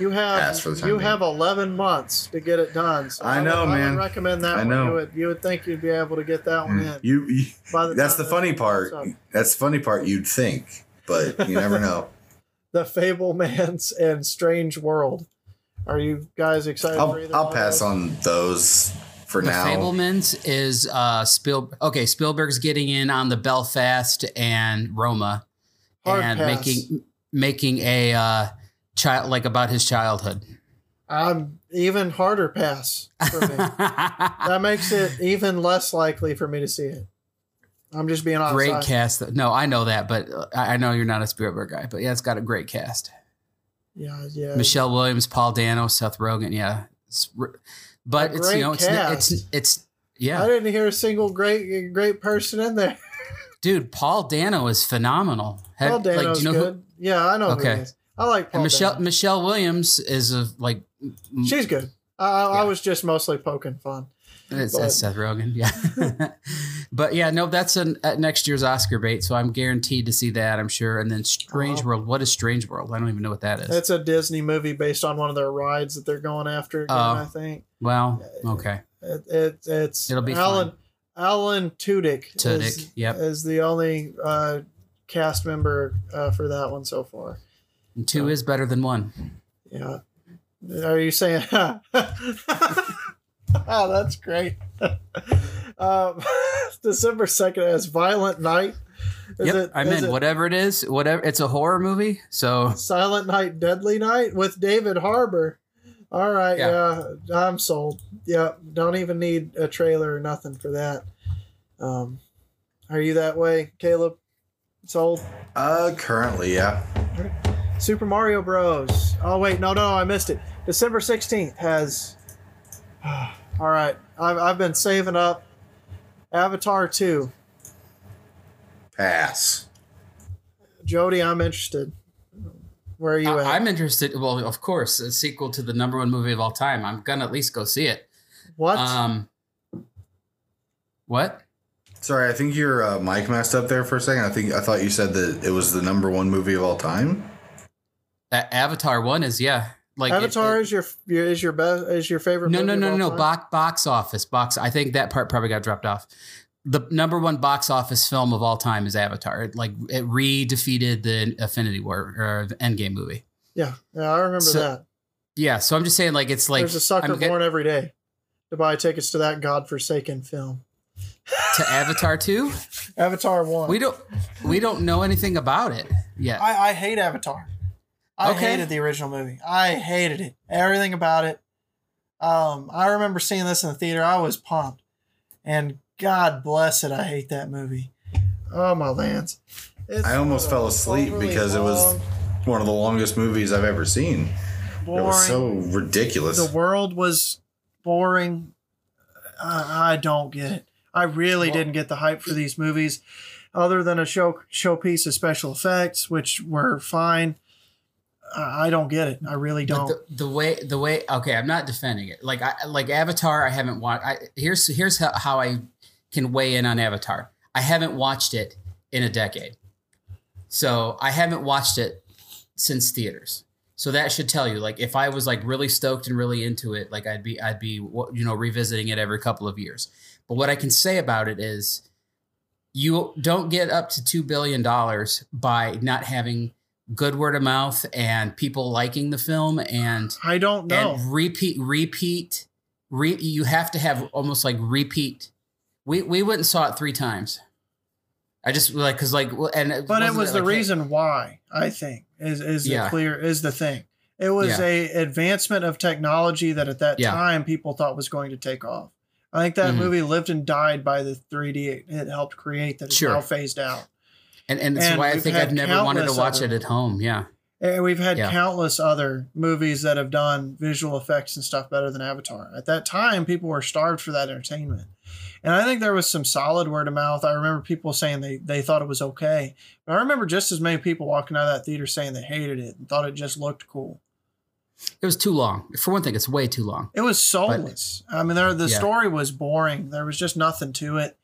You have pass for the time you being. have 11 months to get it done. So I know, would, I would recommend that I one. know. You would you would think you'd be able to get that one in. You, you By the that's the funny part. comes. That's the funny part. You'd think, but you never know. The Fabelmans and Strange World. Are you guys excited I'll, for I'll pass on those for the now. Fabelmans is uh Spiel. Okay, Spielberg's getting in on the Belfast and Roma, Hard and pass. making making a uh child like about his childhood. I'm even harder pass for me. that makes it even less likely for me to see it. I'm just being honest. great cast. No, I know that, but uh, I know you're not a Spielberg guy. But yeah, it's got a great cast. Yeah, yeah. Michelle Williams, Paul Dano, Seth Rogen. Yeah, it's, but it's you know it's it's it's I didn't hear a single great great person in there. dude. Paul Dano is phenomenal. Paul like, do Dano's you know who- good. yeah, I know who Okay. I like Paul and Michelle Dano. Michelle Williams is a like She's good. I, I, I was just mostly poking fun. It's, it's Seth Rogen, yeah. but yeah, no, that's an, next year's Oscar bait, so I'm guaranteed to see that. I'm sure. And then Strange Uh-huh. World. What is Strange World? I don't even know what that is. It's a Disney movie based on one of their rides that they're going after again. Oh. I think well, okay. it, it, it's It'll be Alan. Alan Tudyk, Tudyk, is, yep. is the only uh, cast member uh, for that one so far. And two is better than one. Yeah. Are you saying? oh, that's great. um, December second has Violent Night. Is yep, it- I'm in. it Whatever it is, whatever. It's a horror movie, so Silent Night, Deadly Night with David Harbour. All right, yeah. Yeah. I'm sold. Yeah, don't even need a trailer or nothing for that. Um, are you that way, Caleb? Sold. Uh, currently, yeah. Super Mario Bros. Oh wait, no, no, I missed it. December sixteenth has. All right, I've I've been saving up. Avatar two. Pass. Jody, I'm interested. Where are you at? I, am interested. Well, of course, a sequel to the number one movie of all time. I'm gonna at least go see it. what? Um, what? Sorry, I think your uh, mic messed up there for a second. I think I thought you said that it was the number one movie of all time. A- Avatar one is yeah. Like it- Avatar it- is your your- is your best is your favorite? no, movie no, no, no. Box box office box. I think that part probably got dropped off. The number one box office film of all time is Avatar. It, like it re-defeated the Infinity War or Endgame movie. Yeah, yeah, I remember So, that. Yeah, so I'm just saying, like it's like There's a sucker I'm get- born every day to buy tickets to that godforsaken film. to Avatar two. Avatar one. We don't we don't know anything about it yet. I, I hate Avatar. I Okay. hated the original movie. I hated it. Everything about it. Um, I remember seeing this in the theater. I was pumped, and God bless it, I hate that movie. Oh my lands! It's I almost fell asleep overly because it was one of the longest movies I've ever seen. boring. It was so ridiculous. the world was boring. I, I don't get it. I really Well- didn't get the hype for these movies, other than a show showpiece of special effects, which were fine. I, don't get it. I really don't. the, the way the way okay, I'm not defending it. Like I like Avatar, I haven't watched. I, here's here's how, how I can weigh in on Avatar. I haven't watched it in a decade, so I haven't watched it since theaters. So that should tell you, like, if I was like really stoked and really into it, like I'd be I'd be you know revisiting it every couple of years. But what I can say about it is, you don't get up to two billion dollars by not having good word of mouth and people liking the film and I don't know. repeat repeat re, you have to have almost like repeat we we went and saw it three times i just like because like and but it was the like, reason why I think is is the Yeah. clear is the thing. It was Yeah. a advancement of technology that at that Yeah. time people thought was going to take off. I think that Mhm. movie lived and died by the 3D it, it helped create that is Sure. now phased out. And and that's and why i think i've never wanted to watch other- it at home yeah And we've had Yeah. countless other movies that have done visual effects and stuff better than Avatar. At that time, people were starved for that entertainment. And I think there was some solid word of mouth. I remember people saying they, they thought it was okay. But I remember just as many people walking out of that theater saying they hated it and thought it just looked cool. it was too long for one thing it's way too long It was soulless. I mean, there, the Yeah. story was boring. There was just nothing to it.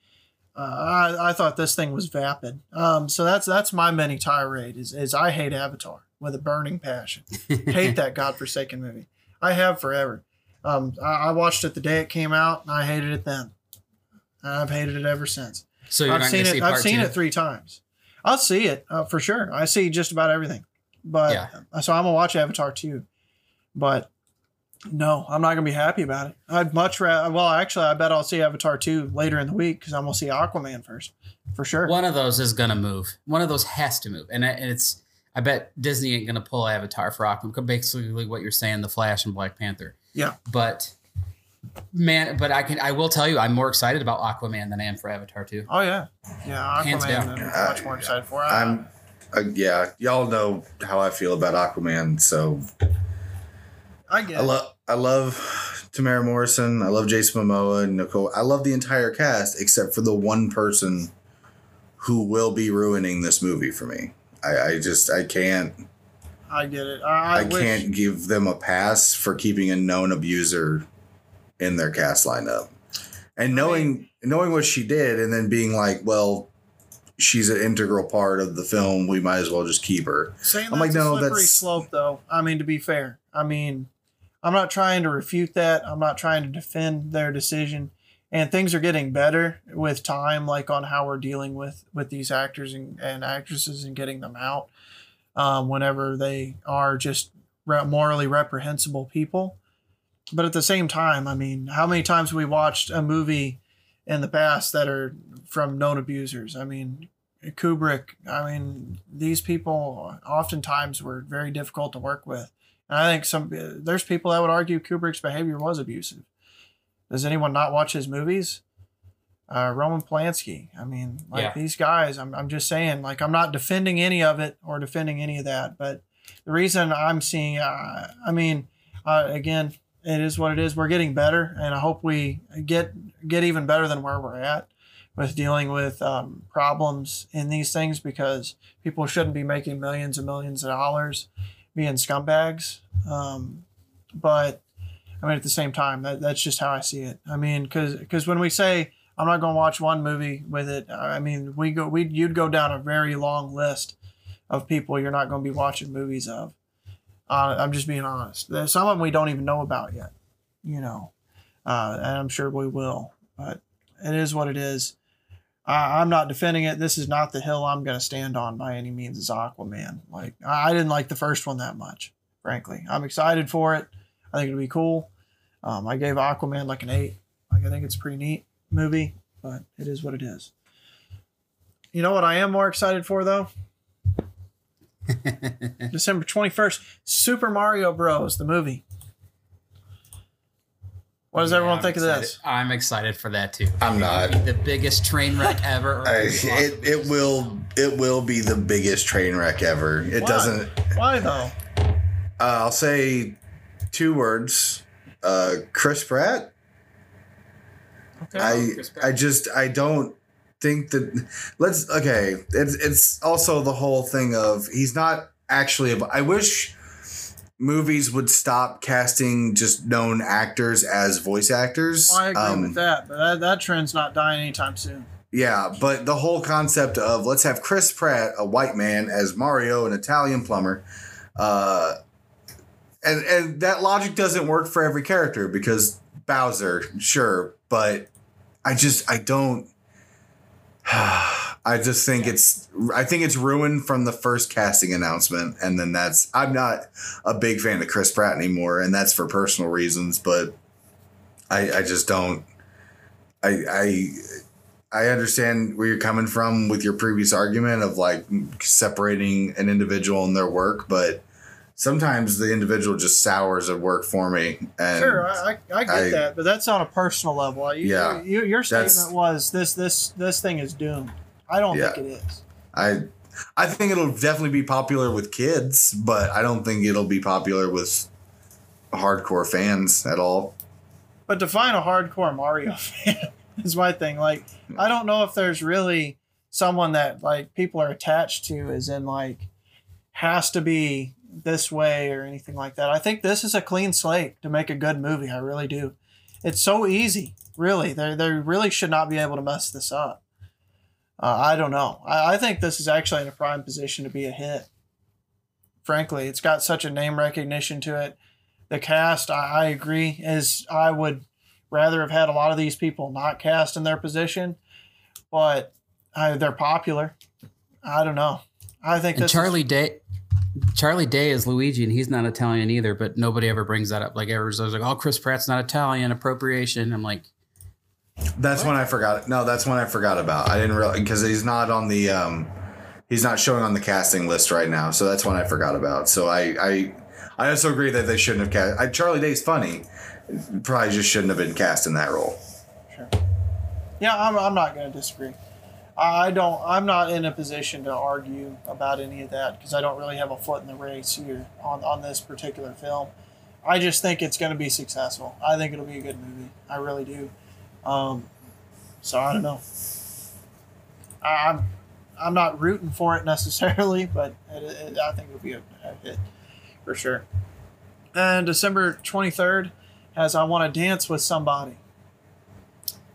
Uh, I, I thought this thing was vapid. Um, so that's that's my mini tirade is, is I hate Avatar with a burning passion. hate that godforsaken movie. I have forever. Um, I, I watched it the day it came out, and I hated it then. And I've hated it ever since. so you're I've seen it. I've seen two? it three times. I'll see it uh, for sure. I see just about everything. But Yeah. uh, so I'm gonna watch Avatar too. But no, I'm not gonna be happy about it. I'd much rather. Well, actually, I bet I'll see Avatar two later in the week because I'm gonna see Aquaman first, for sure. one of those is gonna move one of those has to move and, it's i bet disney ain't gonna pull avatar for aquaman basically what you're saying the flash and black panther Yeah. but man but i can i will tell you i'm more excited about aquaman than i am for avatar 2 Oh yeah, yeah. Hands Aquaman. down. I'm much more excited for. I- I'm, uh, yeah, y'all know how I feel about Aquaman. So I get. I it. love, I love Temuera Morrison. I love Jason Momoa and Nicole. I love the entire cast except for the one person who will be ruining this movie for me. I, I just, I can't, I get it. I, I, can't give them a pass for keeping a known abuser in their cast lineup. And knowing knowing what she did and then being like, well, she's an integral part of the film, we might as well just keep her. Saying I'm like, no, slippery that's- slope, though. I mean, to be fair, I mean, I'm not trying to refute that. I'm not trying to defend their decision. and things are getting better with time, like on how we're dealing with with these actors and, and actresses and getting them out um, whenever they are just morally reprehensible people. But at the same time, I mean, how many times we watched a movie in the past that are from known abusers? I mean, Kubrick. I mean, these people oftentimes were very difficult to work with. And I think some there's people that would argue Kubrick's behavior was abusive. Does anyone not watch his movies? Uh, Roman Polanski. I mean, like Yeah. these guys. I'm I'm just saying, like I'm not defending any of it or defending any of that, but the reason I'm seeing, uh, I mean, uh, again, it is what it is. We're getting better, and I hope we get get even better than where we're at with dealing with um, problems in these things because people shouldn't be making millions and millions of dollars being scumbags. Um, but I mean, at the same time, that, that's just how I see it. I mean, because because when we say I'm not going to watch one movie with it, I mean, we go we you'd go down a very long list of people you're not going to be watching movies of. Uh, I'm just being honest. There's some of them we don't even know about yet, you know, uh, and I'm sure we will. But it is what it is. I, I'm not defending it. This is not the hill I'm going to stand on by any means. As Aquaman, like I I didn't like the first one that much, frankly. I'm excited for it. I think it'll be cool. Um, I gave Aquaman like an eight. Like I think it's a pretty neat movie, but it is what it is. You know what I am more excited for though? December 21st, Super Mario Bros. the movie. What does everyone I'm think excited. of this? I'm excited for that too. I'm not. The biggest train wreck ever. I, it it will it will be the biggest train wreck ever. It Why? doesn't. Why though? Uh, I'll say two words. Uh, Chris Pratt. Okay. I Chris Pratt. I just I don't think that let's okay. It's it's also the whole thing of he's not actually. A, I wish movies would stop casting just known actors as voice actors. I agree Um, with that, but that, that trend's not dying anytime soon. Yeah, but the whole concept of let's have Chris Pratt, a white man, as Mario, an Italian plumber, uh, and and that logic doesn't work for every character because Bowser, sure, but I just I don't. I just think it's I think it's ruined from the first casting announcement, and then that's I'm not a big fan of Chris Pratt anymore, and that's for personal reasons, but I I just don't. I I I understand where you're coming from with your previous argument of like separating an individual and their work, but sometimes the individual just sours at work for me. And Sure, I, I, I get I- that, but that's on a personal level. You, Yeah, you, your statement was this this this thing is doomed. I don't Yeah. think it is. I I think it'll definitely be popular with kids, but I don't think it'll be popular with hardcore fans at all. But to find a hardcore Mario fan is my thing. Like, I don't know if there's really someone that like people are attached to, as in like has to be this way or anything like that. I think this is a clean slate to make a good movie. I really do. It's so easy, really. They they really should not be able to mess this up. Uh, I don't know. I, I think this is actually in a prime position to be a hit. Frankly, it's got such a name recognition to it. The cast, I, I agree, is I would rather have had a lot of these people not cast in their position, but uh, they're popular. I don't know. I think And Charlie Day, Charlie Day is Luigi, and he's not Italian either. But nobody ever brings that up. Like everyone's always like, "Oh, Chris Pratt's not Italian." Appropriation. I'm like, That's when I forgot. No, that's when I forgot about. I didn't realize because he's not on the um, he's not showing on the casting list right now. So that's when I forgot about. So I I I also agree that they shouldn't have cast. I, Charlie Day's funny, probably just shouldn't have been cast in that role. is, yeah, I'm, I'm not going to disagree. I don't. I'm not in a position to argue about any of that because I don't really have a foot in the race here on on this particular film. I just think it's going to be successful. I think it'll be a good movie. I really do. Um, so I don't know. I- I'm I'm not rooting for it necessarily, but it, it, I think it'll be a, a hit for sure. And December 23rd has I Want to Dance with Somebody.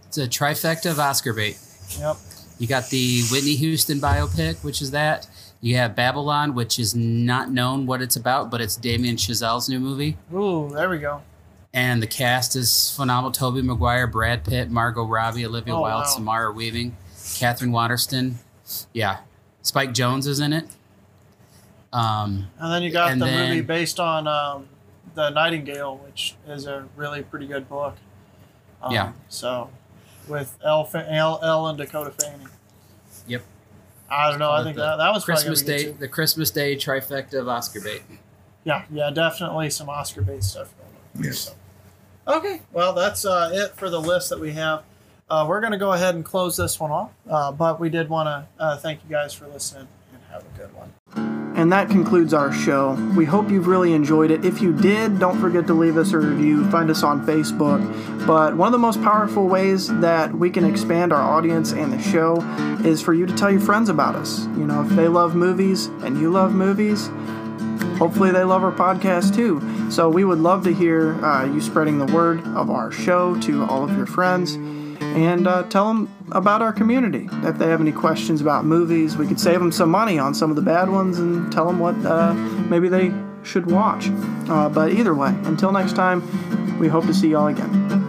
it's a trifecta of Oscar bait. Yep. You got the Whitney Houston biopic, which is that. You have Babylon, which is not known what it's about, but it's Damien Chazelle's new movie. Ooh, there we go. And the cast is phenomenal. Tobey Maguire, Brad Pitt, Margot Robbie, Olivia Oh, Wilde, wow. Samara Weaving, Katherine Waterston. Yeah, Spike Jonze is in it. Um, And then you got the then- movie based on um, the Nightingale, which is a really pretty good book. Um, Yeah. So, with Elle, Fa- Elle, Elle and Dakota Fanning. Yep. I don't know. I think that, that was Christmas Day, too. the Christmas Day trifecta of Oscar bait. Yeah, yeah, definitely some Oscar bait stuff going on. Yes. So. Okay, well, that's uh, it for the list that we have. Uh, we're going to go ahead and close this one off, uh, but we did want to uh, thank you guys for listening and have a good one. And that concludes our show. We hope you've really enjoyed it. If you did, don't forget to leave us a review. Find us on Facebook. But one of the most powerful ways that we can expand our audience and the show is for you to tell your friends about us. You know, if they love movies and you love movies, hopefully they love our podcast too. So we would love to hear uh, you spreading the word of our show to all of your friends and uh, tell them about our community. If they have any questions about movies, we could save them some money on some of the bad ones and tell them what uh, maybe they should watch. Uh, but either way, until next time, we hope to see y'all again.